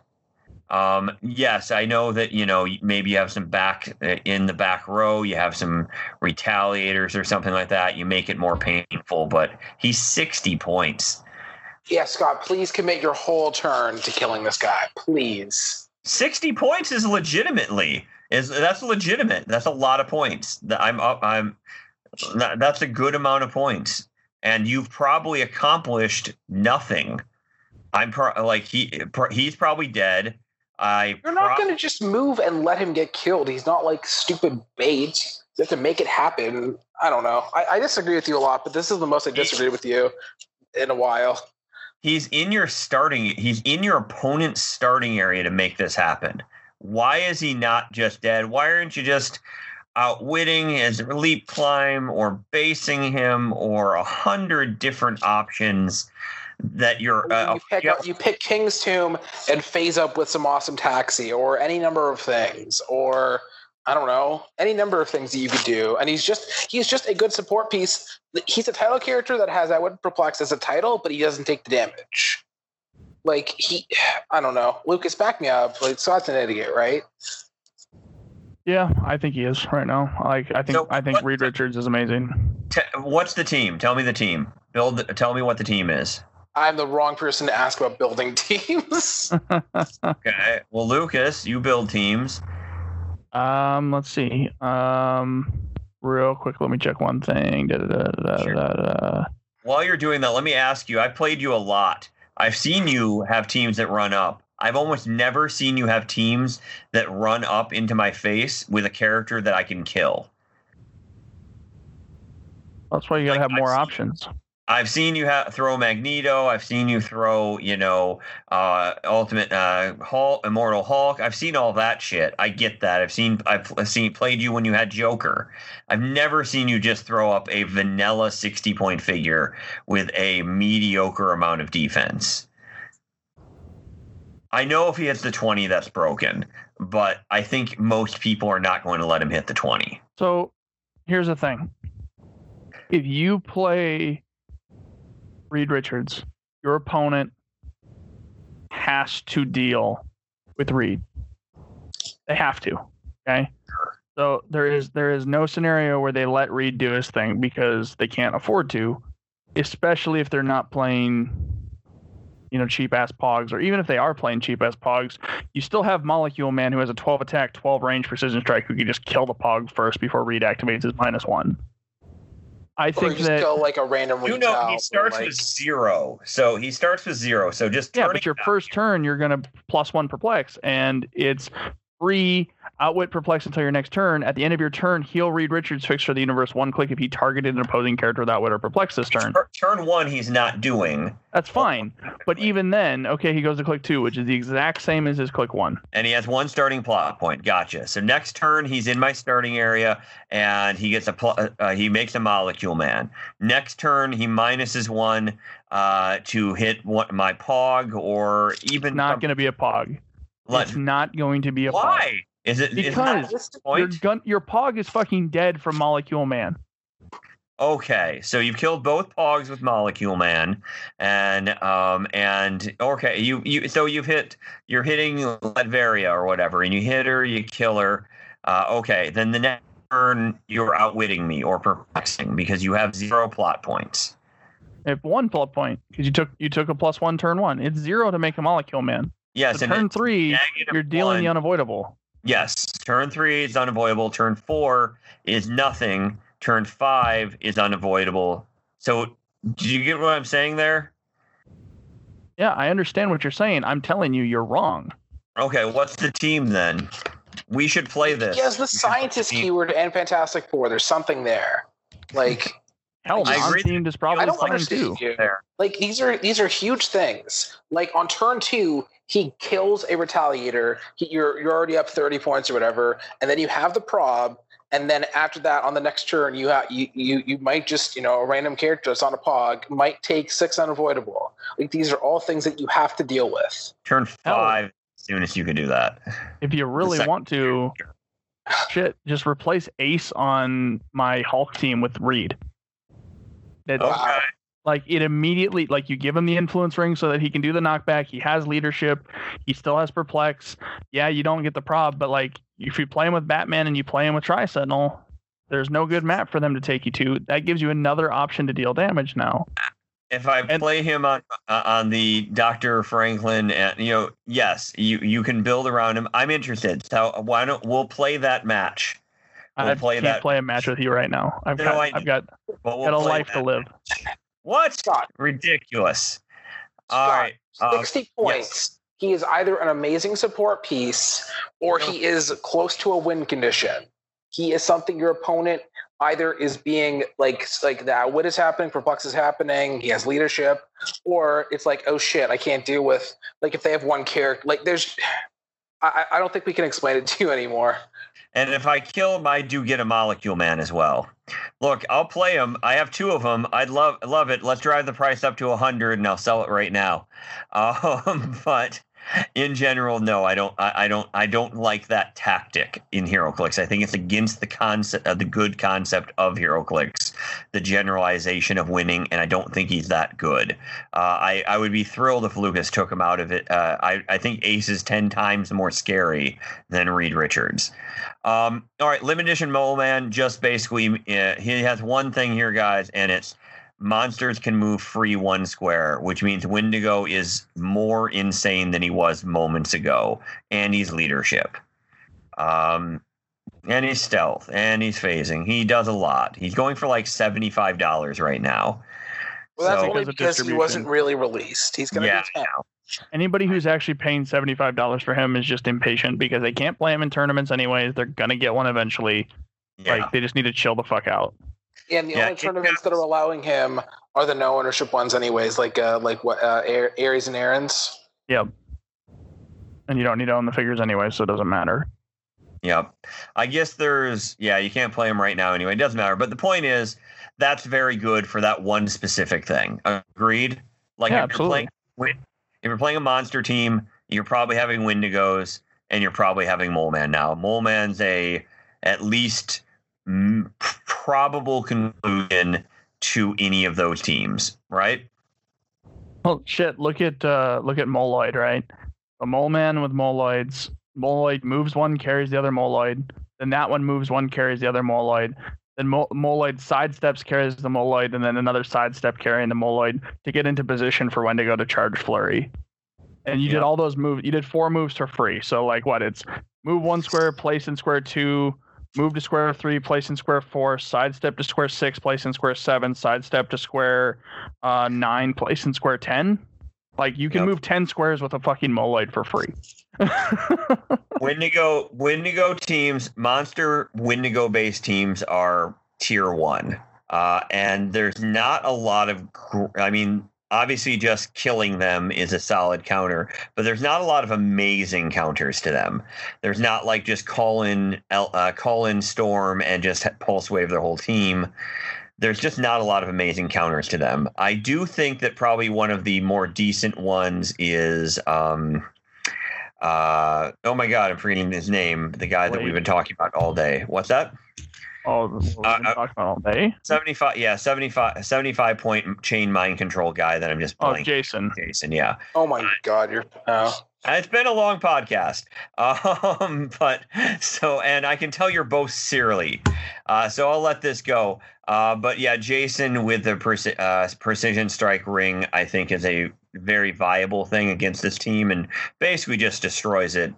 Um, yes, I know that, you know, maybe you have some back uh, in the back row, you have some retaliators or something like that. You make it more painful, but he's 60 points. Yeah, Scott, please commit your whole turn to killing this guy. Please. 60 points is legitimately is that's legitimate. That's a lot of points. That I'm up I'm that's a good amount of points. And you've probably accomplished nothing. I'm pro- like he he's probably dead. I You're not prob- going to just move and let him get killed. He's not like stupid bait. You have to make it happen. I don't know. I, I disagree with you a lot, but this is the most I disagree with you in a while. He's in your starting he's in your opponent's starting area to make this happen. Why is he not just dead? Why aren't you just outwitting his leap climb or basing him or a hundred different options that you're uh, you, pick you pick King's Tomb and phase up with some awesome taxi, or any number of things, or I don't know, any number of things that you could do. And he's just he's just a good support piece. He's a title character that has I would perplex as a title, but he doesn't take the damage. Like he, I don't know. Lucas, back me up. Like Scott's an idiot, right? Yeah, I think he is right now. Like I think So I think what- Reed Richards is amazing. Te- what's the team tell me the team build tell me what the team is I'm the wrong person to ask about building teams. okay well lucas you build teams um, let's see. Um, real quick, let me check one thing. Da, da, da, Sure. while you're doing that let me ask you i played you a lot i've seen you have teams that run up i've almost never seen you have teams that run up into my face with a character that i can kill That's why you gotta Like, have more I've seen- options. I've seen you ha- throw Magneto. I've seen you throw, you know, uh, Ultimate uh, Hulk, Immortal Hulk. I've seen all that shit. I get that. I've seen, I've seen played you when you had Joker. I've never seen you just throw up a vanilla sixty point figure with a mediocre amount of defense. I know if he hits the twenty, that's broken. But I think most people are not going to let him hit the twenty. So here's the thing. If you play Reed Richards, your opponent has to deal with Reed. They have to. Okay. So there is there is no scenario where they let Reed do his thing because they can't afford to, especially if they're not playing you know, cheap ass pogs, or even if they are playing cheap ass pogs, you still have Molecule Man who has a 12 attack, 12 range precision strike who can just kill the pog first before Reed activates his minus one. I or think you that still like a random You know, he starts like, with zero. So he starts with zero. So just yeah, but your it first turn you're gonna plus one perplex, and it's free outwit perplex until your next turn. At the end of your turn, heal Reed Richards fix for the universe one click if he targeted an opposing character with outwit or perplex this turn. Tur- turn one he's not doing That's fine. But even then, okay, he goes to click two, which is the exact same as his click one. and he has one starting plot point gotcha so next turn he's in my starting area and he gets a pl- uh, he makes a molecule man next turn he minuses one uh, to hit one, my pog or even Not going to be a pog. Let, It's not going to be a pog. why is it Because the Your gun, your pog is fucking dead from Molecule Man. okay so you've killed both pogs with molecule man and um and okay you you so you've hit you're hitting latveria or whatever and you hit her you kill her uh okay then the next turn you're outwitting me or perplexing because you have zero plot points If one plot point, because you took you took a plus one turn one, it's zero to make a Molecule Man. Yes So and turn three, you're dealing the unavoidable. yes turn three is unavoidable turn four is nothing turn five is unavoidable so did you get what i'm saying there Yeah, I understand what you're saying. I'm telling you, you're wrong. Okay, what's the team then? We should play this. He has the We scientist the keyword and Fantastic Four. There's something there. Like Hell, I agree non-themed is I probably don't fine understand too. you. There. Like these are these are huge things. Like on turn two, he kills a retaliator. He, you're you're already up thirty points or whatever, and then you have the prob. And then after that, on the next turn, you have you, you you might just you know a random character that's on a pog might take six unavoidable. Like these are all things that you have to deal with. Turn oh. five as soon as you can do that. If you really want to, shit, just replace Ace on my Hulk team with Reed. That Okay. Like it immediately like you give him the influence ring so that he can do the knockback. He has leadership. He still has perplex. Yeah, you don't get the prob, but like if you play him with Batman and you play him with Tri Sentinel, there's no good map for them to take you to. That gives you another option to deal damage now. if I play him on uh, on the Dr. Franklin, and you know, yes, you you can build around him. I'm interested. So why don't we'll play that match? We'll I play can't that. play a match with you right now. I've No, got, I- I've got, we'll got a life to live. What? Scott. Ridiculous. All Scott, right. uh, 60 points. He is either an amazing support piece or he is close to a win condition. He is something your opponent either is being like like that what is happening, perplex is happening, he has leadership, or it's like, oh shit, I can't deal with like if they have one character like there's I, I don't think we can explain it to you anymore. And if I kill him, I do get a molecule man as well. Look, I'll play him. I have two of them. I'd love love it. Let's drive the price up to a hundred, and I'll sell it right now. Um, but in general, no, I don't. I, I don't. I don't like that tactic in HeroClix. I think it's against the concept, uh, the good concept of HeroClix, the generalization of winning, and I don't think he's that good. Uh, I I would be thrilled if Lucas took him out of it. Uh, I I think Ace is ten times more scary than Reed Richards. Um, all right, limited edition Mole Man. Just basically, uh, he has one thing here, guys, and it's monsters can move free one square, which means Wendigo is more insane than he was moments ago, and he's leadership. Um, and he's stealth, and he's phasing. He does a lot. He's going for like seventy five dollars right now. Well, that's So- only Because he wasn't really released. He's gonna Yeah, be 10. Anybody who's actually paying seventy five dollars for him is just impatient because they can't play him in tournaments anyways. They're gonna get one eventually. Yeah. Like they just need to chill the fuck out. And the Yeah, only tournaments that are allowing him are the no ownership ones, anyways, like uh, like what uh, Aries and Aaron's. Yep. And you don't need to own the figures anyway, so it doesn't matter. Yep. I guess there's yeah, you can't play him right now anyway. It doesn't matter. But the point is that's very good for that one specific thing. Agreed? Like Yeah, if you're absolutely. playing if you're playing a monster team, you're probably having Wendigos and you're probably having Mole Man now. Mole Man's a at least mm, probable conclusion to any of those teams, right? Well, shit. Look at uh, look at Moloid, right? A mole man with moloids. Moloid moves one, carries the other moloid. Then that one moves one, carries the other moloid. Then Mo- moloid sidesteps, carries the moloid, and then another sidestep carrying the moloid to get into position for when to go to charge flurry. And you did all those moves. You did four moves for free. So like what? It's move one square, place in square two, move to square three, place in square four, sidestep to square six, place in square seven, sidestep to square uh, nine, place in square ten. Like you can Yep. move ten squares with a fucking moloid for free. Wendigo Wendigo teams, monster Wendigo based teams are tier one, uh, and there's not a lot of. gr- I mean, obviously, just killing them is a solid counter, but there's not a lot of amazing counters to them. There's not like just call in uh, call in storm and just pulse wave their whole team. There's just not a lot of amazing counters to them. I do think that probably one of the more decent ones is. Um, uh, oh my god, I'm forgetting his name. The guy that we've been talking about all day. What's that? Oh, we've Uh, talking about all day. 75 yeah 75 75 point chain mind control guy that i'm just Oh, Jason. jason yeah Oh my god, you're oh. it's been a long podcast um but so and i can tell you're both sincerely uh so i'll let this go uh but yeah jason with the preci- uh, precision strike ring i think is a very viable thing against this team and basically just destroys it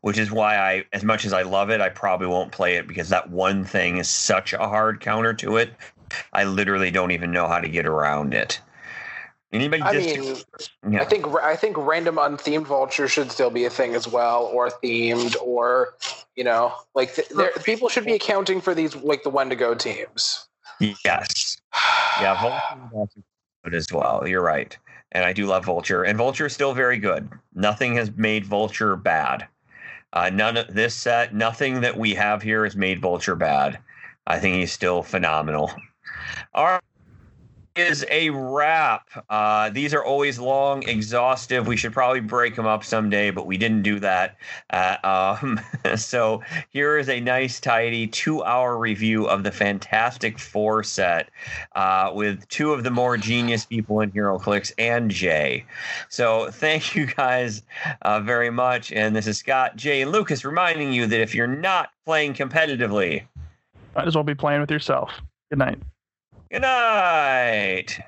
which is why I, as much as I love it, I probably won't play it because that one thing is such a hard counter to it. I literally don't even know how to get around it. Anybody? I mean, yeah. I think I think random unthemed vulture should still be a thing as well, or themed, or you know, like th- there, people should be accounting for these like the Wendigo teams. yes, yeah, Vulture good as well. You're right, and I do love Vulture, and Vulture is still very good. Nothing has made Vulture bad. Uh, none of this set, nothing that we have here has made Vulture bad. I think he's still phenomenal. All right. Is a wrap. Uh, these are always long, exhaustive. We should probably break them up someday, but we didn't do that. Uh, um, so here is a nice, tidy two-hour review of the Fantastic Four set uh, with two of the more genius people in HeroClix and Jay. So thank you guys uh, very much. And this is Scott, Jay, and Lucas reminding you that if you're not playing competitively, Might as well be playing with yourself. Good night. Good night.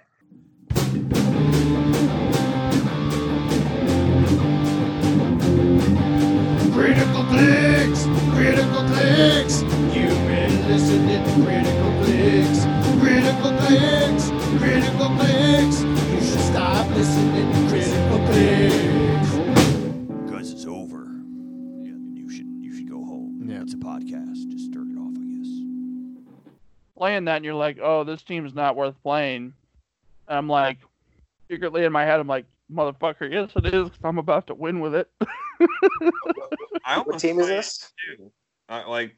Critical Clicks, Critical Clicks. You've been listening to Critical Clicks, Critical Clicks, Critical Clicks. You should stop listening to Critical Clicks. Because it's over. Yeah, you should you should go home. Yeah. It's a podcast. Playing that, and you're like, oh, this team's not worth playing. And I'm like, secretly in my head, I'm like, motherfucker, yes, it is, 'cause I'm about to win with it. I What team is this? too. Uh, like